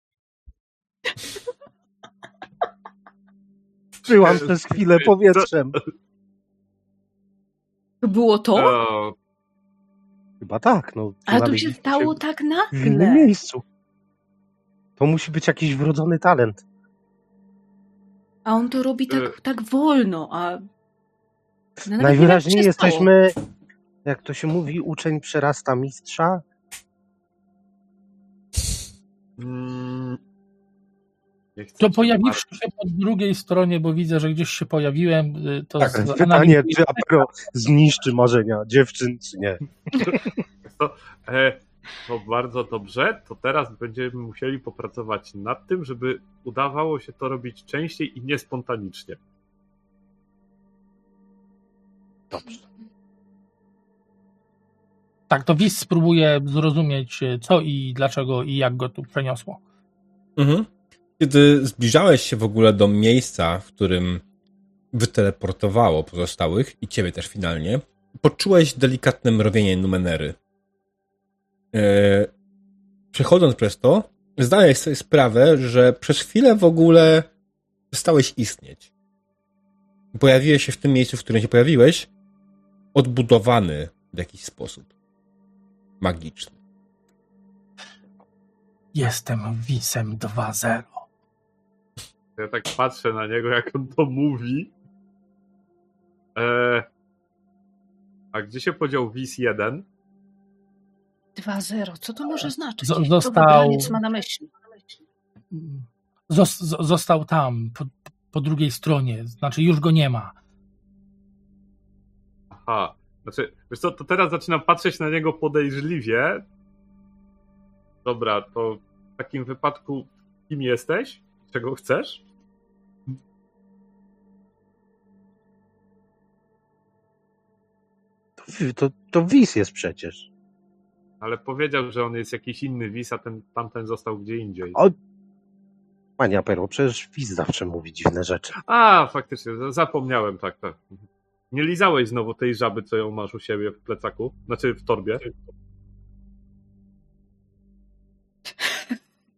Czułam przez chwilę powietrzem. To było to? O, Chyba tak, no. Ale to się stało tak w innym nagle. miejscu. To musi być jakiś wrodzony talent. A on to robi tak, tak wolno, a... No, Najwyraźniej jesteśmy, jak to się mówi, uczeń przerasta mistrza. mm, To pojawiwszy się po drugiej stronie, bo widzę, że gdzieś się pojawiłem, y, to Tak, z- pytanie, czy Apero zniszczy marzenia dziewczyn, czy nie. To, e, to bardzo dobrze. To teraz będziemy musieli popracować nad tym, żeby udawało się to robić częściej i niespontanicznie. Dobrze. Tak, to Wiz spróbuje zrozumieć co i dlaczego i jak go tu przeniosło. Mhm. Kiedy zbliżałeś się w ogóle do miejsca, w którym wyteleportowało pozostałych i ciebie też finalnie, poczułeś delikatne mrowienie Numenery. Eee, przechodząc przez to, zdajesz sobie sprawę, że przez chwilę w ogóle przestałeś istnieć. Pojawiłeś się w tym miejscu, w którym się pojawiłeś, odbudowany w jakiś sposób. Magiczny. Jestem Wisem 2.0. Ja tak patrzę na niego, jak on to mówi. E, a gdzie się podział WIS 1? 2-0, co to może znaczyć? Z- Co został- wybraniec ma na myśli? Zos- został tam, po, po drugiej stronie, znaczy już go nie ma. Aha. Znaczy, wiesz co, to teraz zaczynam patrzeć na niego podejrzliwie. Dobra, to w takim wypadku kim jesteś? Czego chcesz? To, to, to Wis jest przecież. Ale powiedział, że on jest jakiś inny WIS, a ten tamten został gdzie indziej. O- Panie Apero, przecież Wis zawsze mówi dziwne rzeczy. A, faktycznie, za- zapomniałem, tak, tak. Nie lizałeś znowu tej żaby, co ją masz u siebie w plecaku? Znaczy w torbie?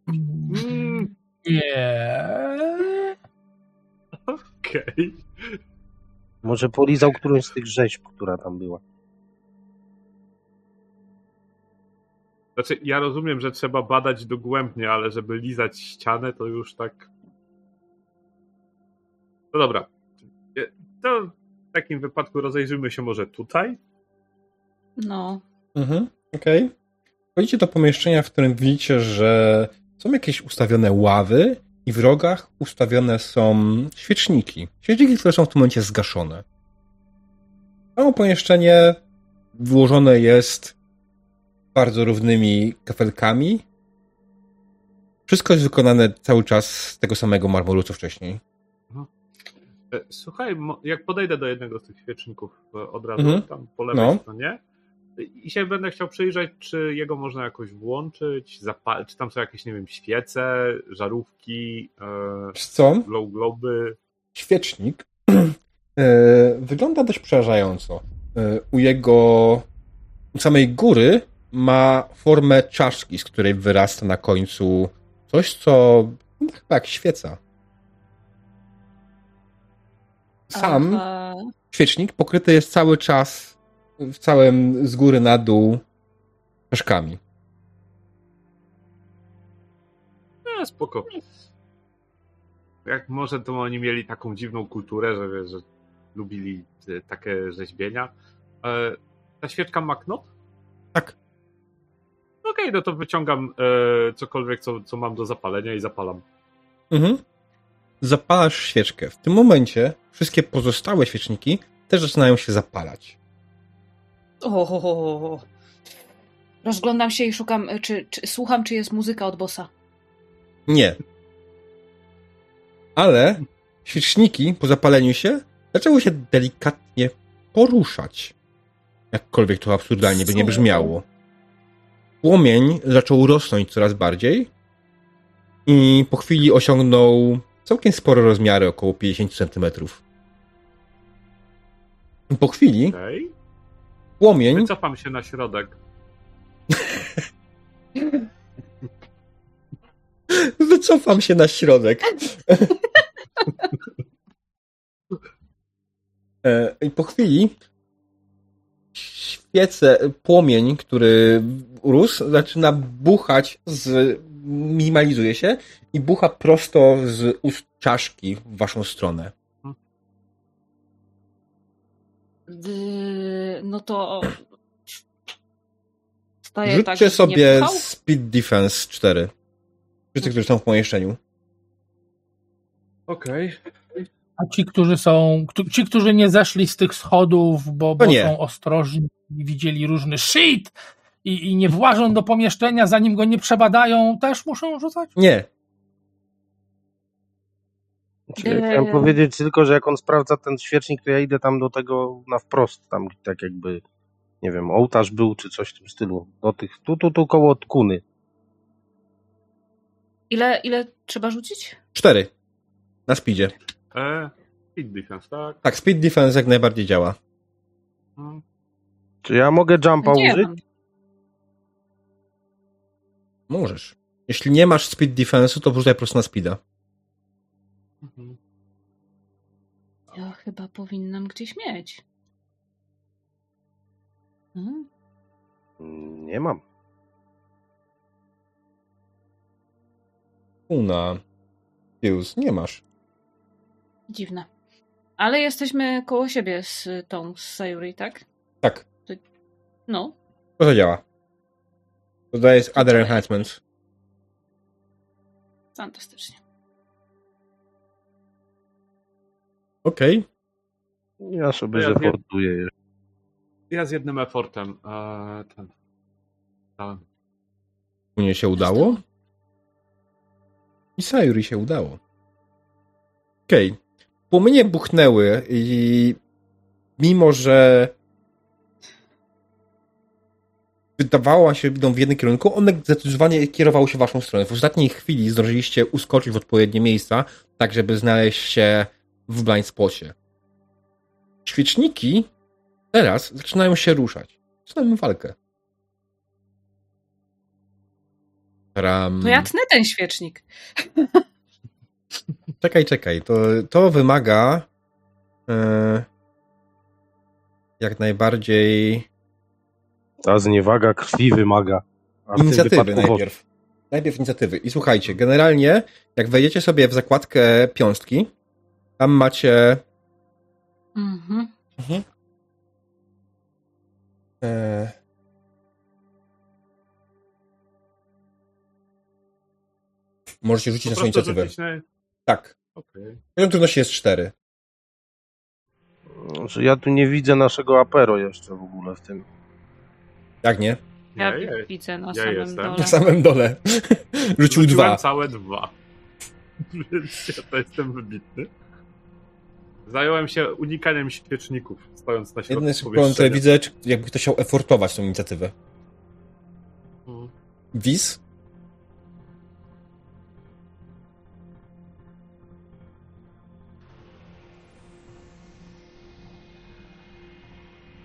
Mm, Nie. Okej. Może polizał którąś z tych rzeźb, która tam była. Znaczy, ja rozumiem, że trzeba badać dogłębnie, ale żeby lizać ścianę, to już tak. No dobra. To w takim wypadku rozejrzymy się może tutaj. No. Mhm, okej. Wchodzicie do pomieszczenia, w którym widzicie, że są jakieś ustawione ławy i w rogach ustawione są świeczniki. Świeczniki, które są w tym momencie zgaszone. Samo pomieszczenie wyłożone jest bardzo równymi kafelkami. Wszystko jest wykonane cały czas z tego samego marmuru, co wcześniej. E, Słuchaj, jak podejdę do jednego z tych świeczników e, od razu, Mhm. tam po lewej No. stronie, i się będę chciał przyjrzeć, czy jego można jakoś włączyć, zapal- czy tam są jakieś, nie wiem, świece, żarówki, e, co? glow globy. świecznik e, wygląda dość przerażająco. E, U jego u samej góry ma formę czaszki, z której wyrasta na końcu coś, co no, chyba jak świeca. Sam Aha. świecznik pokryty jest cały czas w całym z góry na dół czaszkami. E, spoko. Jak może to oni mieli taką dziwną kulturę, że, że lubili e, takie rzeźbienia. E, ta świeczka ma knot? Tak. Okej, no to wyciągam e, cokolwiek, co, co mam do zapalenia i zapalam. Mhm. Zapalasz świeczkę. W tym momencie wszystkie pozostałe świeczniki też zaczynają się zapalać. O, Rozglądam się i szukam, y, czy, czy słucham, czy jest muzyka od bossa. Nie. Ale świeczniki po zapaleniu się zaczęły się delikatnie poruszać. Jakkolwiek to absurdalnie by nie brzmiało. Płomień zaczął rosnąć coraz bardziej i po chwili osiągnął całkiem spore rozmiary, około 50 cm. Po chwili Okej. Płomień Wycofam się na środek. Wycofam się na środek. E, I po chwili świece, płomień, który urósł, zaczyna buchać, z, minimalizuje się i bucha prosto z ust czaszki w waszą stronę. D- No to. Rzućcie tak, sobie? Speed Defense 4. Wszyscy, którzy są w pomieszczeniu. Okej. A ci, którzy są, ci, którzy nie zeszli z tych schodów, bo, bo nie. są ostrożni widzieli różny shit i, i nie włażą do pomieszczenia, zanim go nie przebadają, też muszą rzucać? Nie. Ja Eee. chciałem powiedzieć tylko, że jak on sprawdza ten świecznik, to ja idę tam do tego na wprost, tam tak jakby, nie wiem, ołtarz był, czy coś w tym stylu. Do tych, tu, tu, tu koło kuny. Ile, ile trzeba rzucić? 4. Na speedzie. E, Speed defense, tak? Tak, Speed Defense jak najbardziej działa. Hmm. Czy ja mogę jumpa Nie użyć? mam. Możesz. Jeśli nie masz Speed Defense'u, to wrzucaj po prostu na Speeda. Mhm. Ja chyba powinnam gdzieś mieć. Hmm? Mm, Nie mam. Una. Fuse. Nie masz. Dziwne. Ale jesteśmy koło siebie z tą, z Sayuri, tak? Tak. No. To to działa. Dodaję Other Enhancements. Fantastycznie. Okej. Ja sobie Ja jeszcze. Ja z jednym effortem. E, ten. Dałem. Mnie się udało. I Sayuri się udało. Okej. Płomienie buchnęły i mimo, że wydawało się, idą w jednym kierunku, one zdecydowanie kierowały się w waszą stronę. W ostatniej chwili zdążyliście uskoczyć w odpowiednie miejsca, tak żeby znaleźć się w blind spocie. Świeczniki teraz zaczynają się ruszać. Zaczynają walkę. Ram... To ja tnę ten świecznik. Czekaj, czekaj. To, to wymaga e, jak najbardziej Ta zniewaga krwi wymaga. A inicjatywy wypadku wody. najpierw. Najpierw inicjatywy. I słuchajcie, generalnie jak wejdziecie sobie w zakładkę piąstki, tam macie Mhm. e, możecie rzucić na swoją inicjatywę. na... Tak. Okej. Poziom trudności jest 4. Znaczy, ja tu nie widzę naszego apero jeszcze w ogóle w tym. Jak nie? Ja Ja, widzę na ja samym jestem. dole. Na samym dole. Rzucił Rzuciłem dwa. całe dwa. Ja to jestem wybitny. Zająłem się unikaniem świeczników, stojąc na środku Jednym pomieszczenia. które widzę, jakby ktoś chciał efortować tą inicjatywę. Mhm. Wiz?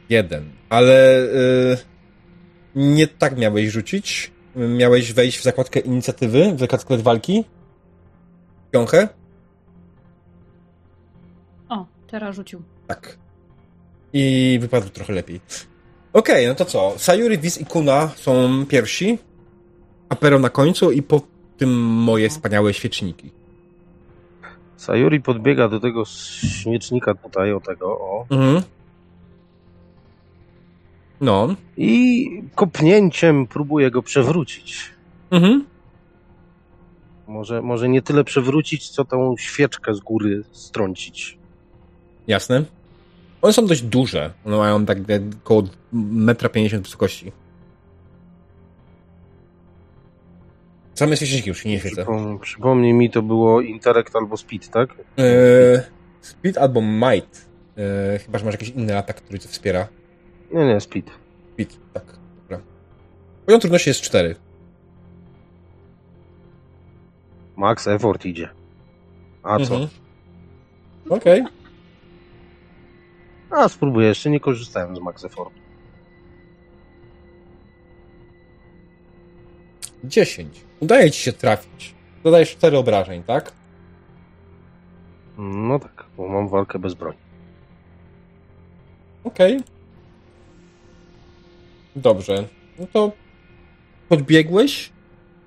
Jeden. Ale y, nie tak miałeś rzucić. Miałeś wejść w zakładkę inicjatywy, w zakładkę walki. Piąchę? O, teraz rzucił. Tak. I wypadł trochę lepiej. Okej, no to co? Sayuri, Wiz i Kuna są pierwsi. Apero na końcu i po tym moje wspaniałe świeczniki. Sayuri podbiega do tego śmiecznika tutaj, o tego, o. Mhm. No. I kopnięciem próbuje go przewrócić. Mhm. Może, może nie tyle przewrócić, co tą świeczkę z góry strącić. Jasne. One są dość duże. One mają tak około 1,50 m wysokości. Same świeczniki już nie świecę. Przypom- przypomnij mi, to było Intellect albo Speed, tak? Eee, speed albo might. Eee, chyba, że masz jakiś inny atak, który cię wspiera. Nie, nie, split. Split, tak. Dobra. Poziom trudności jest 4. Max effort idzie. A co? Mhm. Okej. Okay. A, spróbuję. Jeszcze nie korzystałem z Max effortu. 10. Udaje ci się trafić. Dodajesz 4 obrażeń, tak? No tak, bo mam walkę bez broni. Okej. Okay. Dobrze. No to podbiegłeś,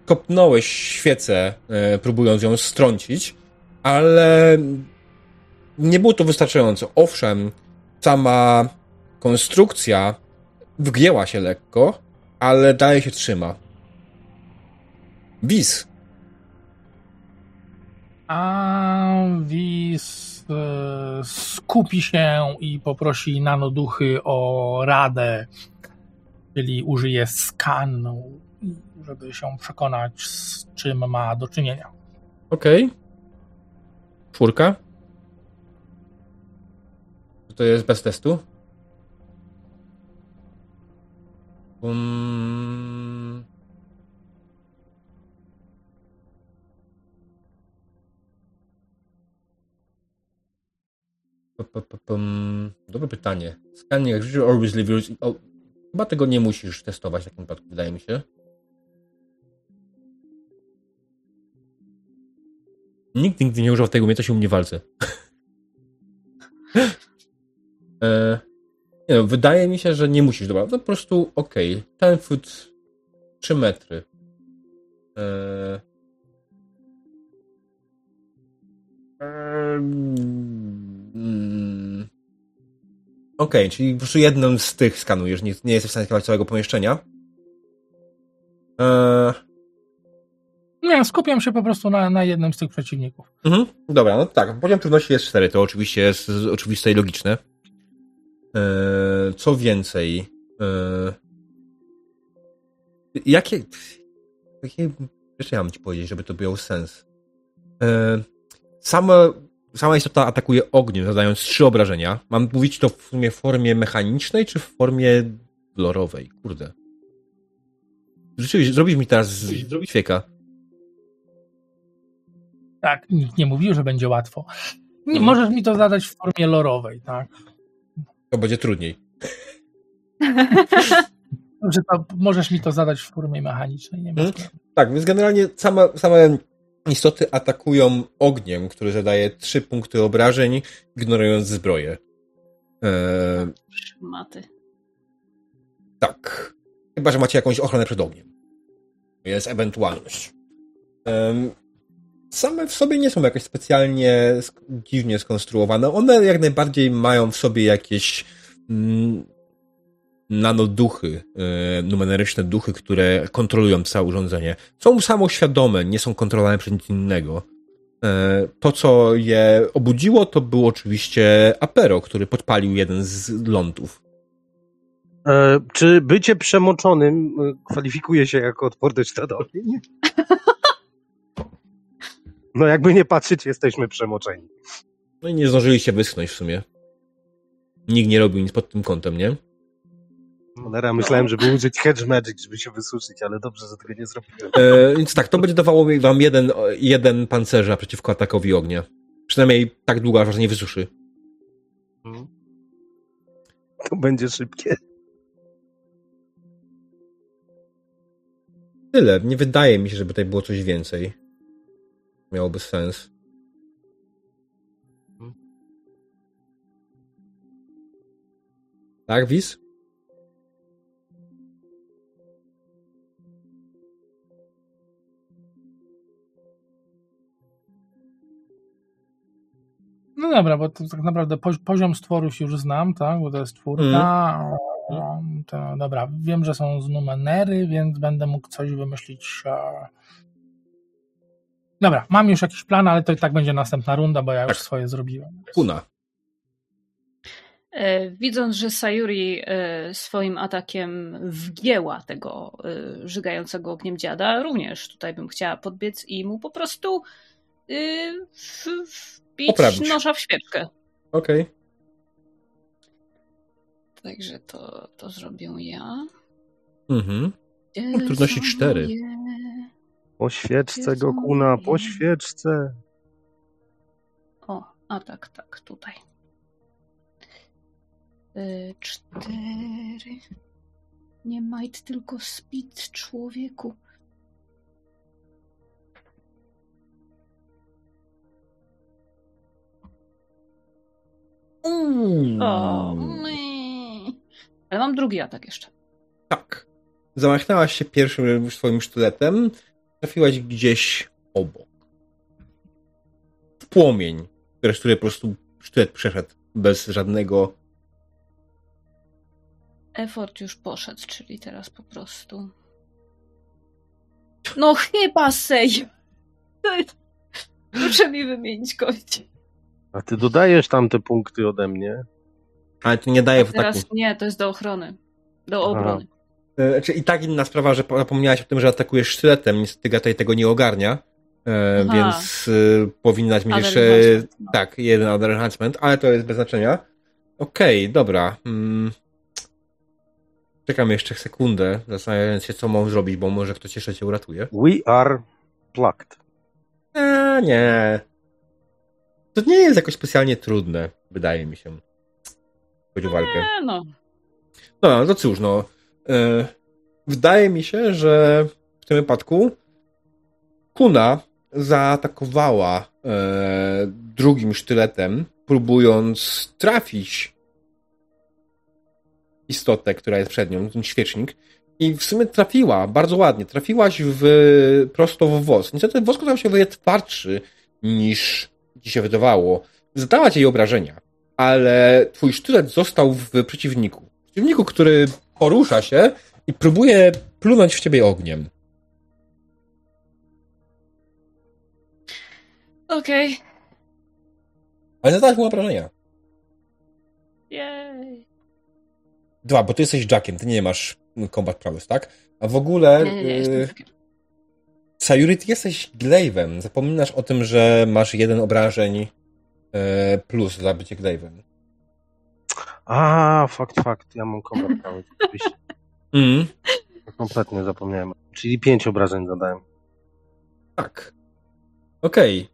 kopnąłeś świecę, e, próbując ją strącić, ale nie było to wystarczająco. Owszem, sama konstrukcja wgięła się lekko, ale dalej się trzyma. Wis. A Wis e, skupi się i poprosi nanoduchy o radę, czyli użyje skanu, żeby się przekonać, z czym ma do czynienia. Okej. Czwórka. Czy to jest bez testu? Um... Dobre pytanie. Scanning życiu always reveals... Chyba tego nie musisz testować w takim wypadku, wydaje mi się. Nikt nigdy nie używał tego umiejętności u mnie w walce. e, nie no, wydaje mi się, że nie musisz. Dobra, no po prostu okej. Okay. Ten foot 3 metry. E, mm, okej, okay, czyli po prostu jedną z tych skanujesz. Nie, nie jesteś w stanie skanować całego pomieszczenia. E, nie, skupiam się po prostu na, na jednym z tych przeciwników. Mhm. Dobra, no tak. Poziom trudności jest 4, to oczywiście jest oczywiste i logiczne. Eee, co więcej. Eee, jakie. Jakie rzeczy ja mam ci powiedzieć, żeby to miało sens? Eee, sama, sama istota atakuje ogniem, zadając trzy obrażenia. Mam mówić to w sumie w formie mechanicznej, czy w formie lorowej? Kurde. Rzeczywiście, zrobisz mi teraz z świeka. Tak, nikt nie mówił, że będzie łatwo. Nie, mhm. możesz mi to zadać w formie lorowej, tak? To będzie trudniej. Że to, możesz mi to zadać w formie mechanicznej. Nie hmm? Tak, więc generalnie same, same istoty atakują ogniem, który zadaje trzy punkty obrażeń, ignorując zbroję. Eee... Maty. Tak. Chyba, że macie jakąś ochronę przed ogniem. Jest ewentualność. Um, same w sobie nie są jakoś specjalnie dziwnie skonstruowane. One jak najbardziej mają w sobie jakieś mm, nanoduchy, e, numeryczne duchy, które kontrolują całe urządzenie. Są samoświadome, nie są kontrolowane przez nic innego. E, to, co je obudziło, to był oczywiście Apero, który podpalił jeden z lądów. E, czy bycie przemoczonym e, kwalifikuje się jako odporność na ogień? No jakby nie patrzeć, jesteśmy przemoczeni. No i nie zdążyliście wyschnąć w sumie. Nikt nie robił nic pod tym kątem, nie? Cholera, myślałem, żeby użyć Hedge Magic, żeby się wysuszyć, ale dobrze, że tego nie zrobiłem. E, więc tak, to będzie dawało wam jeden, jeden pancerza przeciwko atakowi ognia. Przynajmniej tak długo, aż was nie wysuszy. Hmm. To będzie szybkie. Tyle. Nie wydaje mi się, żeby tutaj było coś więcej miałoby sens. Hmm. Tak, Wis? No dobra, bo to tak naprawdę poziom stworów już znam, tak? Bo to jest czwórka. Mm. To, dobra, wiem, że są z numenery, więc będę mógł coś wymyślić Dobra, mam już jakiś plan, ale to i tak będzie następna runda, bo ja już tak. swoje zrobiłem. Kuna. E, widząc, że Sayuri e, swoim atakiem wgięła tego e, żygającego ogniem dziada, również tutaj bym chciała podbiec i mu po prostu wbić Oprawić. noża w świeczkę. Okej. Okay. Także to, to zrobię ja. Mhm. Trudności cztery. Po świeczce go kuna, po świeczce. O, a tak, tak, tutaj. Yy, cztery. Nie majt, tylko speed, człowieku. O, my. Ale mam drugi atak jeszcze. Tak. Zamachnęłaś się pierwszym swoim sztyletem, trafiłaś gdzieś obok. W płomień, przez który po prostu sztylet przeszedł bez żadnego. Effort już poszedł, czyli teraz po prostu. No chyba sej. Muszę mi wymienić kość. A ty dodajesz tam te punkty ode mnie. Ale to nie daje w Teraz ataku. nie, to jest do ochrony. Do obrony. E, Znaczy i tak inna sprawa, że zapomniałaś o tym, że atakujesz sztyletem. Niestety Gataj tego nie ogarnia. E, więc e, powinnaś mieć jeszcze. no. Tak, jeden other enhancement, ale to jest bez znaczenia. Okej, dobra. Mm. Czekam jeszcze sekundę, zastanawiając się, co mam zrobić, bo może ktoś jeszcze cię uratuje. We are plucked. Eee, nie. To nie jest jakoś specjalnie trudne, wydaje mi się. Chodzi o walkę. E, no. No, to cóż, no. E, wydaje mi się, że w tym wypadku Kuna zaatakowała e, drugim sztyletem, próbując trafić istotę, która jest przed nią, ten świecznik. I w sumie trafiła, bardzo ładnie. Trafiłaś w, prosto w wosk. Niestety wosk tam się wydaje twardszy niż ci się wydawało. Zadała ci jej obrażenia, ale twój sztylet został w przeciwniku. Przeciwniku, który porusza się i próbuje plunąć w ciebie ogniem. Okej. Ale zadałaś mu obrażenia. Jej. Dwa, bo ty jesteś Jackiem, ty nie masz combat prowess, tak? A w ogóle... Nie, nie, nie, jestem. Sayuri, ty jesteś Glaive'em. Zapominasz o tym, że masz jeden obrażeń e, plus za bycie Glaive'em. A, fakt, fakt. Ja mam kombat oczywiście. Mm. Kompletnie zapomniałem. Czyli pięć obrażeń zadałem. Tak. Okej.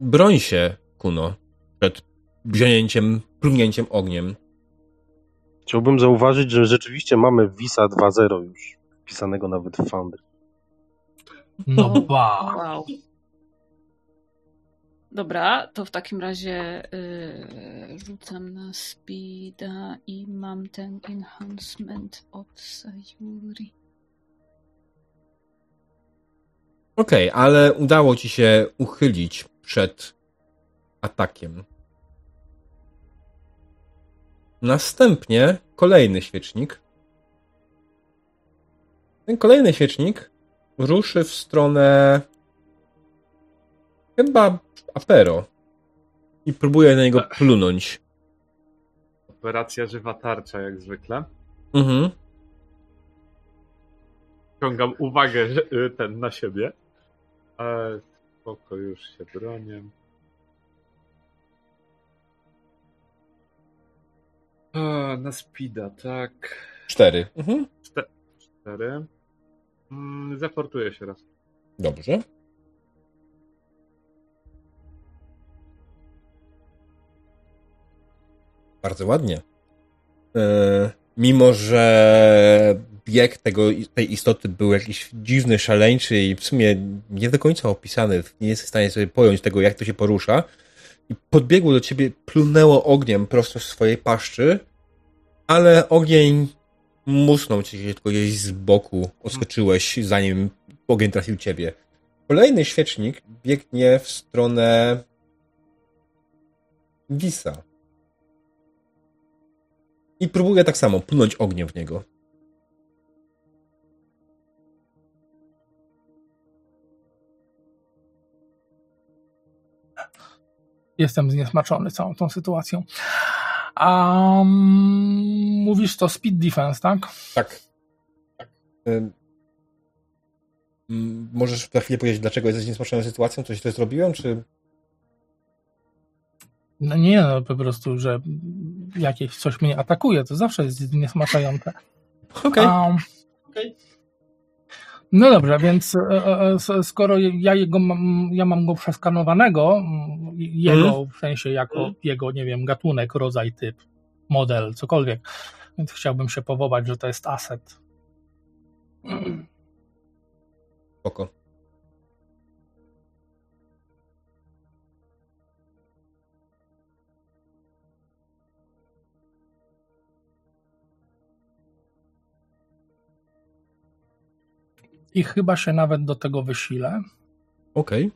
Broń się, Kuno, przed wzięciem, plunięciem ogniem. Chciałbym zauważyć, że rzeczywiście mamy Visa 2.0 już wpisanego nawet w Foundry. No ba. Wow. Dobra, to w takim razie yy, rzucam na speeda i mam ten enhancement od Sayuri. Okej, ale udało ci się uchylić przed atakiem. Następnie kolejny świecznik. Ten kolejny świecznik ruszy w stronę chyba Apero i próbuje na niego plunąć. Operacja żywa tarcza, jak zwykle. Mhm. Ciągam uwagę y, ten na siebie. Ale spoko, już się bronię. A, na speeda, tak. Cztery. Mhm. Cztery. Mm, zaportuję się raz. Dobrze. Bardzo ładnie. E, mimo, że bieg tego, tej istoty był jakiś dziwny, szaleńczy i w sumie nie do końca opisany, nie jest w stanie sobie pojąć tego, jak to się porusza, i podbiegło do ciebie, plunęło ogniem prosto z swojej paszczy, ale ogień musnął cię tylko gdzieś z boku, odskoczyłeś, zanim ogień trafił ciebie. Kolejny świecznik biegnie w stronę Wisa. I próbuje tak samo plunąć ogniem w niego. Jestem zniesmaczony całą tą sytuacją. A mówisz to speed defense, tak? Tak. tak. Ym, Możesz na chwilę powiedzieć, dlaczego jesteś niesmaczony sytuacją? Coś źle zrobiłem, czy... No nie, no po prostu, że jakieś coś mnie atakuje, to zawsze jest niesmaczające. Okej. A, No dobrze, więc e, e, s- skoro ja jego mam, ja mam go przeskanowanego, jego Mhm. w sensie jako jego, nie wiem, gatunek, rodzaj, typ, model, cokolwiek, więc chciałbym się powołać, że to jest asset. Spoko. I chyba się nawet do tego wysilę. Okej.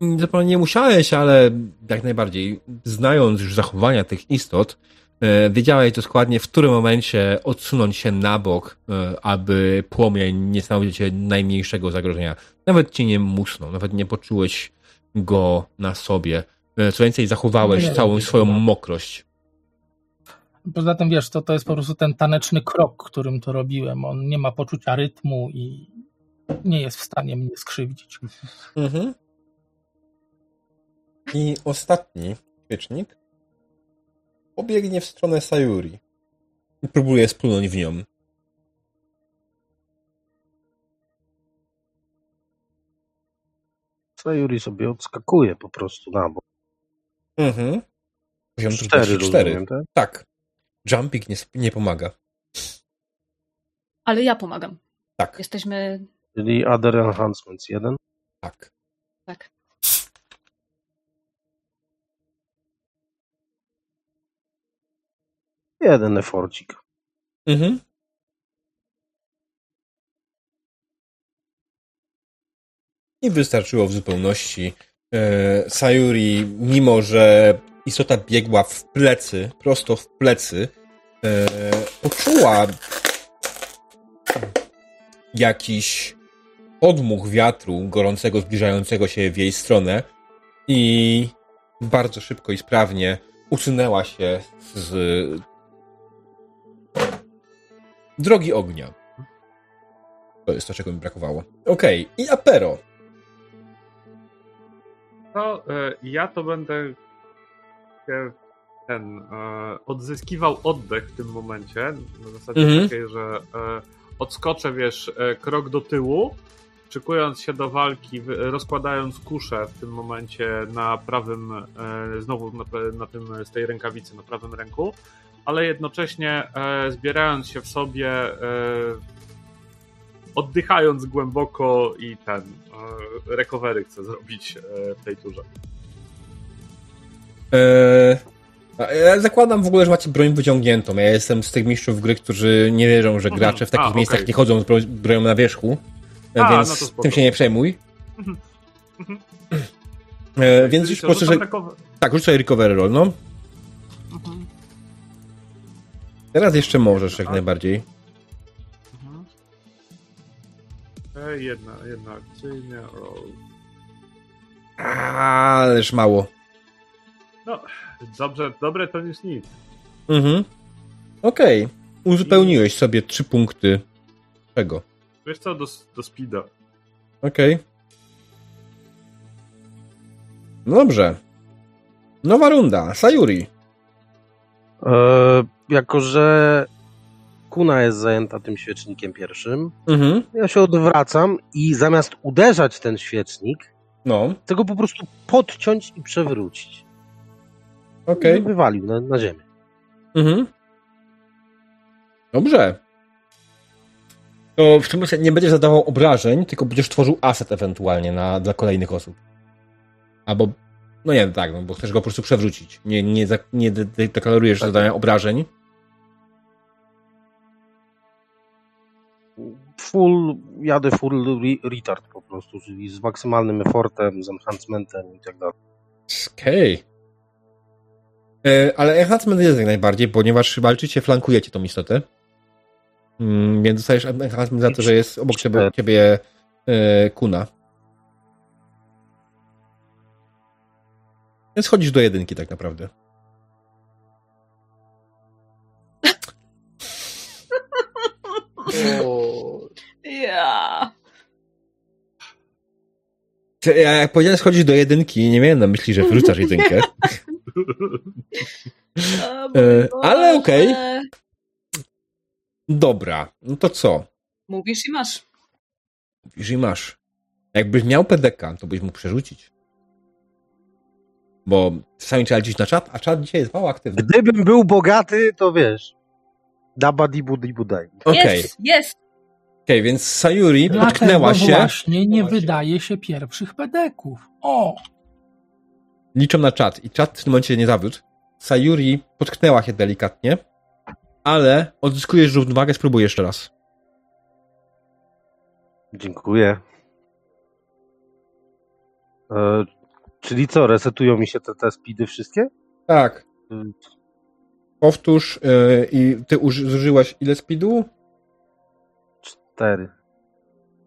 Zapewne nie musiałeś, ale jak najbardziej, znając już zachowania tych istot, e, wiedziałeś dokładnie, w którym momencie odsunąć się na bok, e, aby płomień nie stanowił cię najmniejszego zagrożenia. Nawet cię nie musnął, nawet nie poczułeś go na sobie. E, Co więcej, zachowałeś całą swoją mokrość. Poza tym, wiesz, to, to jest po prostu ten taneczny krok, którym to robiłem. On nie ma poczucia rytmu i nie jest w stanie mnie skrzywdzić. Mhm. I ostatni świecznik pobiegnie w stronę Sayuri i próbuje splunąć w nią. Sayuri sobie odskakuje po prostu na bok. Mhm. Poziom Cztery, cztery. tak? Tak. Jumping nie, nie pomaga. Ale ja pomagam. Tak, Jesteśmy. Czyli Other Enhancements 1. tak. Tak. Jeden eforcik. Mhm. I wystarczyło w zupełności. E, Sayuri, mimo że istota biegła w plecy, prosto w plecy, e, poczuła jakiś odmuch wiatru gorącego, zbliżającego się w jej stronę i bardzo szybko i sprawnie usunęła się z drogi ognia. To jest to, czego mi brakowało. Okej, i Apero. To e, ja to będę ten e, odzyskiwał oddech w tym momencie. Na zasadzie Mhm. takiej, że e, odskoczę, wiesz, krok do tyłu, szykując się do walki, rozkładając kuszę w tym momencie na prawym, znowu na, na tym z tej rękawicy na prawym ręku, ale jednocześnie zbierając się w sobie, oddychając głęboko i ten e, recovery chcę zrobić e, w tej turze. Eee, a ja zakładam w ogóle, że macie broń wyciągniętą. Ja jestem z tych mistrzów gry, którzy nie wierzą, że Mhm. gracze w takich A, miejscach okej. nie chodzą z broń, bronią na wierzchu. E, A, więc no to spoko. tym się nie przejmuj. Mhm. E, więc już rzucam że... Tak, rzucaj recovery roll, no. Mhm. Teraz jeszcze możesz, jak najbardziej. Jedna, jedna akcyjnie, roll. Ależ mało. No, dobrze, dobre to niż nic. Mhm. Okej. Uzupełniłeś sobie trzy punkty. Czego? Wiesz co, do, do speeda. Okej. No dobrze. Nowa runda. Sayuri. E, jako, że Kuna jest zajęta tym świecznikiem pierwszym, Mhm. ja się odwracam i zamiast uderzać ten świecznik, No. chcę go po prostu podciąć i przewrócić. Okej. I wywalił na, na ziemię. Mhm. Dobrze. To w tym momencie nie będziesz zadawał obrażeń, tylko będziesz tworzył aset ewentualnie na, dla kolejnych osób. Albo, no nie tak, no, bo chcesz go po prostu przewrócić. Nie, nie, nie de- de- deklarujesz Tak. zadania obrażeń. Full, jadę full re, retard po prostu, czyli z maksymalnym effortem, z enhancementem i tak dalej. Okej. E, Ale enhancement jest jak najbardziej, ponieważ walczycie, flankujecie tą istotę. Mm, więc dostajesz enhancement za to, że jest obok ciebie, ciebie e, kuna. Więc chodzisz do jedynki tak naprawdę. Ja. Ty, ja Jak powiedziałeś chodzisz do jedynki, nie miałem na myśli, że wrzucasz jedynkę. E, ale okej. Dobra, no to co? Mówisz i masz. Mówisz i masz. Jakbyś miał PDK, to byś mógł przerzucić. Bo czasami trzeba liczyć na czat, a czat dzisiaj jest mało aktywny. Gdybym był bogaty, to wiesz. Daba dibu dibu daj. Okej, Jest, jest. Okej, więc Sayuri Dlatego potknęła się. właśnie nie wydaje się pierwszych pedeków. O! Liczą na czat i czat w tym momencie nie zawiódł. Sayuri potknęła się delikatnie, ale odzyskujesz równowagę, spróbuj jeszcze raz. Dziękuję. E, czyli co, resetują mi się te, te speedy wszystkie? Tak. Mm. Powtórz yy, i ty uży- zużyłaś ile speedu? Cztery.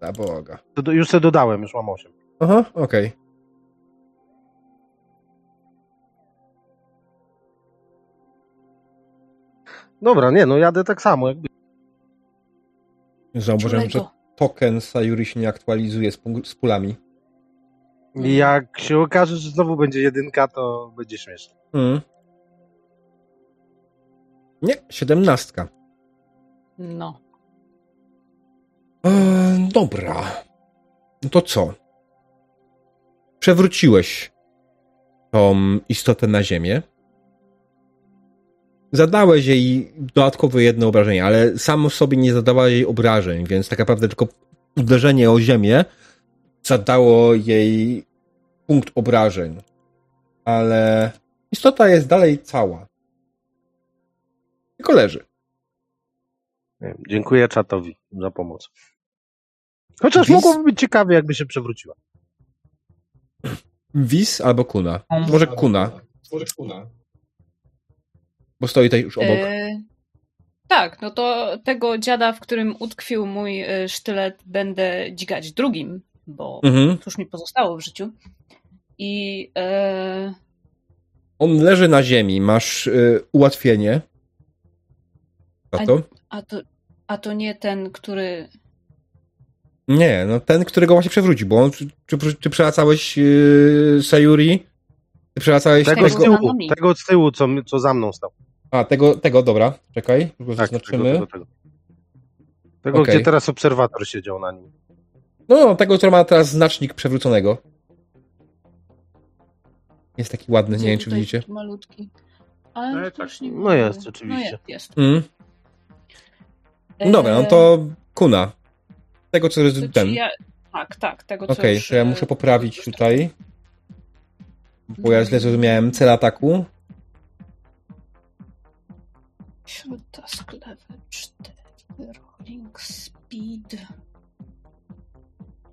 Za Boga. To do, już sobie dodałem, już mam osiem. Aha, okej. Dobra, nie, no jadę tak samo. Jakby. Zauważyłem, że token Sayuri się nie aktualizuje z, z pulami. Jak się okaże, że znowu będzie jedynka, to będzie śmiesznie. Mm. Nie, siedemnastka. No. E, dobra. No to co? Przewróciłeś tą istotę na ziemię. Zadałeś jej dodatkowe jedno obrażenie, ale sam sobie nie zadawałeś jej obrażeń, więc tak naprawdę tylko uderzenie o ziemię zadało jej punkt obrażeń. Ale istota jest dalej cała. Tylko leży. Dziękuję czatowi za pomoc. Chociaż Wiz- mogłoby być ciekawie, jakby się przewróciła. Wis albo kuna. Może kuna, Może kuna. bo stoi tutaj już obok. E, tak, no to tego dziada, w którym utkwił mój e, sztylet, będę dźgać drugim, bo Mhm. cóż mi pozostało w życiu. I e, On leży na ziemi, masz ułatwienie. A- to? a, to, a to nie ten, który. Nie, no ten, którego właśnie przewrócił, bo on, czy, czy, czy przewracałeś yy, Sayuri? Ty przewracałeś Tego tego... z Tego tyłu, tego z tyłu, co, co za mną stał. A, tego, tego, dobra, czekaj, już go Tak, zaznaczymy. tego, tego, tego. Tego, Okej. gdzie teraz obserwator siedział na nim. No, tego, który ma teraz znacznik przewróconego. Jest taki ładny, nie wiem, czy widzicie. Malutki. Ale No, tak. nie No jest, oczywiście. No jest, jest. Mm. No dobra, no to kuna. Tego, co jest E, ten. Ja, tak, tak, tego co Okej, już, to ja e, muszę poprawić tutaj. Bo ja źle zrozumiałem cel ataku. Task level 4, rolling speed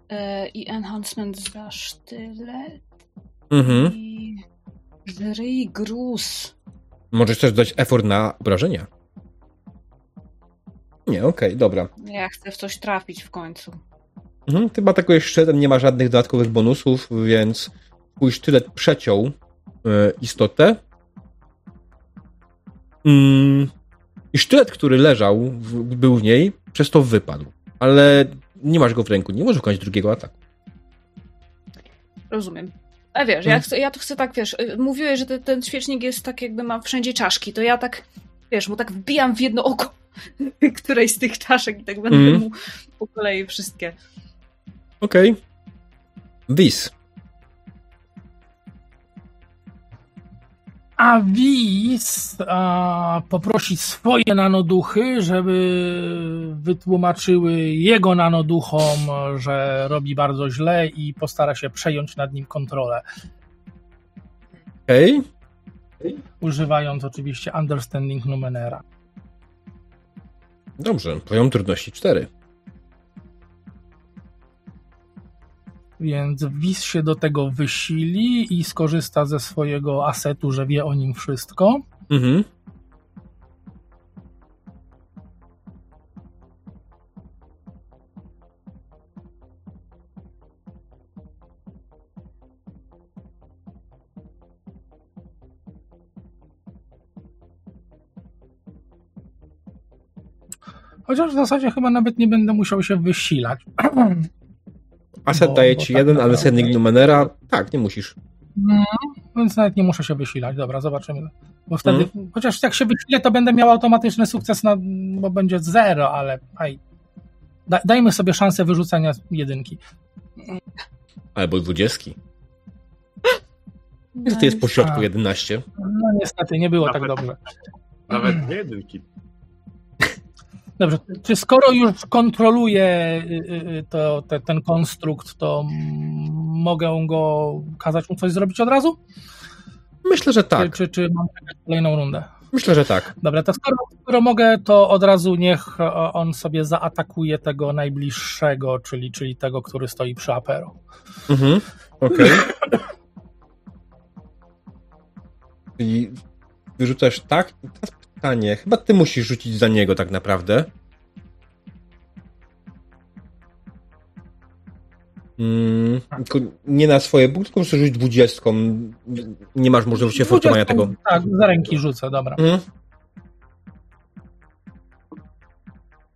e, i enhancement za sztylet Mhm. i żryj gruz. Możesz też dać effort na obrażenia. Nie, okej, dobra. Ja chcę w coś trafić w końcu. Mhm, jeszcze ten nie ma żadnych dodatkowych bonusów, więc twój sztylet przeciął e, istotę. Mm, I sztylet, który leżał, w, był w niej, przez to wypadł. Ale nie masz go w ręku, nie możesz wykonać drugiego ataku. Rozumiem. A wiesz, ja, Mhm. chcę, ja to chcę tak, wiesz, y, mówiłeś, że te, ten świecznik jest tak jakby ma wszędzie czaszki, to ja tak, wiesz, mu tak wbijam w jedno oko którejś z tych czaszek i tak będę Mhm. mu po kolei wszystkie. Okej. Wis. A Wis a, poprosi swoje nanoduchy, żeby wytłumaczyły jego nanoduchom, że robi bardzo źle i postara się przejąć nad nim kontrolę. Okej. Używając oczywiście Understanding Numenera. Dobrze, poziom trudności 4. Więc Wis się do tego wysili i skorzysta ze swojego asetu, że wie o nim wszystko. Mhm. Chociaż w zasadzie chyba nawet nie będę musiał się wysilać. Aset Bo- daje bo ci tak jeden, ale Sending Numenera. Tak, nie musisz. No, więc nawet nie muszę się wysilać. Dobra, zobaczymy. Bo wtedy, Mhm. chociaż jak się wysilę, to będę miał automatyczny sukces, na, bo będzie zero, ale hej, da, dajmy sobie szansę wyrzucenia jedynki. Albo dwudziestki. To jest po środku A. 11. No niestety, nie było Nawet- tak dobrze. Nawet nie jedynki. Dobrze, czy skoro już kontroluję y, y, y, to, te, ten konstrukt, to mogę go kazać mu coś zrobić od razu? Myślę, że tak. Czy, czy, czy mam kolejną rundę? Myślę, że tak. Dobra, to skoro, skoro mogę, to od razu niech on sobie zaatakuje tego najbliższego, czyli, czyli tego, który stoi przy Apero. Mhm. Okej. Czyli wyrzucasz tak pytanie. Chyba ty musisz rzucić za niego tak naprawdę. Mm, nie na swoje buty, tylko rzucić dwudziestką. Nie masz możliwości fortowania tego. Tak, za ręki rzucę, dobra. Mhm.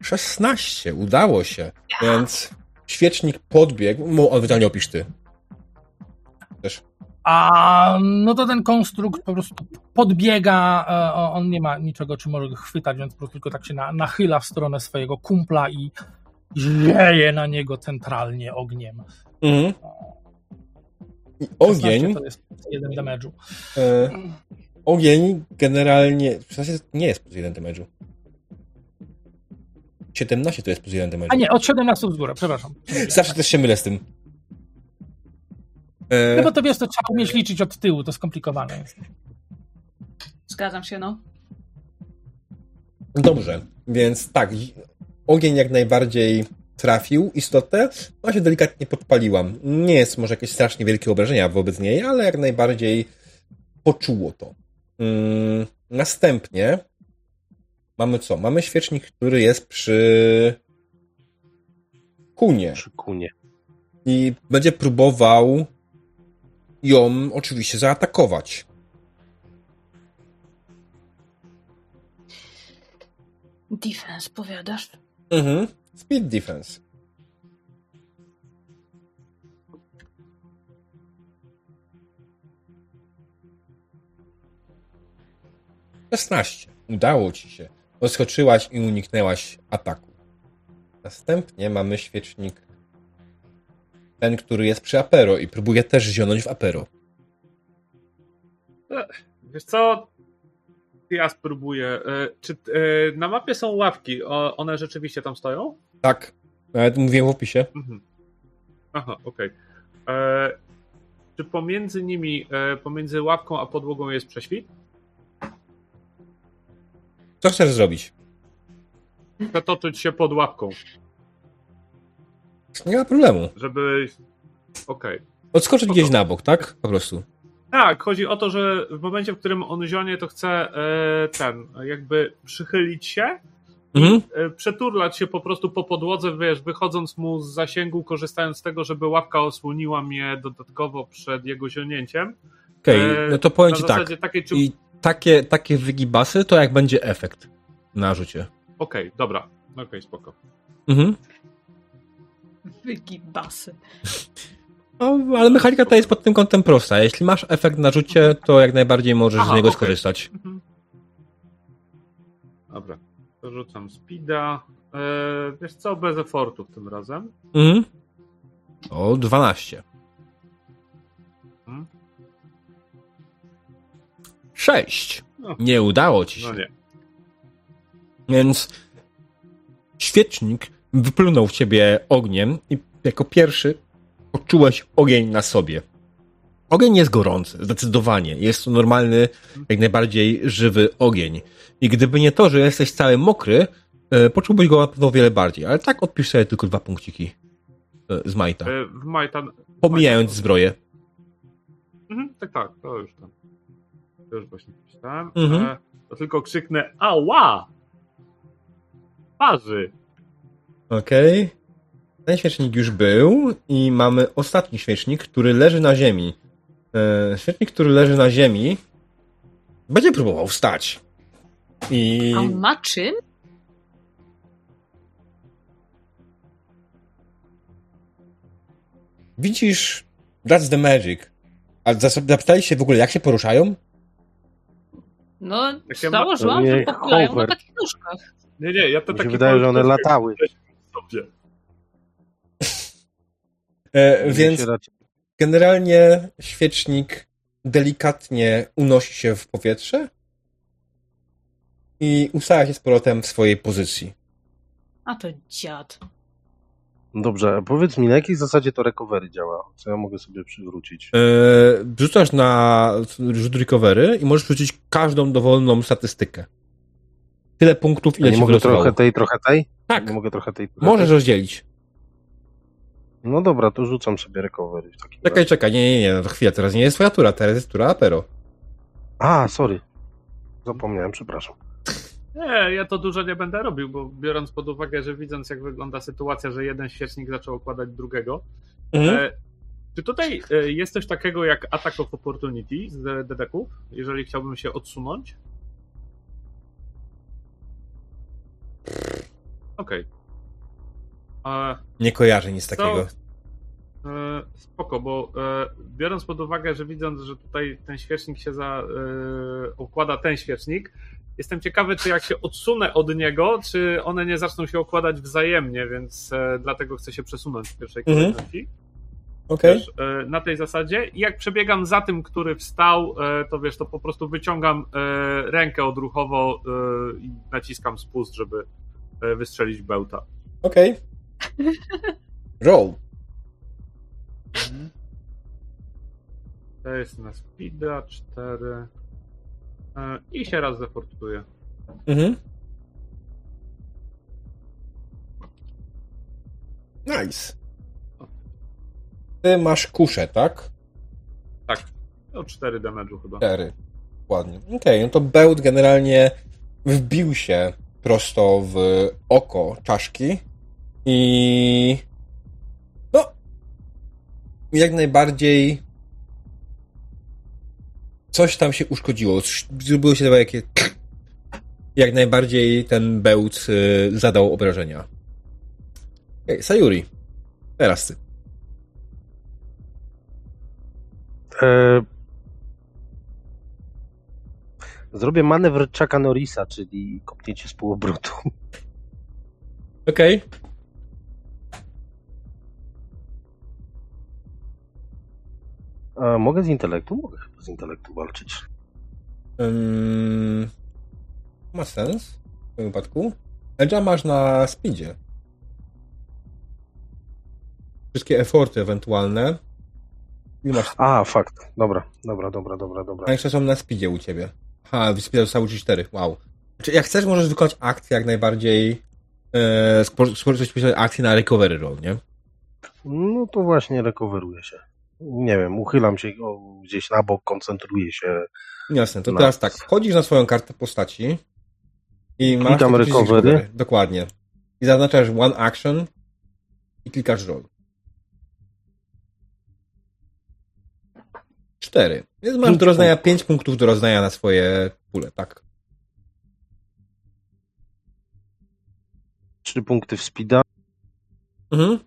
16, udało się. Więc świecznik podbiegł. O, nie opisz ty. A no to ten konstrukt po prostu podbiega, e, on nie ma niczego, czy może go chwytać, więc po prostu tylko tak się na, nachyla w stronę swojego kumpla i zieje na niego centralnie ogniem. Mhm. 16 Ogień. to jest jeden damage'u. E, ogień generalnie. W zasadzie nie jest plus jeden damage'u. 17 to jest plus jeden damage'u. A nie, od 17 w górę, przepraszam. Zawsze też się mylę z tym. No E, bo to wiesz, to trzeba umieć liczyć od tyłu, to skomplikowane jest. Zgadzam się, no. Dobrze, więc tak. Ogień jak najbardziej trafił istotę, no się delikatnie podpaliłam. Nie jest może jakieś strasznie wielkie obrażenia wobec niej, ale jak najbardziej poczuło to. Mm, następnie mamy co? Mamy świecznik, który jest przy kunie Przy kunie. i będzie próbował ją oczywiście zaatakować. Defense, powiadasz? Mhm. Speed defense. Szesnaście. Udało ci się. Odskoczyłaś i uniknęłaś ataku. Następnie mamy świecznik ten, który jest przy Apero i próbuje też zionąć w Apero. Wiesz co? Ja spróbuję. E, Czy e, na mapie są ławki? One rzeczywiście tam stoją? Tak. Nawet mówiłem w opisie. Mhm. Aha, okej. E, Czy pomiędzy nimi, e, pomiędzy ławką a podłogą jest prześwit? Co chcesz zrobić? Przetoczyć się pod ławką, Nie ma problemu. żeby... Okej. Odskoczyć gdzieś na bok, tak? Po prostu. Tak, chodzi o to, że w momencie, w którym on zionie, to chce e, ten, jakby przychylić się, Mhm. e, przeturlać się po prostu po podłodze, wiesz, wychodząc mu z zasięgu, korzystając z tego, żeby ławka osłoniła mnie dodatkowo przed jego zionięciem. Okej, E, no to powiem ci tak. takiej. I takie, takie wygibasy to jak będzie efekt na rzucie. Okej, dobra. Okej, spoko. Mhm. Wygibasy. No, ale mechanika ta jest pod tym kątem prosta. Jeśli masz efekt na rzucie, to jak najbardziej możesz Aha, z niego okej. skorzystać. Mhm. Dobra, to rzucam speeda. E, wiesz co, bez effortów tym razem. Mhm. O, 12. Mhm. 6. No. Nie udało ci się. No nie. Więc świecznik wyplunął w ciebie ogniem i jako pierwszy poczułeś ogień na sobie. Ogień jest gorący, zdecydowanie. Jest to normalny, jak najbardziej żywy ogień. I gdyby nie to, że jesteś cały mokry, e, poczułbyś go na pewno o wiele bardziej. Ale tak odpisz sobie tylko dwa punkciki e, z Majta. E, w Majtan... Pomijając zbroję. Mhm, tak, tak, to już tam. To już właśnie pisałem. Mhm. E, to tylko krzyknę ała! Parzy! Okej. Ten świecznik już był i mamy ostatni świecznik, który leży na ziemi. E, świecznik, który leży na ziemi będzie próbował wstać. I A ma czym? widzisz That's the magic. A zapytali się w ogóle, jak się poruszają? No, założyłam, że pochylają na takich nóżkach. Nie, nie, ja to Mi taki się wydaje, że one latały. E, więc generalnie świecznik delikatnie unosi się w powietrze i ustawia się z powrotem w swojej pozycji. A to dziad. Dobrze, a powiedz mi, na jakiej zasadzie to recovery działa? Co ja mogę sobie przywrócić? Yy, rzucasz na rzut recovery i możesz rzucić każdą dowolną statystykę. Tyle punktów, A ile nie ci mogę wylosowało. trochę tej, trochę tej? Tak, Nie mogę trochę tej, trochę możesz tej? rozdzielić. No dobra, to rzucam sobie recovery w takim Czekaj, razie. czekaj, nie, nie, nie, no to chwilę, teraz nie jest twoja tura, teraz jest tura Apero. A, sorry. Zapomniałem, przepraszam. Nie, ja to dużo nie będę robił, bo biorąc pod uwagę, że widząc jak wygląda sytuacja, że jeden świecznik zaczął okładać drugiego, Mhm. e, czy tutaj e, jest coś takiego jak attack of opportunity z dedeków, jeżeli chciałbym się odsunąć? Okej. E, Nie kojarzę nic takiego. E, Spoko, bo e, biorąc pod uwagę, że widząc, że tutaj ten świecznik się za, e, układa ten świecznik, jestem ciekawy, czy jak się odsunę od niego, czy one nie zaczną się układać wzajemnie, więc e, dlatego chcę się przesunąć w pierwszej Mhm. kolejności. Okej. Wiesz, e, na tej zasadzie. I jak przebiegam za tym, który wstał, e, to wiesz, to po prostu wyciągam rękę odruchowo i naciskam spust, żeby wystrzelić bełta. Okej. Roll. To jest na speeda 4. E, I się raz deportuje. Mhm. Nice. Ty masz kuszę, tak? O 4 damage'u chyba. Cztery. Ładnie. Okej, no to bełt generalnie wbił się prosto w oko czaszki i no jak najbardziej coś tam się uszkodziło. Zrobiło się takie jak najbardziej ten bełt y, zadał obrażenia. Okay, Sayuri, teraz ty. E... Zrobię manewr Chucka Norrisa, czyli kopnięcie z półobrotu. Okej. A mogę z intelektu? Mogę chyba z intelektu walczyć. Ym, ma sens w tym wypadku. Edge'a masz na speedzie. Wszystkie eforty ewentualne. I masz. A, fakt. Dobra, dobra, dobra, dobra, dobra. A jeszcze są na speedzie u ciebie. Aha, speed zostało ci 4. Wow. Znaczy, jak chcesz, możesz wykonać akcję jak najbardziej. E, skorzystać akcji na recovery roll, nie? No to właśnie recoveruję się. Nie wiem, uchylam się gdzieś na bok, koncentruję się. Jasne, to No. teraz tak. Wchodzisz na swoją kartę postaci i masz. Klikam przycisk recovery. Dokładnie. I zaznaczasz one action i klikasz roll. Cztery. Więc masz Pięć do rozdania pięć punktów do rozdania na swoje pule, tak. Trzy punkty w speeda, Mhm.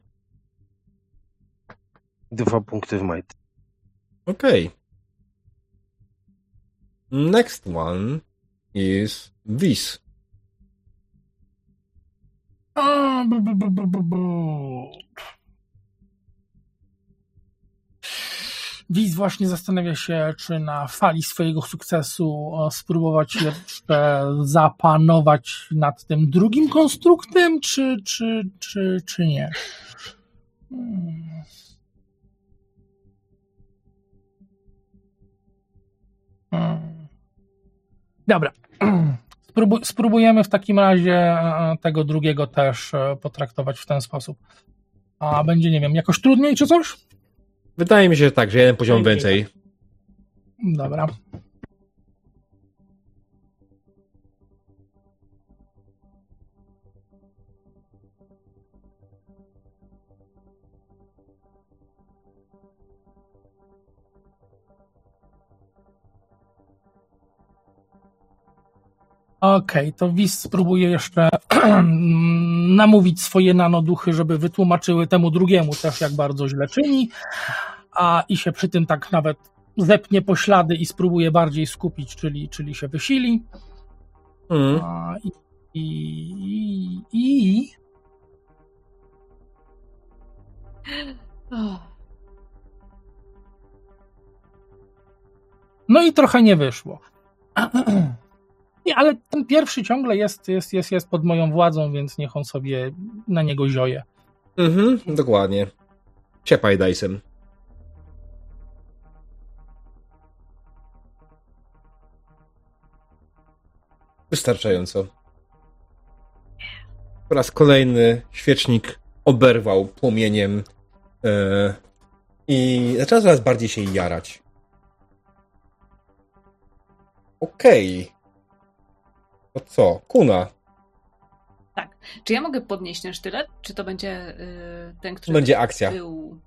dwa punkty w might. Okej. Next one is this. Bu, bu, bu, bu, bu. Wiz właśnie zastanawia się, czy na fali swojego sukcesu o, spróbować jeszcze zapanować nad tym drugim konstruktem, czy, czy, czy, czy nie. Hmm. Dobra. Spróbuj, spróbujemy w takim razie e, tego drugiego też e, potraktować w ten sposób. A będzie, nie wiem, jakoś trudniej czy coś? Wydaje mi się, że tak, że jeden poziom więcej. Dobra. Okej, to Wis spróbuje jeszcze namówić swoje nanoduchy, żeby wytłumaczyły temu drugiemu też, jak bardzo źle czyni, a i się przy tym tak nawet zepnie poślady i spróbuje bardziej skupić, czyli, czyli się wysili. Mhm. A, i, i, i, No i trochę nie wyszło. Nie, ale ten pierwszy ciągle jest, jest, jest, jest pod moją władzą, więc niech on sobie na niego zioje. Mhm, dokładnie. Ciepaj Dysem. Wystarczająco. Po raz kolejny świecznik oberwał płomieniem e, i zaczęła coraz bardziej się jarać. Okej. To co? Kuna. Czy ja mogę podnieść ten sztylet? Czy to będzie y, ten, który Będzie akcja. był...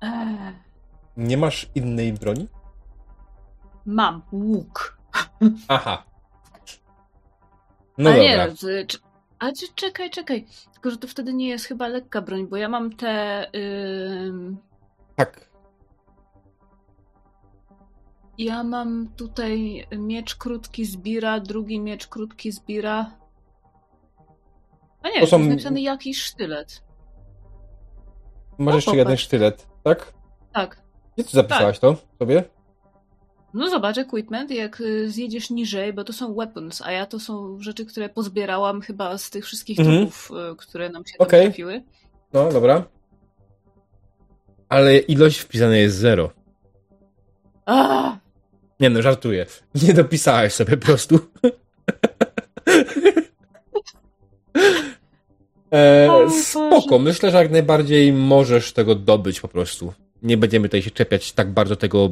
Eee, Nie masz innej broni? mam łuk. Aha. No A dobra. nie, z- cz- a czy- czekaj, czekaj. Tylko, że to wtedy nie jest chyba lekka broń, bo ja mam te... ym, Tak. Ja mam tutaj miecz krótki zbira, drugi miecz krótki zbira. A nie, To są- jest napisany jakiś sztylet. Masz O, jeszcze jeden sztylet, tak? Tak. Gdzie ty zapisałaś to sobie? No zobacz, equipment, jak y, zjedziesz niżej, bo to są weapons, a ja to są rzeczy, które pozbierałam chyba z tych wszystkich Mhm. trupów, y, które nam się Okej. trafiły. No, dobra. Ale ilość wpisana jest zero. A, Nie no, żartuję. Nie dopisałaś sobie po prostu. e, spoko, myślę, że jak najbardziej możesz tego dobyć po prostu. Nie będziemy tutaj się czepiać tak bardzo tego,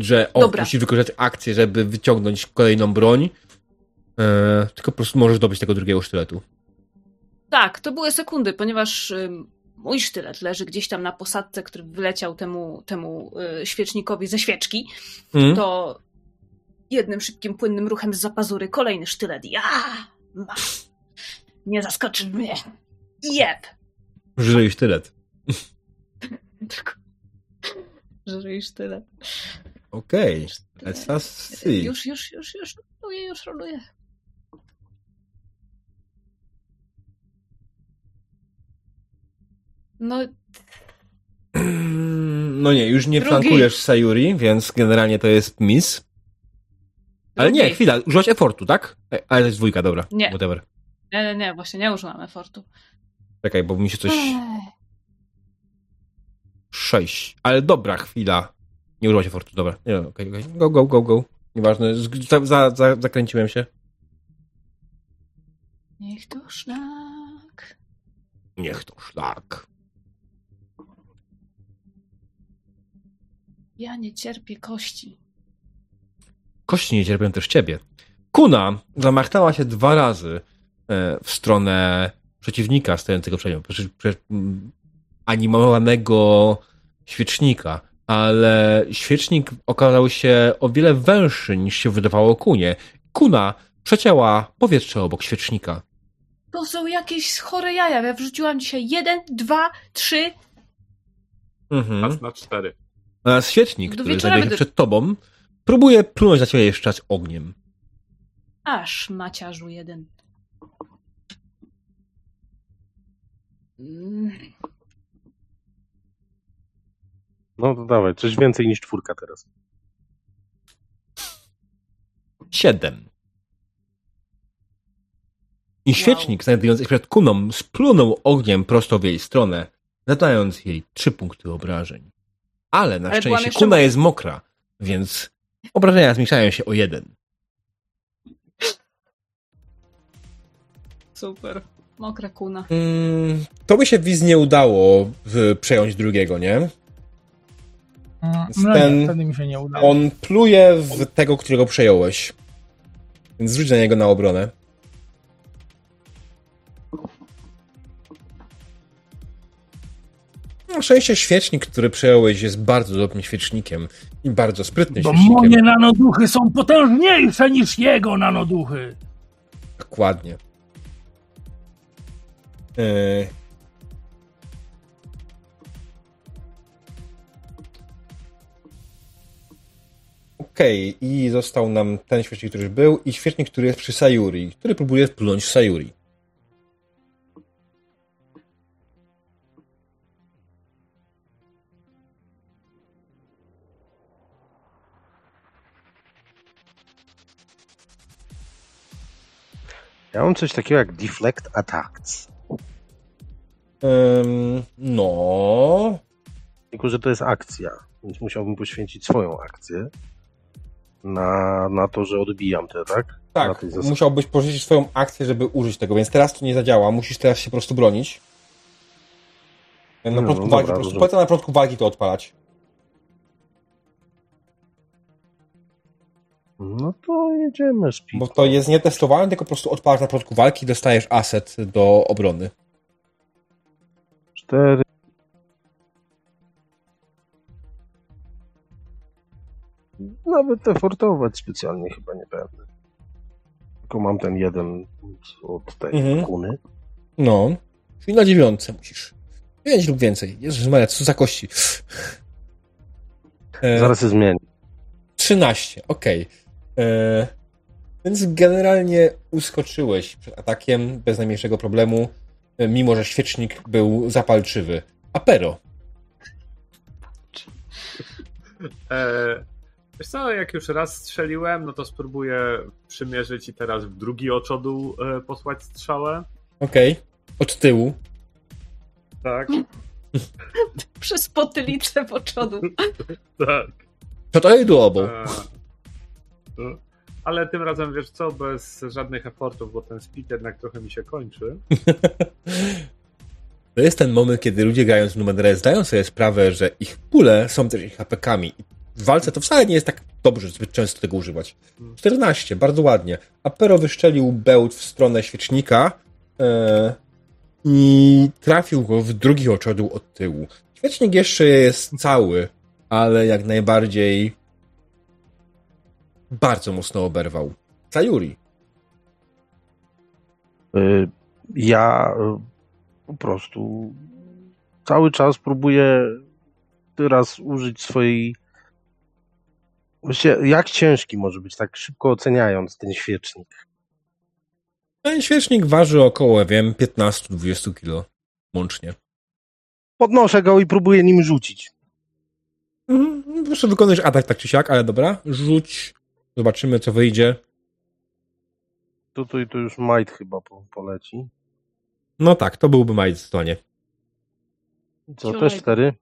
że o, Dobra. musisz wykorzystać akcję, żeby wyciągnąć kolejną broń. E, tylko po prostu możesz dobyć tego drugiego sztyletu. tak, to były sekundy, ponieważ ym, mój sztylet leży gdzieś tam na posadce, który wyleciał temu, temu y, świecznikowi ze świeczki. Mm? to jednym szybkim, płynnym ruchem z zapazury kolejny sztylet. Ja! Masz! Nie zaskoczysz mnie! Jeb! Żyj sztylet. Tylko... Żryj sztylet. Okej, let's us see. Już, już, już, już roluję, już roluję. No, No nie, już nie Drugi. flankujesz Sayuri, więc generalnie to jest miss. Ale nie, drugi. chwila, użyłaś effortu, tak? Ale to jest dwójka, dobra. Nie. Whatever. Nie, nie, nie, właśnie nie użyłam efortu. Czekaj, bo mi się coś... Sześć. Ale dobra, chwila. Nie użyłaś effortu, dobra. Nie, okej, okej. Go, go, go, go. Nieważne, za, za, za, zakręciłem się. Niech to szlak. Niech to szlak. Ja nie cierpię kości. Kości nie cierpią też ciebie. Kuna zamachnęła się dwa razy e, w stronę przeciwnika stojącego przed nią. Prze, prze, m, animowanego świecznika. Ale świecznik okazał się o wiele węższy niż się wydawało kunie. Kuna przecięła powietrze obok świecznika. To są jakieś chore jaja. Ja wrzuciłam dzisiaj jeden, dwa, trzy. Mhm. Raz na cztery. A świecznik, Do który znajduje się będę- przed tobą, próbuje plunąć na ciebie jeszcze raz ogniem. Aż maciarzu jeden. No to dawaj, coś więcej niż czwórka teraz. Siedem. I świecznik znajdujący się przed kuną splunął ogniem prosto w jej stronę, zadając jej trzy punkty obrażeń. Ale na Ale szczęście jeszcze kuna mokra. jest mokra, więc obrażenia zmniejszają się o jeden. Super. Mokra kuna. Mm, to by się wiz nie udało w, przejąć drugiego, nie? Mm, No Ten- nie, wtedy mi się nie udało. On pluje w tego, którego przejąłeś. Więc rzuć na niego na obronę. Na szczęście świecznik, który przejąłeś, jest bardzo dobrym świecznikiem i bardzo sprytnym Bo świecznikiem. moje nanoduchy są potężniejsze niż jego nanoduchy. Dokładnie. Yy. Okej, i został nam ten świecznik, który już był, i świecznik, który jest przy Sayuri, który próbuje wplunąć w Sayuri. Ja mam coś takiego jak deflect attacks. Ym, no. Tylko, że to jest akcja, więc musiałbym poświęcić swoją akcję na, na to, że odbijam te, tak? Tak, musiałbyś pożyczyć swoją akcję, żeby użyć tego, więc teraz to nie zadziała. Musisz teraz się po prostu bronić. Na No, początku no walki, dobra, po prostu na początku walki to odpalać. No to jedziemy, Speed. Bo to jest nietestowane, tylko po prostu odpalasz na początku walki i dostajesz aset do obrony. Cztery. Nawet effortować specjalnie chyba nie będę. Tylko mam ten jeden od tej Mhm. kuny. No. Czyli na dziewiątce musisz. Pięć lub więcej. Jezus Maria, co za kości. E, Zaraz się zmieni. 13, okej. E, Więc generalnie uskoczyłeś przed atakiem bez najmniejszego problemu, e, mimo że świecznik był zapalczywy. Apero. E, wiesz co, jak już raz strzeliłem, no to spróbuję przymierzyć i teraz w drugi oczodół e, posłać strzałę. Okej. Od tyłu. Tak, Przez potylicę w oczodu. tak. To to jest doable. E. ale tym razem, wiesz co, bez żadnych effortów, bo ten speed jednak trochę mi się kończy. To jest ten moment, kiedy ludzie grając w numerę zdają sobie sprawę, że ich pule są też ich apekami. W walce to wcale nie jest tak dobrze zbyt często tego używać. 14, bardzo ładnie. Apero wyszczelił bełt w stronę świecznika e, i trafił go w drugi oczodół od tyłu. Świecznik jeszcze jest cały, ale jak najbardziej bardzo mocno oberwał. Sayuri. Y, Ja y, po prostu cały czas próbuję teraz użyć swojej. Właściwie, jak ciężki może być, tak szybko oceniając ten świecznik? Ten świecznik waży około, wiem, 15-20 kilo łącznie. Podnoszę go i próbuję nim rzucić. Mhm, prostu wykonujesz atak tak czy siak, ale dobra, rzuć, zobaczymy co wyjdzie. To, to, już Might chyba po, poleci. No tak, to byłby majt stronie. Co, też cztery?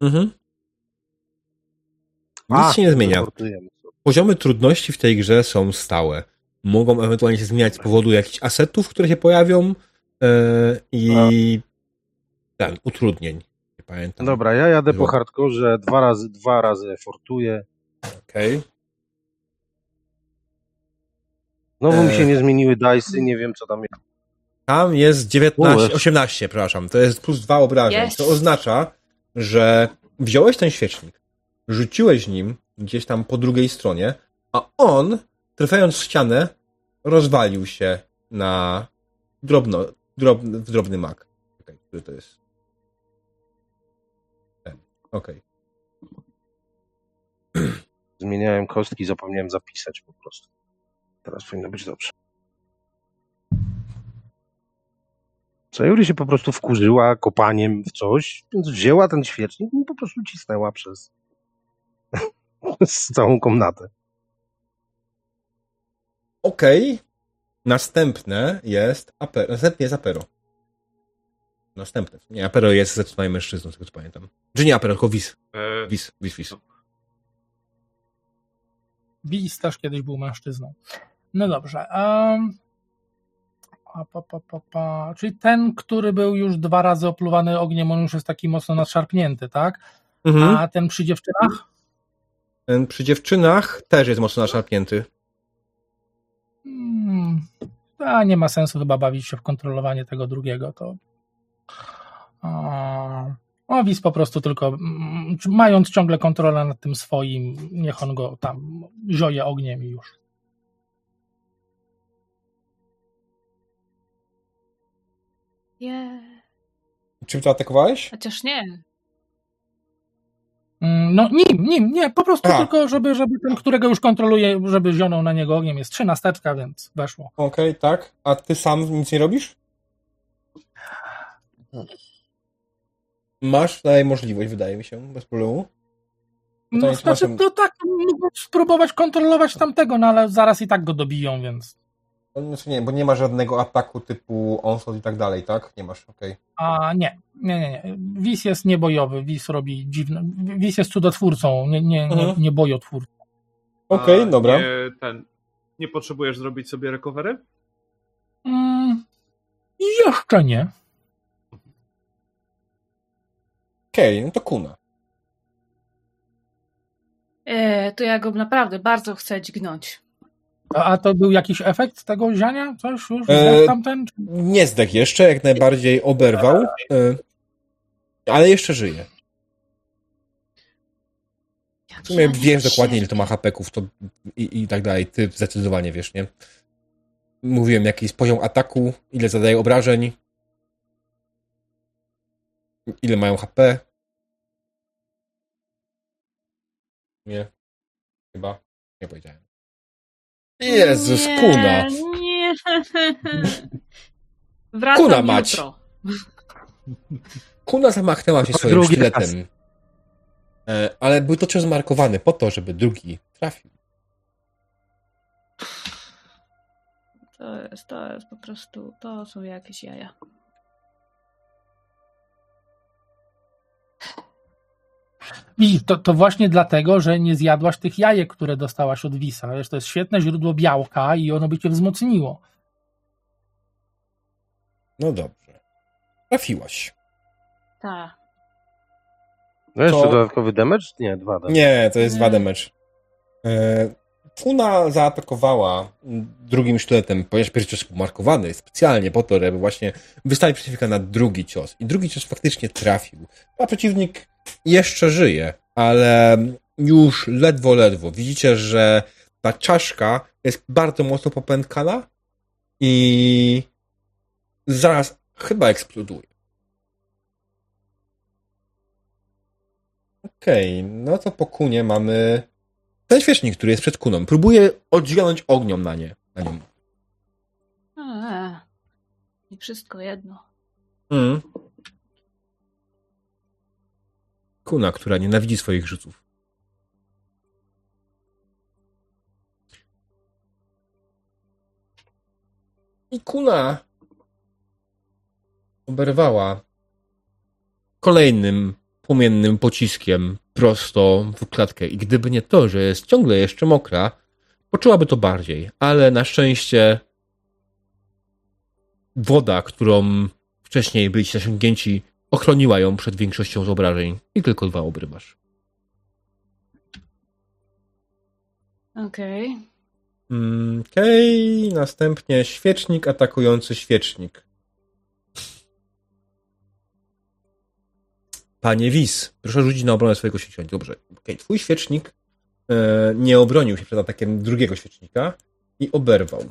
Mhm. Nic się nie zmienia. Poziomy trudności w tej grze są stałe. Mogą ewentualnie się zmieniać z powodu jakichś asetów, które się pojawią e, i ten, utrudnień. Nie pamiętam. Dobra, ja jadę po hardkorze, dwa razy, dwa razy efortuję. Okej. Znowu mi się Eee. nie zmieniły dice'y, nie wiem co tam jest. Tam jest 19, Ułeż. 18, przepraszam. To jest plus dwa obrażeń. Yes. To oznacza, że wziąłeś ten świecznik, rzuciłeś nim gdzieś tam po drugiej stronie, a on, trafiając w ścianę, rozwalił się na drobno, drobny, w drobny mak. Okej, który to jest? Ten. Okej. Zmieniałem kostki, zapomniałem zapisać po prostu. Teraz powinno być dobrze. Sayuri się po prostu wkurzyła kopaniem w coś, więc wzięła ten świecznik i po prostu cisnęła przez, przez całą komnatę. Okej. Następne jest Apero. Następnie jest Apero. Następne. Nie, Apero jest zdecydowanie mężczyzną, z tego co pamiętam. Czy nie Apero, tylko Wis. E, Wis, Wis, Wis. Też kiedyś był mężczyzną. No dobrze. Um, pa, pa, pa, pa, pa. Czyli ten, który był już dwa razy opluwany ogniem, on już jest taki mocno nadszarpnięty, tak? Mhm. A ten przy dziewczynach? Ten przy dziewczynach też jest mocno naszarpnięty. Hmm, a nie ma sensu chyba bawić się w kontrolowanie tego drugiego. To. A, o, Wis po prostu tylko, mając ciągle kontrolę nad tym swoim, niech on go tam zioje ogniem i już. Nie, Czym to atakowałeś? chociaż nie. Mm, No nim, nim, nie, po prostu A. tylko, żeby, żeby ten, którego już kontroluje, żeby zionął na niego ogniem. Jest trzynasteczka, więc weszło. Okej, tak. A ty sam nic nie robisz? Masz tutaj możliwość, wydaje mi się, bez problemu. No, Pytanie, masz znaczy, tam- to tak, mógł spróbować kontrolować tamtego, no ale zaraz i tak go dobiją, więc Znaczy nie, bo nie ma żadnego ataku typu onslaught i tak dalej, tak? Nie masz, okej. A nie, nie, nie, nie. Wis jest niebojowy, Wis robi dziwne. Wis jest cudotwórcą, nie, nie, nie, Mhm. nie bojotwórcą. Okej, A dobra. Nie, ten, nie potrzebujesz zrobić sobie recovery? Mm, jeszcze nie. Okej, no to kuna. E, to ja go naprawdę bardzo chcę dźgnąć. A, to był jakiś efekt tego ziania? Coś już? E, Zdech tamten? Nie zdech jeszcze, jak najbardziej oberwał, y, ale jeszcze żyje. W sumie wiesz dokładnie, ile to ma hapeków to i, i tak dalej. Ty zdecydowanie wiesz, nie? Mówiłem, jaki jest poziom ataku, ile zadaje obrażeń, ile mają HP. Nie. Chyba. Nie powiedziałem. Jezus, nie, kuna. Nie. Wracam Kuna mać. jutro. Kuna zamachnęła się swoim Drugi sztyletem. E, Ale był to cios zmarkowany po to, żeby drugi trafił. To jest, to jest po prostu, to są jakieś jaja. Widzisz, to, to właśnie dlatego, że nie zjadłaś tych jajek, które dostałaś od Wisa. Wiesz, to jest świetne źródło białka i ono by cię wzmocniło. No dobrze. Trafiłaś. Tak. No jeszcze To- dodatkowy damage? Nie, dwa damage. Nie, to jest dwa damage. E, Funa zaatakowała drugim sztyletem, ponieważ pierwszy cios był markowany specjalnie po to, żeby właśnie wystawić przeciwnika na drugi cios. I drugi cios faktycznie trafił. A przeciwnik jeszcze żyje, ale już ledwo, ledwo. Widzicie, że ta czaszka jest bardzo mocno popękana i zaraz chyba eksploduje. Okej, no to po kunie mamy ten świecznik, który jest przed kuną. Próbuje oddzionąć ognią na nie. Na nią. Eee. I wszystko jedno. Mm. Kuna, która nienawidzi swoich rzutów. I kuna oberwała kolejnym płomiennym pociskiem prosto w klatkę. I gdyby nie to, że jest ciągle jeszcze mokra, poczułaby to bardziej. Ale na szczęście woda, którą wcześniej byliście zasięgnięci, ochroniła ją przed większością z obrażeń i tylko dwa obrywasz. Okej. Mm, Okej, następnie świecznik atakujący świecznik. Panie Wis, proszę rzucić na obronę swojego świecznika. Dobrze. Okej, twój świecznik e, nie obronił się przed atakiem drugiego świecznika i oberwał.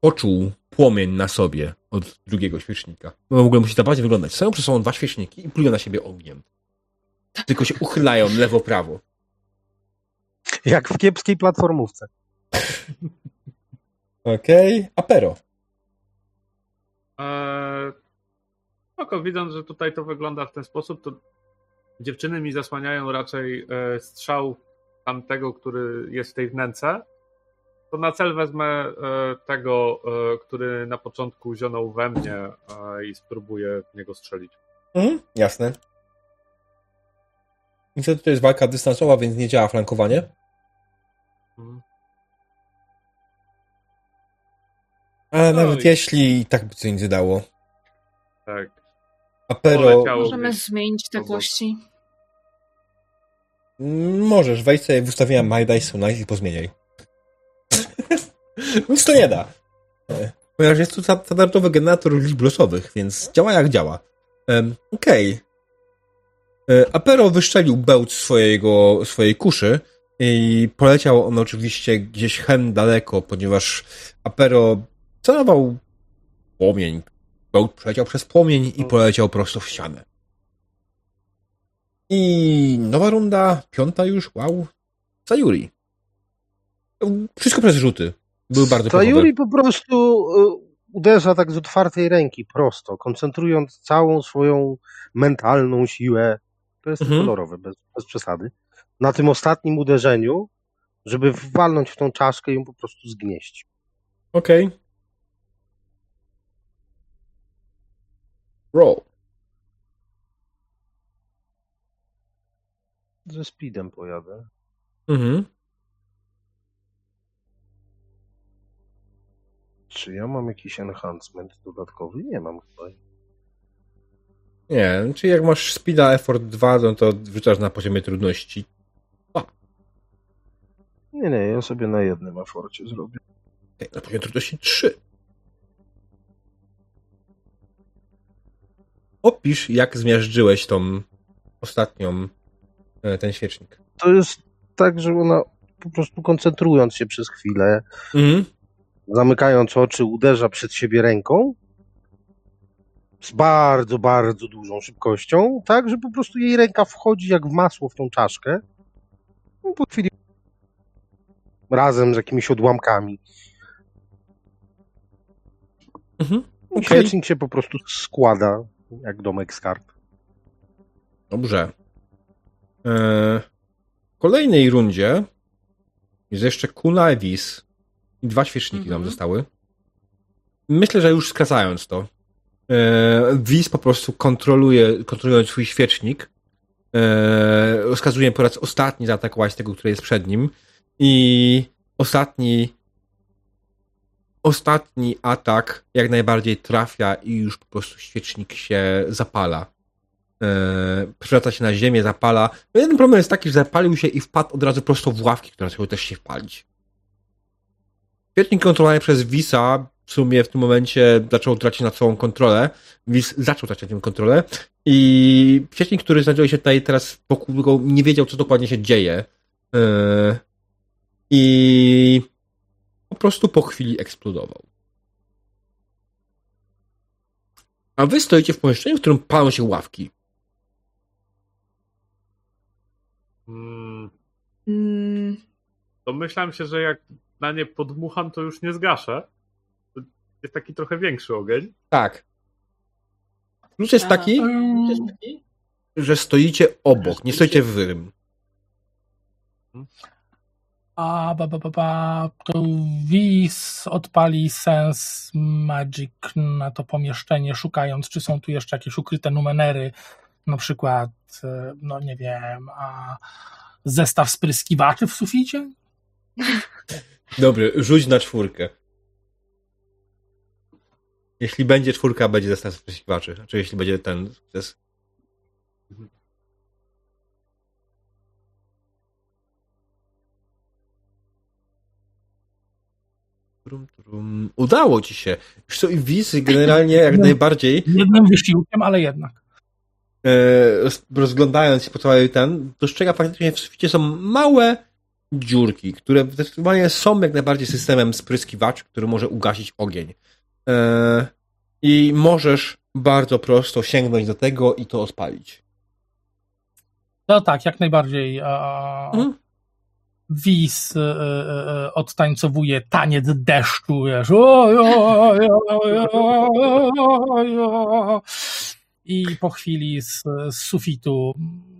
Poczuł płomień na sobie od drugiego świecznika. No w ogóle musi zobaczyć wyglądać. Stoją przed sobą dwa świeczniki i plują na siebie ogniem. Tylko się uchylają lewo-prawo. Jak w kiepskiej platformówce. Okej, Apero. Eee, spoko, widząc, że tutaj to wygląda w ten sposób, to dziewczyny mi zasłaniają raczej e, strzał tamtego, który jest w tej wnęce. To na cel wezmę e, tego, e, który na początku zionął we mnie i spróbuję w niego strzelić. Mhm, jasne. Niestety to jest walka dystansowa, więc nie działa flankowanie. Mhm. Ale No nawet i- jeśli i tak by co nic dało. Tak. Apero. Możemy zmienić te kości. Możesz wejść sobie w ustawienia My Dice Nice i pozmieniaj. Nic to nie da. Ponieważ jest tu sta- standardowy generator liczb losowych, więc działa jak działa. Em, Okej. E, Apero wyszczelił bełt swojego, swojej kuszy i poleciał on oczywiście gdzieś hen daleko, ponieważ Apero celował płomień. Bełt przeleciał przez płomień i poleciał prosto w ścianę. I nowa runda, piąta już, wow. Sayuri. Wszystko przez rzuty. Były bardzo To pechowe. Yuri po prostu y, uderza tak z otwartej ręki, prosto, koncentrując całą swoją mentalną siłę. To jest Mhm. kolorowe, bez, bez przesady. Na tym ostatnim uderzeniu żeby walnąć w tą czaszkę i ją po prostu zgnieść. Okej. Roll. Ze speedem pojadę. Mhm. Czy ja mam jakiś enhancement dodatkowy? Nie mam chyba. Nie, czyli jak masz speeda effort 2, no to wrzucasz na poziomie trudności. Nie, nie, ja sobie na jednym aforcie zrobię. Na poziomie trudności 3. Opisz, jak zmiażdżyłeś tą ostatnią, e, ten świecznik. To jest tak, że ona po prostu koncentrując się przez chwilę, Mhm. zamykając oczy, uderza przed siebie ręką z bardzo, bardzo dużą szybkością, tak, że po prostu jej ręka wchodzi jak w masło w tą czaszkę. No, po chwili razem z jakimiś odłamkami. Mhm. I Okej. Świecznik się po prostu składa jak domek z kart. Dobrze. E, w kolejnej rundzie jest jeszcze Kuna Evis i dwa świeczniki nam Mhm. zostały. Myślę, że już skracając to, e, Wiz po prostu kontroluje, kontrolując swój świecznik, e, rozkazuje po raz ostatni zaatakować tego, który jest przed nim i ostatni ostatni atak jak najbardziej trafia i już po prostu świecznik się zapala przewraca się na ziemię, zapala. No jeden problem jest taki, że zapalił się i wpadł od razu prosto w ławki, które zaczęły też się wpalić. Świetnik kontrolowany przez Wisa w sumie w tym momencie zaczął tracić na całą kontrolę. Wis zaczął tracić tę kontrolę i świetnik, który znajduje się tutaj teraz wokół nie wiedział, co dokładnie się dzieje. E, I prostu po chwili eksplodował. A wy stoicie w pomieszczeniu, w którym palą się ławki. Mm, Mm, domyślam się, że jak na nie podmucham, to już nie zgaszę. To jest taki trochę większy ogień. Tak. Klucz jest taki, że stoicie obok, nie stoicie w rym. A ba, ba, ba, ba, odpali Sense Magic na to pomieszczenie, szukając, czy są tu jeszcze jakieś ukryte numery, na przykład, e, no nie wiem, a zestaw spryskiwaczy w suficie? Dobry, rzuć na czwórkę. Jeśli będzie czwórka, będzie zestaw spryskiwaczy. Znaczy, jeśli będzie ten. Trum, trum. Udało ci się. Już co, i wiz generalnie jak najbardziej Jednym wysiłkiem, ale jednak. e, roz- rozglądając się po całej ten, dostrzega faktycznie w suficie są małe dziurki, które zdecydowanie są jak najbardziej systemem spryskiwaczy, który może ugasić ogień. E, I możesz bardzo prosto sięgnąć do tego i to odpalić. No tak, jak najbardziej. A... Mhm. Wiz e, e, odtańcowuje taniec deszczu, wiesz. Oj. I po chwili z, z sufitu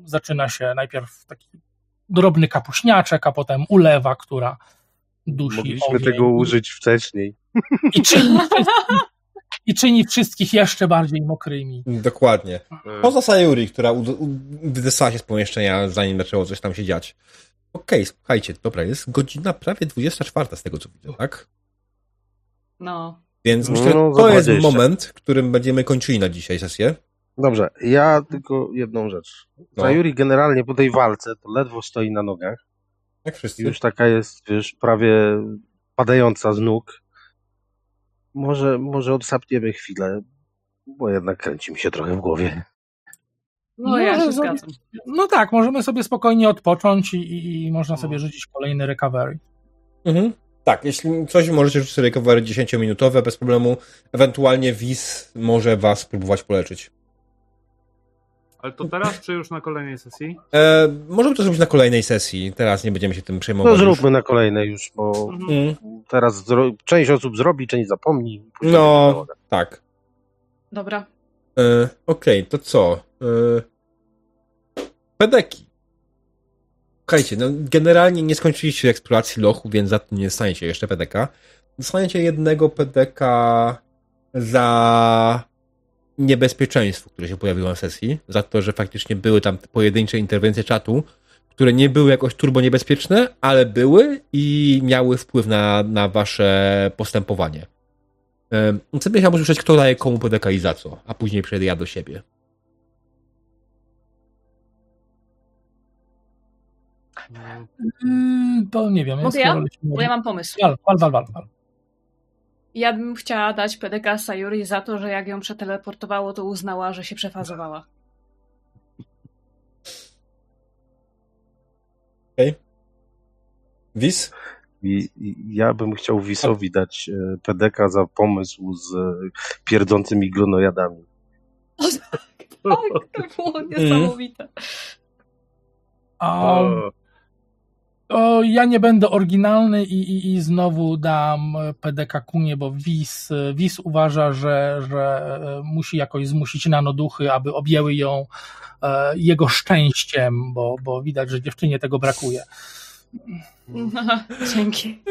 zaczyna się najpierw taki drobny kapuśniaczek, a potem ulewa, która dusi Mogliśmy ogień. tego użyć wcześniej. I czyni, wszystkich- I czyni wszystkich jeszcze bardziej mokrymi. Dokładnie. E, Poza Sayuri, która wydesała się z pomieszczenia, zanim zaczęło coś tam się dziać. Okej, słuchajcie, dobra, jest godzina prawie 24 z tego, co widzę, tak? no. Więc No, myślę, że no, to jest 20. moment, w którym będziemy kończyli na dzisiaj sesję. Dobrze, ja tylko jedną rzecz. No. Sayuri generalnie po tej walce to ledwo stoi na nogach. Jak wszyscy. Już taka jest, wiesz, prawie padająca z nóg. Może, może odsapniemy chwilę, bo jednak kręci mi się trochę w głowie. No ja się zgadzam. No tak, możemy sobie spokojnie odpocząć i, i, i można sobie rzucić kolejny recovery. Mhm. Tak, jeśli coś możecie rzucić sobie recovery 10-minutowe bez problemu. Ewentualnie Wiz może was próbować poleczyć. Ale to teraz, czy już na kolejnej sesji? E, możemy to zrobić na kolejnej sesji. Teraz nie będziemy się tym przejmować. No już. zróbmy na kolejne już, bo Mhm. Teraz zro... część osób zrobi, część zapomni. No, tak. Dobra. E, Okej, to co? E, pedeki. Słuchajcie, no generalnie nie skończyliście eksploracji lochu, więc za to nie dostaniecie jeszcze PDK. Dostaniecie jednego PDK za niebezpieczeństwo, które się pojawiło na sesji, za to, że faktycznie były tam pojedyncze interwencje czatu, które nie były jakoś turbo niebezpieczne, ale były i miały wpływ na, na wasze postępowanie. Um, sobie chciałbym usłyszeć, kto daje komu PDK i za co, a później przejdę ja do siebie. Mm, to nie wiem. Mogę ja? Bo ja mam pomysł. Wal, wal, wal, wal. wal. Ja bym chciała dać PDK Sayuri za to, że jak ją przeteleportowało, to uznała, że się przefazowała. Okej. Okay. Wis? I, ja bym chciał Wisowi dać e, PDK za pomysł z e, pierdzącymi glonojadami. O, tak, tak, to było niesamowite. Um, o, ja nie będę oryginalny i, i, i znowu dam PDK Kunie, bo Wis, Wis uważa, że, że e, musi jakoś zmusić nanoduchy, aby objęły ją e, jego szczęściem, bo, bo widać, że dziewczynie tego brakuje. No, dzięki.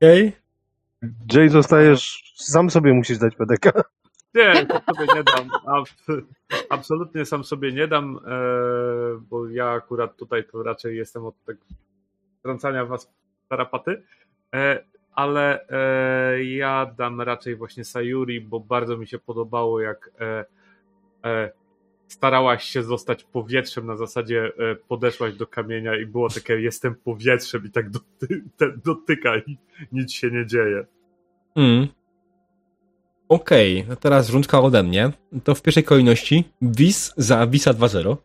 Okej. Okay. Jay, zostajesz, sam sobie musisz dać PDK. Nie, sobie nie dam. Absolutnie sam sobie nie dam, e, bo ja akurat tutaj to raczej jestem od tego wtrącania was w tarapaty. E, ale e, ja dam raczej właśnie Sayuri, bo bardzo mi się podobało, jak starałaś się zostać powietrzem, na zasadzie podeszłaś do kamienia i było takie jestem powietrzem i tak doty dotyka i nic się nie dzieje. Mm. Okej, okay, no teraz rundka ode mnie. To w pierwszej kolejności Wis za Wisa 2.0.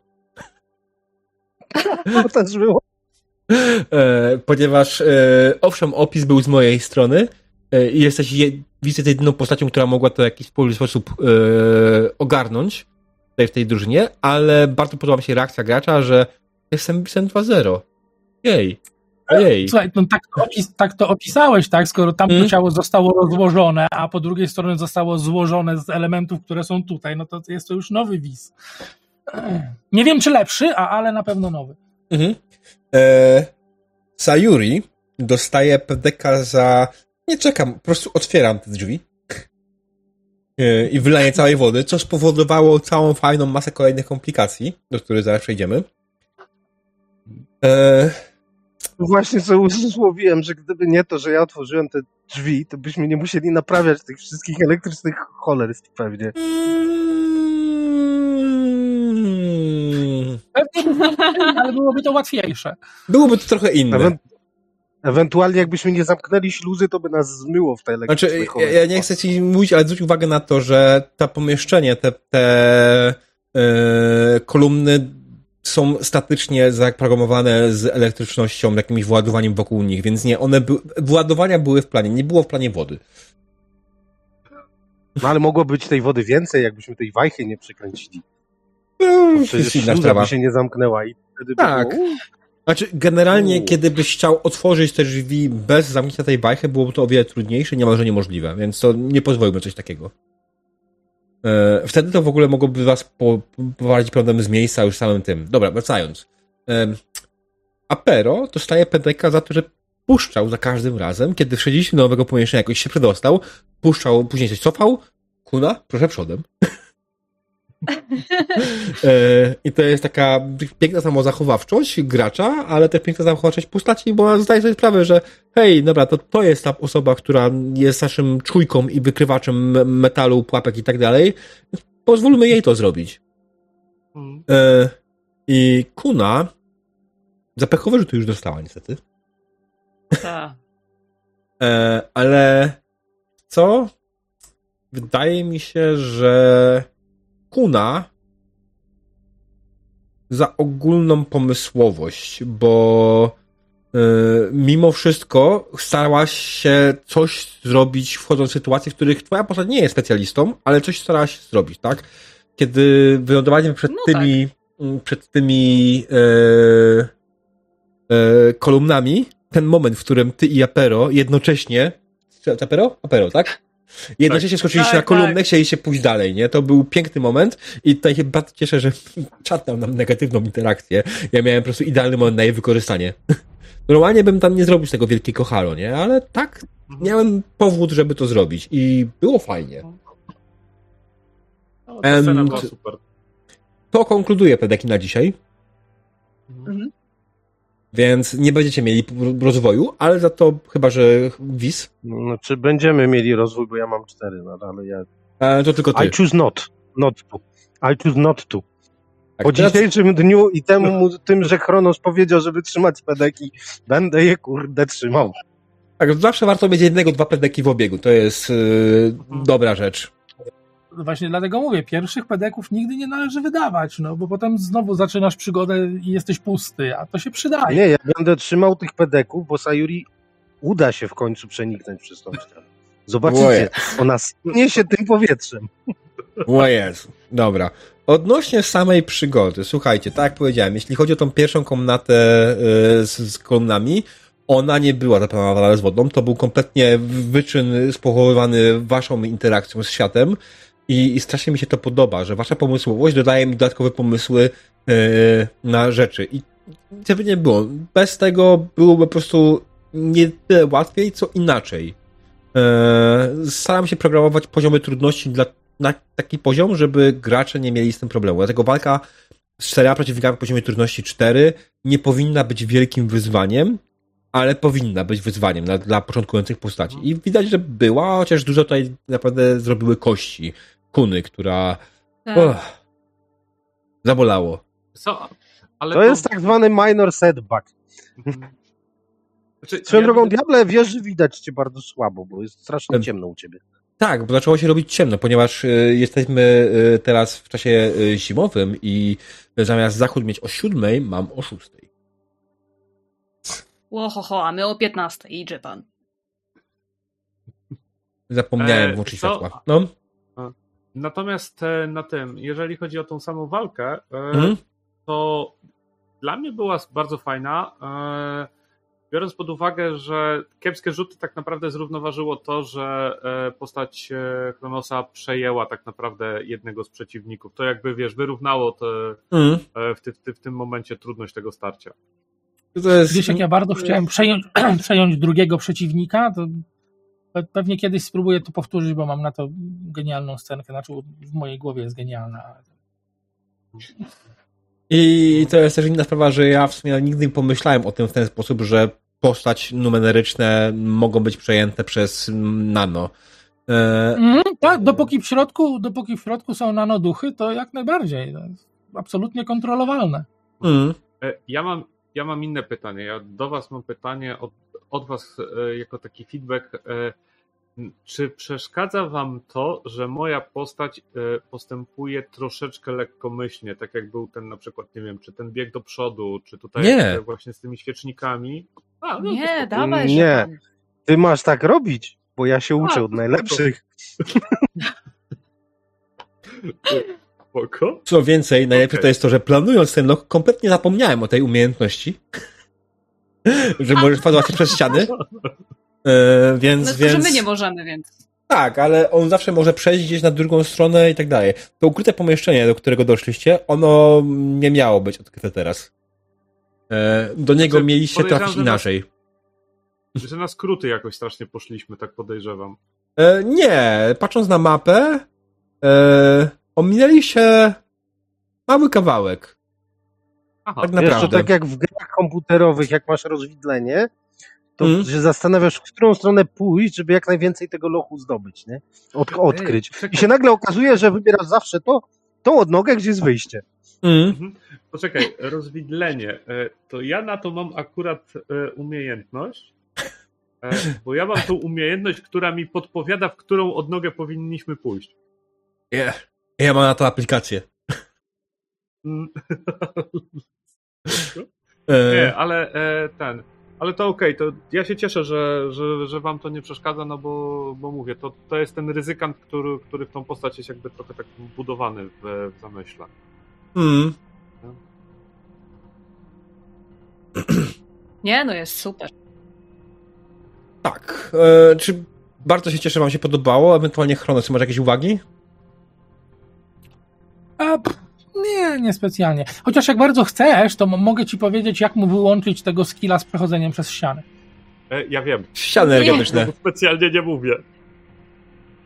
To też było. E, ponieważ e, owszem, opis był z mojej strony e, i jesteś je, jest jedyną postacią, która mogła to w jakiś sposób e, ogarnąć tutaj w tej drużynie, ale bardzo podoba mi się reakcja gracza, że jestem Wisem 2.0. Jej. Ojej. Słuchaj, no tak, to opis, tak to opisałeś, tak? Skoro tam hmm? to ciało zostało rozłożone, a po drugiej stronie zostało złożone z elementów, które są tutaj, no to jest to już nowy wiz. Nie wiem, czy lepszy, a, ale na pewno nowy. Mhm. E, Sayuri dostaje PDK za... Nie czekam, po prostu otwieram te drzwi e, i wylanie całej wody, co spowodowało całą fajną masę kolejnych komplikacji, do których zaraz przejdziemy. E, Właśnie sobie uzmysłowiłem, że gdyby nie to, że ja otworzyłem te drzwi, to byśmy nie musieli naprawiać tych wszystkich elektrycznych cholerstw pewnie. Ale byłoby to łatwiejsze. Byłoby to trochę inne. Ewen ewentualnie jakbyśmy nie zamknęli śluzy, to by nas zmyło w tej elektrycznej Znaczy, ja, ja, nie chcę ci mówić, ale zwróć uwagę na to, że to pomieszczenie, te, te yy, kolumny są statycznie zaprogramowane z elektrycznością, jakimś władowaniem wokół nich, więc nie, one by, władowania były w planie, nie było w planie wody. No ale mogło być tej wody więcej, jakbyśmy tej wajchy nie przykręcili. No, przecież by się nie zamknęła i wtedy Tak. By było... Znaczy, generalnie, U. kiedy byś chciał otworzyć te drzwi bez zamknięcia tej wajchy, byłoby to o wiele trudniejsze, niemalże niemożliwe, więc to nie pozwolimy coś takiego. E, wtedy to w ogóle mogłoby was poprowadzić problem z miejsca już samym tym. Dobra, wracając. Apero dostaje PDK za to, że puszczał za każdym razem, kiedy wszedliśmy do nowego pomieszczenia, jakoś się przedostał, puszczał, później coś cofał. Kuna, proszę przodem. E, I to jest taka piękna samozachowawczość gracza, ale też piękna samozachowawczość postaci, bo ona zdaje sobie sprawę, że hej, dobra, to, to jest ta osoba, która jest naszym czujką i wykrywaczem metalu, pułapek i tak dalej. Pozwólmy jej to zrobić. Mm. E, I Kuna zapechowe rzuty już dostała niestety. Tak. E, ale co? Wydaje mi się, że Kuna za ogólną pomysłowość, bo yy, mimo wszystko starałaś się coś zrobić, wchodząc w sytuacje, w których twoja postać nie jest specjalistą, ale coś starałaś zrobić, tak? Kiedy wylądowaliśmy przed no tymi tak. Przed tymi yy, yy, kolumnami, ten moment, w którym ty i Apero jednocześnie Apero? Apero, tak? Jednocześnie skoczyliście Tak, na kolumnę, tak. chcieliście pójść dalej, nie? To był piękny moment i tutaj się bardzo cieszę, że czat dał nam negatywną interakcję. Ja miałem po prostu idealny moment na jej wykorzystanie. Normalnie bym tam nie zrobił z tego wielkiego halo, nie? Ale tak miałem powód, żeby to zrobić i było fajnie. No, scena była super. To konkluduje pedeki na dzisiaj, Mhm. Więc nie będziecie mieli rozwoju, ale za to chyba, że wis, No, Znaczy będziemy mieli rozwój, bo ja mam cztery, no, ale ja... e, to tylko ty. I choose not. Not to. I choose not to. Tak, Po teraz- dzisiejszym dniu i temu, mu- tym, że Chronos powiedział, żeby trzymać pedeki, będę je kurde trzymał. Tak, zawsze warto mieć jednego, dwa pedeki w obiegu. To jest yy, dobra rzecz. Właśnie dlatego mówię, pierwszych pedeków nigdy nie należy wydawać, no bo potem znowu zaczynasz przygodę i jesteś pusty, a to się przydaje. Nie, ja będę trzymał tych pedeków, bo Sayuri uda się w końcu przeniknąć przez tą ścianę. Zobaczycie, ona stanie się tym powietrzem. O Jezu. Dobra. Odnośnie samej przygody, słuchajcie, tak jak powiedziałem, jeśli chodzi o tą pierwszą komnatę yy, z, z kolumnami, ona nie była zaplanowana z wodą, to był kompletnie wyczyn spowoływany waszą interakcją z światem i, i strasznie mi się to podoba, że wasza pomysłowość dodaje mi dodatkowe pomysły yy, na rzeczy i żeby nie było, bez tego byłoby po prostu nie tyle łatwiej, co inaczej. Yy, staram się programować poziomy trudności dla, na taki poziom, żeby gracze nie mieli z tym problemu. Dlatego walka z czterema przeciwnikami poziomie trudności 4 nie powinna być wielkim wyzwaniem, ale powinna być wyzwaniem dla, dla początkujących postaci. I widać, że była, chociaż dużo tutaj naprawdę zrobiły kości. Kuny, która Tak. och, zabolało. Co? Ale To jest tak zwany minor setback. Mhm. Znaczy, Swoją ja- drogą, Diable, wiesz, że widać cię bardzo słabo, bo jest strasznie ciemno u ciebie. Tak, bo zaczęło się robić ciemno, ponieważ y, jesteśmy y, teraz w czasie y, zimowym i zamiast zachód mieć o siódmej, mam o szóstej. Łohoho, a my o 15 idzie pan. Zapomniałem E, włączyć co? światła. No. Natomiast e, na tym, jeżeli chodzi o tą samą walkę, e, Mhm. to dla mnie była bardzo fajna. e, Biorąc pod uwagę, że kiepskie rzuty tak naprawdę zrównoważyło to, że postać Kronosa przejęła tak naprawdę jednego z przeciwników. To jakby, wiesz, wyrównało te, e, w, ty, w, ty, w tym momencie trudność tego starcia. To jest... Wiesz, jak ja bardzo chciałem przejąć, przejąć drugiego przeciwnika, to pewnie kiedyś spróbuję to powtórzyć, bo mam na to genialną scenkę, znaczy w mojej głowie jest genialna. I to jest też inna sprawa, że ja w sumie nigdy nie pomyślałem o tym w ten sposób, że postać numeryczne mogą być przejęte przez nano. E, Mm, tak, dopóki w środku, dopóki w środku są nanoduchy, to jak najbardziej. To jest absolutnie kontrolowalne. mm. E, Ja mam, ja mam inne pytanie. Ja do Was mam pytanie od, od Was e, jako taki feedback. e, Czy przeszkadza Wam to, że moja postać e, postępuje troszeczkę lekkomyślnie, tak jak był ten na przykład, nie wiem, czy ten bieg do przodu, czy tutaj Nie. właśnie z tymi świecznikami? A, no to Nie, spoko. dawaj, Nie. Ty masz tak robić, bo ja się uczę od najlepszych. Co więcej, najlepsze Okej. to jest to, że planując ten lok, kompletnie zapomniałem o tej umiejętności. Że możesz padać przez ściany. E, więc, No to, więc... że my nie możemy, więc. Tak, ale on zawsze może przejść gdzieś na drugą stronę i tak dalej. To ukryte pomieszczenie, do którego doszliście, ono nie miało być odkryte teraz. E, Do niego Znaczy, mieliście trafić inaczej. Że na skróty jakoś strasznie poszliśmy, tak podejrzewam. E, nie, patrząc na mapę, e, ominęliście mały kawałek. Aha, Tak naprawdę. tak jak w grach komputerowych, jak masz rozwidlenie, to Mm. się zastanawiasz, w którą stronę pójść, żeby jak najwięcej tego lochu zdobyć, nie? Od, odkryć. I się nagle okazuje, że wybierasz zawsze to, tą odnogę, gdzie jest wyjście. Mm. Poczekaj, rozwidlenie. E, To ja na to mam akurat e, umiejętność, e, bo ja mam tą umiejętność, która mi podpowiada, w którą odnogę powinniśmy pójść. Yeah. Ja mam na to aplikację. E, Nie, ale e, ten. Ale to okej, to ja się cieszę, że, że, że wam to nie przeszkadza, no bo, bo mówię, to, to jest ten ryzykant, który, który w tą postać jest jakby trochę tak budowany w, w zamyśle. mm. Nie, no jest super. Tak. E, czy bardzo się cieszę, że wam się podobało. Ewentualnie Chronos, masz jakieś uwagi? A, pff, nie, niespecjalnie. Chociaż jak bardzo chcesz, to mogę ci powiedzieć, jak mu wyłączyć tego skilla z przechodzeniem przez ściany. E, ja wiem, Ściany Nie. energetyczne. specjalnie nie mówię.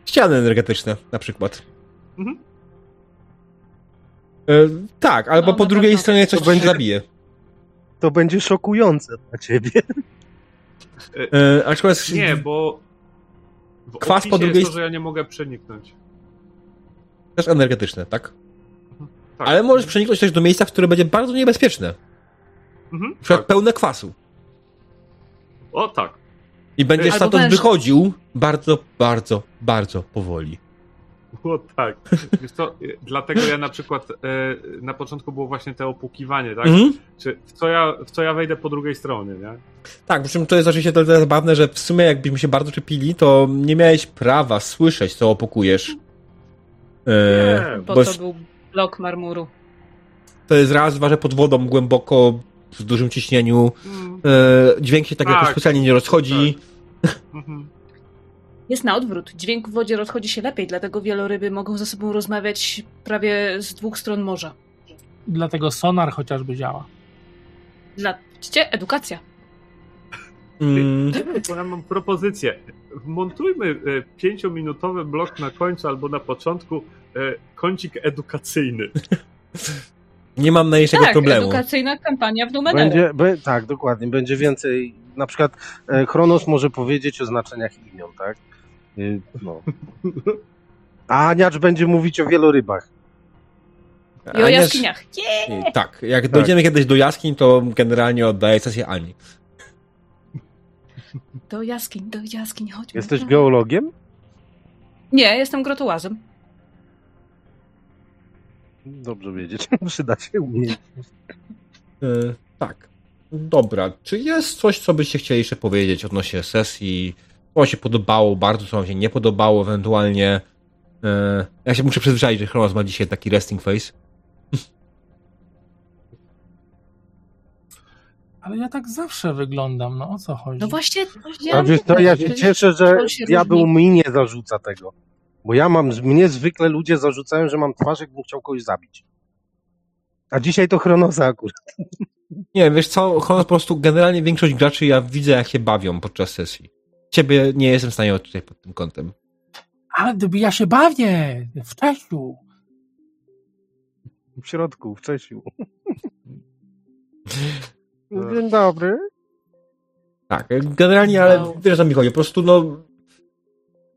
Ściany energetyczne, na przykład. Mhm. E, tak, albo No, po na drugiej pewno. stronie coś To będzie- zabije. To będzie szokujące dla ciebie. E, aczkolwiek Nie, bo w Kwas po drugiej jest to, że ja nie mogę przeniknąć. też energetyczne, tak? Tak. Ale możesz przeniknąć też do miejsca, które będzie bardzo niebezpieczne. Mhm, Na przykład tak. pełne kwasu. O tak. I będziesz Albo stamtąd wychodził bardzo, bardzo, bardzo powoli. O tak. Wiesz co, e, dlatego ja na przykład e, na początku było właśnie te opłukiwanie, tak? Mhm. Czy w co, ja, w co ja wejdę po drugiej stronie, nie? Tak, przy czym to jest oczywiście tyle zabawne, że w sumie jakbyśmy się bardzo czepili, to nie miałeś prawa słyszeć, co opukujesz. E, Nie, Bo bo to był blok marmuru. to jest raz, dwa, że pod wodą głęboko, w dużym ciśnieniu. Mm, E, dźwięk się tak, Tak, jakoś specjalnie nie rozchodzi. mhm. Jest na odwrót. Dźwięk w wodzie rozchodzi się lepiej, dlatego wieloryby mogą ze sobą rozmawiać prawie z dwóch stron morza. Dlatego sonar chociażby działa. Dla... Widzicie? Edukacja. Mm, ja mam propozycję. Montujmy e, pięciominutowy blok na końcu albo na początku kącik edukacyjny. nie mam najmniejszego tak, problemu. edukacyjna kampania w Numenera. Będzie, be, tak, dokładnie. Będzie więcej. Na przykład e, Chronos może powiedzieć o znaczeniach imion, tak? Y, No. A Aniacz będzie mówić o wielorybach. I o Aniasz- jaskiniach. Yeah! Tak, jak dojdziemy kiedyś do jaskiń, to generalnie oddaję sesję Ani. Do jaskiń, do jaskiń, chodźmy. Jesteś Tak. geologiem? Nie, jestem grotołazem. Dobrze wiedzieć. Przyda się umiejętność. E, tak. Dobra, czy jest coś, co byście chcieli jeszcze powiedzieć odnośnie sesji? Co wam się podobało bardzo, co wam się nie podobało ewentualnie? E, ja się muszę przyzwyczaić, że Chronos ma dzisiaj taki resting face. Ale ja tak zawsze wyglądam, no o co chodzi? No właśnie, A wiesz co, ja się cieszę, że diabeł mi nie zarzuca tego. Bo ja mam, mnie zwykle ludzie zarzucają, że mam twarz, jakbym chciał kogoś zabić. A dzisiaj to Chronosa akurat. Nie, wiesz co, Chronos po prostu generalnie większość graczy ja widzę, jak się bawią podczas sesji. Ciebie nie jestem w stanie tutaj pod tym kątem. Ale gdyby ja się bawię w Czesiu. W środku, w Czesiu. Dzień dobry. Tak, generalnie, ale Wow. wiesz, o co mi chodzi, po prostu no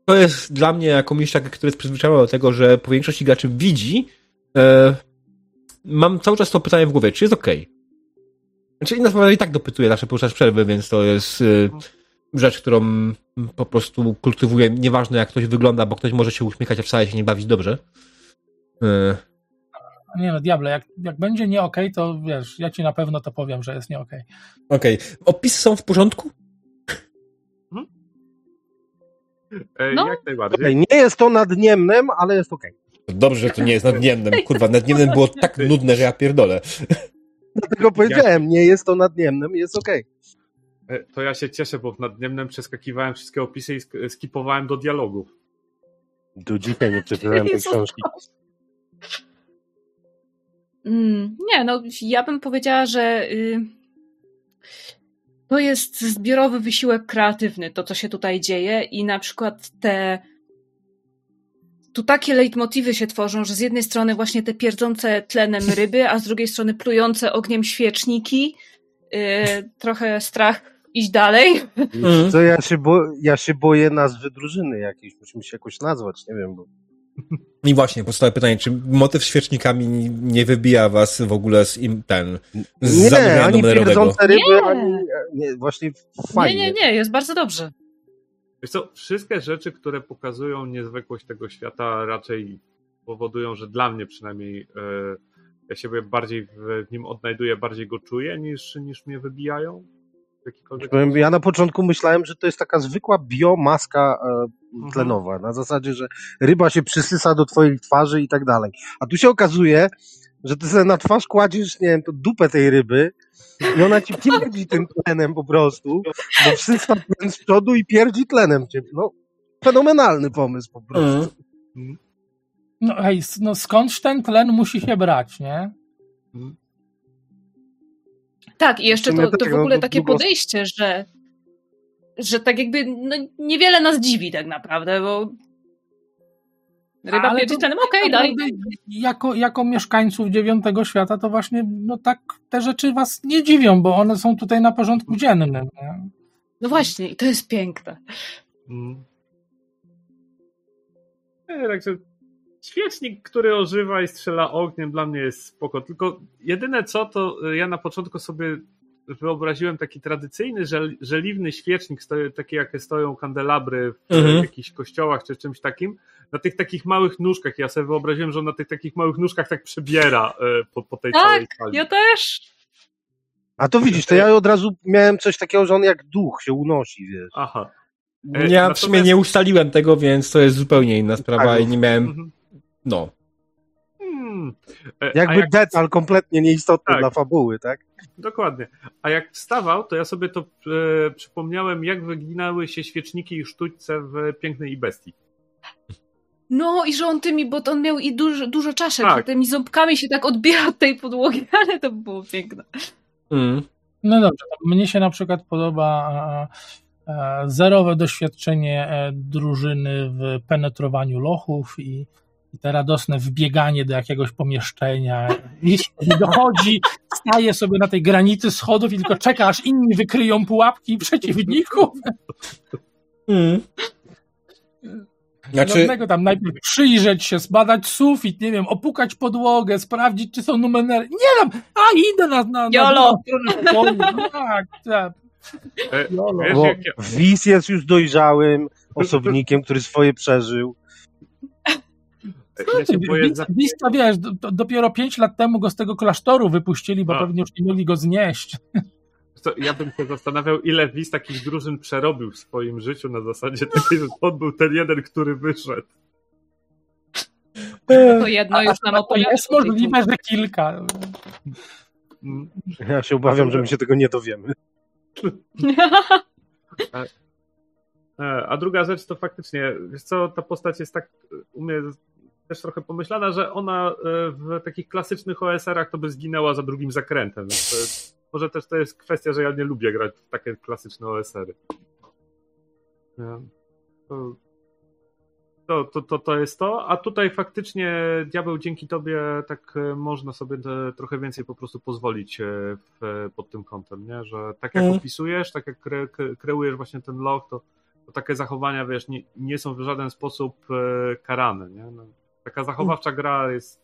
to jest dla mnie jako mistrz, taki, który jest przyzwyczajony do tego, że po większości graczy widzi e, mam cały czas to pytanie w głowie, czy jest okej? Znaczy inna sprawa, i tak dopytuję zawsze podczas przerwy, więc to jest e, rzecz, którą po prostu kultywuję, nieważne jak ktoś wygląda, bo ktoś może się uśmiechać, a wcale się nie bawić dobrze. E, Nie no, diable, jak, jak będzie nie okej, to wiesz, ja ci na pewno to powiem, że jest nie okej. okej, opisy są w porządku? No. Jak najbardziej. Ej, nie jest to nadniemnem, ale jest okej. Dobrze, że to nie jest nadniemnym, kurwa, nadniemnym było tak nudne, że ja pierdolę. Dlatego powiedziałem, nie jest to nadniemnem, jest okej. E, To ja się cieszę, bo w nadniemnym przeskakiwałem wszystkie opisy i sk- skipowałem do dialogów. Do dzisiaj nie przeczytałem tej książki. Mm, nie, no ja bym powiedziała, że y, to jest zbiorowy wysiłek kreatywny, to co się tutaj dzieje i na przykład te tu takie leitmotywy się tworzą, że z jednej strony właśnie te pierdzące tlenem ryby, a z drugiej strony plujące ogniem świeczniki, y, trochę strach iść dalej. Co ja się, bo, ja się boję nazwy drużyny jakiejś. Musimy się jakoś nazwać, nie wiem. Bo... I właśnie, podstawowe pytanie, czy motyw świecznikami nie wybija was w ogóle z im, ten, z Nie, zamówienia ani numerowego? pierdzące ryby, Nie. ani... Nie, właśnie Nie, fajnie. nie, nie, jest bardzo dobrze. Wiesz co, wszystkie rzeczy, które pokazują niezwykłość tego świata raczej powodują, że dla mnie przynajmniej e, ja siebie bardziej w nim odnajduję, bardziej go czuję niż, niż mnie wybijają. Jakikolwiek Ja na początku myślałem, że to jest taka zwykła biomaska e, Mhm. tlenowa. Na zasadzie, że ryba się przysysa do twoich twarzy i tak dalej. A tu się okazuje, że ty sobie na twarz kładziesz, nie wiem, to dupę tej ryby i ona ci pierdzi tym tlenem po prostu, bo przysysa tlen z przodu i pierdzi tlenem cię. No, fenomenalny pomysł po prostu. Mm. No hej, no skądś ten tlen musi się brać, nie? Tak, i jeszcze to, to tak, w ogóle takie podejście, że, że tak jakby no, niewiele nas dziwi tak naprawdę, bo ryba Ale pierdzi to- tlenem, okej, daj. Naprawdę Jako, jako mieszkańców dziewiątego świata, to właśnie no tak te rzeczy was nie dziwią, bo one są tutaj na porządku dziennym. Nie? No właśnie, i to jest piękne. Mm. Nie, także świecznik, który ożywa i strzela ogniem, dla mnie jest spoko. Tylko jedyne co, to y, ja na początku sobie wyobraziłem taki tradycyjny, żel, żeliwny świecznik, takie jakie stoją kandelabry w Mhm. jakichś kościołach czy czymś takim, na tych takich małych nóżkach. Ja sobie wyobraziłem, że on na tych takich małych nóżkach tak przebiera y, po, po tej Tak, całej sali. Ja też. A to widzisz, to ja od razu miałem coś takiego, że on jak duch się unosi, wiesz. Aha. E, Ja w natomiast- sumie nie ustaliłem tego, więc to jest zupełnie inna sprawa Tak. i nie miałem, Mhm. No. Hmm. E, Jakby jak- detal kompletnie nieistotny Tak. dla fabuły, tak? Dokładnie. A jak wstawał, to ja sobie to e, przypomniałem, jak wyginały się świeczniki i sztućce w Pięknej i Bestii. No i że on tymi, bo on miał i dużo, dużo czaszek, Tak. tymi ząbkami się tak odbija od tej podłogi, ale to było piękne. Mm. No dobrze, mnie się na przykład podoba e, e, zerowe doświadczenie e, drużyny w penetrowaniu lochów i, i te radosne wbieganie do jakiegoś pomieszczenia. I dochodzi, staje sobie na tej granicy schodów i tylko czeka, aż inni wykryją pułapki przeciwników. Mm. Znaczy, tam najpierw przyjrzeć się, zbadać sufit, nie wiem, opukać podłogę, sprawdzić, czy są numery. Nie tam, a idę na, na, na Jolo. pokoju. No Tak, tak. E, Jolo. Bo Wiz jest już dojrzałym osobnikiem, który swoje przeżył. Ja za... Bliska, wiesz, do, do, dopiero pięć lat temu go z tego klasztoru wypuścili, bo A. pewnie już nie mogli go znieść. co, Ja bym się zastanawiał, ile Wiz takich drużyn przerobił w swoim życiu na zasadzie takiej, że on był ten jeden, który wyszedł. To jedno już nam To opowiada. jest możliwe, że kilka. Mm. Ja się obawiam, że my się tego nie dowiemy. E, A druga rzecz to faktycznie, wiesz co, ta postać jest tak e, u mnie też trochę pomyślana, że ona e, w takich klasycznych OSR-ach to by zginęła za drugim zakrętem. Więc może też to jest kwestia, że ja nie lubię grać w takie klasyczne OSR-y. To, to, to, to, jest to, a tutaj faktycznie diabeł dzięki tobie tak e, można sobie te, trochę więcej po prostu pozwolić e, w, pod tym kątem, nie? że tak jak Mm. opisujesz, tak jak kre, kre- kreujesz właśnie ten log, to, to takie zachowania, wiesz, nie, nie są w żaden sposób karane, nie? No, taka zachowawcza gra jest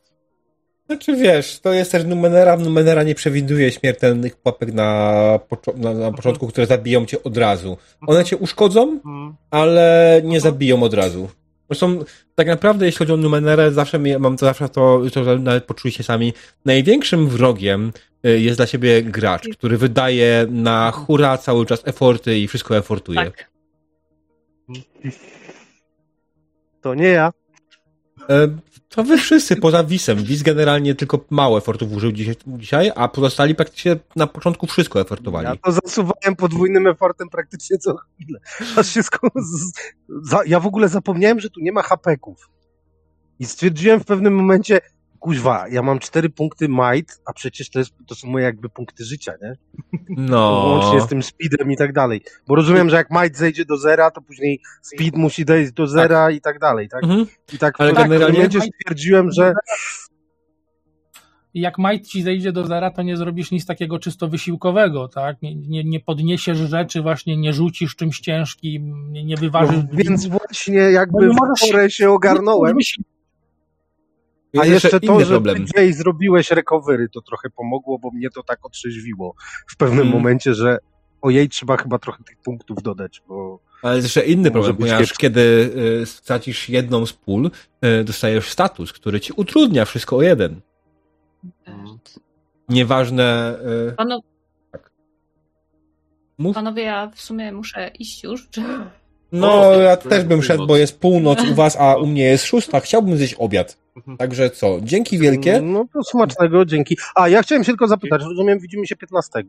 Znaczy wiesz, to jest też Numenera. Numenera nie przewiduje śmiertelnych pułapek na, na, na początku, które zabiją cię od razu. One cię uszkodzą, mm, ale nie zabiją od razu. Zresztą tak naprawdę jeśli chodzi o Numenerę, zawsze mi- mam to zawsze to, to że nawet poczujcie sami, największym wrogiem y, jest dla siebie gracz, który wydaje na hura cały czas eforty i wszystko efortuje. Tak. To nie ja. E, To wy wszyscy poza Wisem. Wis generalnie tylko mało efortów użył dzisiaj, a pozostali praktycznie na początku wszystko efortowali. Ja to zasuwałem podwójnym efortem praktycznie co chwilę. Aż się. Ja w ogóle zapomniałem, że tu nie ma hapeków. I stwierdziłem w pewnym momencie, kuźwa, ja mam cztery punkty might, a przecież to, jest, to są moje jakby punkty życia, nie? No. Łącznie z tym speedem i tak dalej. Bo rozumiem, że jak might zejdzie do zera, to później speed musi dojść do zera i tak dalej, tak? Mhm. I tak w Ale pewnym generalnie- momencie stwierdziłem, że I jak majt ci zejdzie do zera, to nie zrobisz nic takiego czysto wysiłkowego, tak? Nie, nie, nie podniesiesz rzeczy, właśnie nie rzucisz czymś ciężkim, nie, nie wyważysz... no, więc właśnie No jakby nie w porę się ogarnąłem. A jeszcze to, że problem. ty zrobiłeś recovery, to trochę pomogło, bo mnie to tak otrzeźwiło w pewnym Mm. momencie, że ojej, trzeba chyba trochę tych punktów dodać, bo Ale jest jeszcze inny problem, ponieważ kiepsko. kiedy y, stracisz jedną z pól, y, dostajesz status, który ci utrudnia wszystko o jeden. Nieważne. Y, Pano, mów. panowie, ja w sumie muszę iść już. Czy... No, ja też bym szedł, bo jest północ u was, a u mnie jest szósta. Chciałbym zjeść obiad. Mhm. Także co, dzięki wielkie. No to smacznego, dzięki. A ja chciałem się tylko zapytać, rozumiem, widzimy się 15.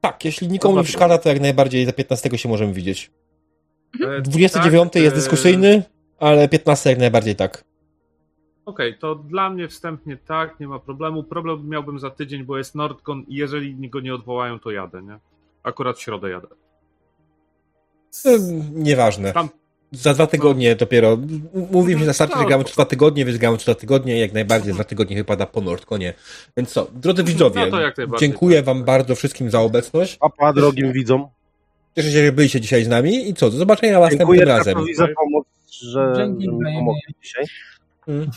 Tak, jeśli nikomu nie przeszkadza, to jak najbardziej za 15 się możemy widzieć. E, 29 tak, jest e, dyskusyjny, ale 15 jak najbardziej tak. Okej, to dla mnie wstępnie tak, nie ma problemu. Problem miałbym za tydzień, bo jest Nordcon i jeżeli go nie odwołają, to jadę, nie? Akurat w środę jadę. Nieważne. Tam Za dwa tygodnie dopiero. Mówimy się na starcie, że gramy co dwa tygodnie, więc gramy co dwa tygodnie, jak najbardziej za dwa tygodnie wypada po Nordconie. Więc co, drodzy widzowie, No dziękuję tak, wam bardzo wszystkim za obecność. Papa drogim widzom. Cieszę się, że byliście dzisiaj z nami i co, do zobaczenia następnym Dziękuję razem. Trakowi za pomoc, że, Dzięki że mi pomogli dzisiaj. Mm.